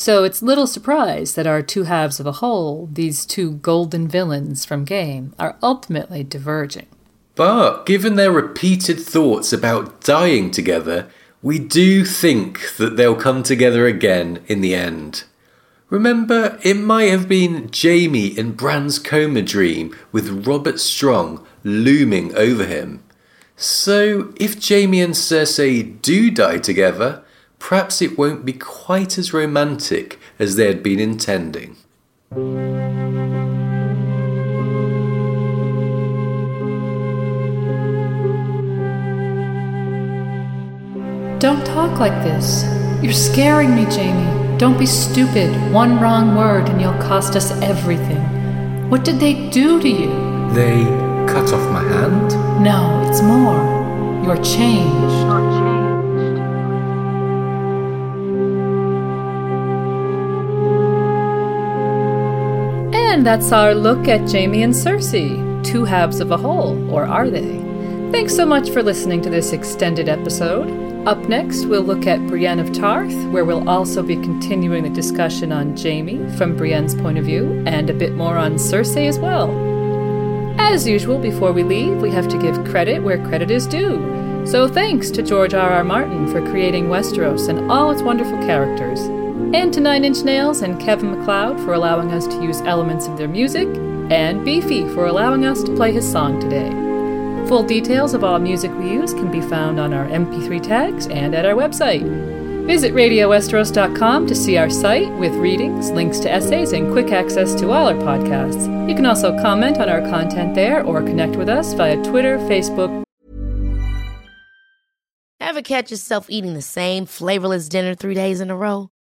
So it's little surprise that our two halves of a whole, these two golden villains from Game, are ultimately diverging. But given their repeated thoughts about dying together, we do think that they'll come together again in the end. Remember, it might have been Jaime in Bran's coma dream with Robert Strong looming over him. So, if Jaime and Cersei do die together, perhaps it won't be quite as romantic as they had been intending. Don't talk like this. You're scaring me, Jaime. Don't be stupid. One wrong word and you'll cost us everything. What did they do to you? They cut off my hand? No, it's more. You're changed. And that's our look at Jaime and Cersei, two halves of a whole, or are they? Thanks so much for listening to this extended episode. Up next, we'll look at Brienne of Tarth, where we'll also be continuing the discussion on Jaime from Brienne's point of view, and a bit more on Cersei as well. As usual, before we leave, we have to give credit where credit is due. So thanks to George R. R. Martin for creating Westeros and all its wonderful characters, and to Nine Inch Nails and Kevin MacLeod for allowing us to use elements of their music, and Beefy for allowing us to play his song today. Full details of all music we use can be found on our MP3 tags and at our website. Visit RadioWesteros.com to see our site with readings, links to essays, and quick access to all our podcasts. You can also comment on our content there or connect with us via Twitter, Facebook. Ever catch yourself eating the same flavorless dinner three days in a row?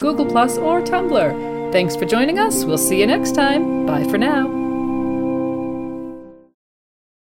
Google Plus or Tumblr. Thanks for joining us. We'll see you next time. Bye for now.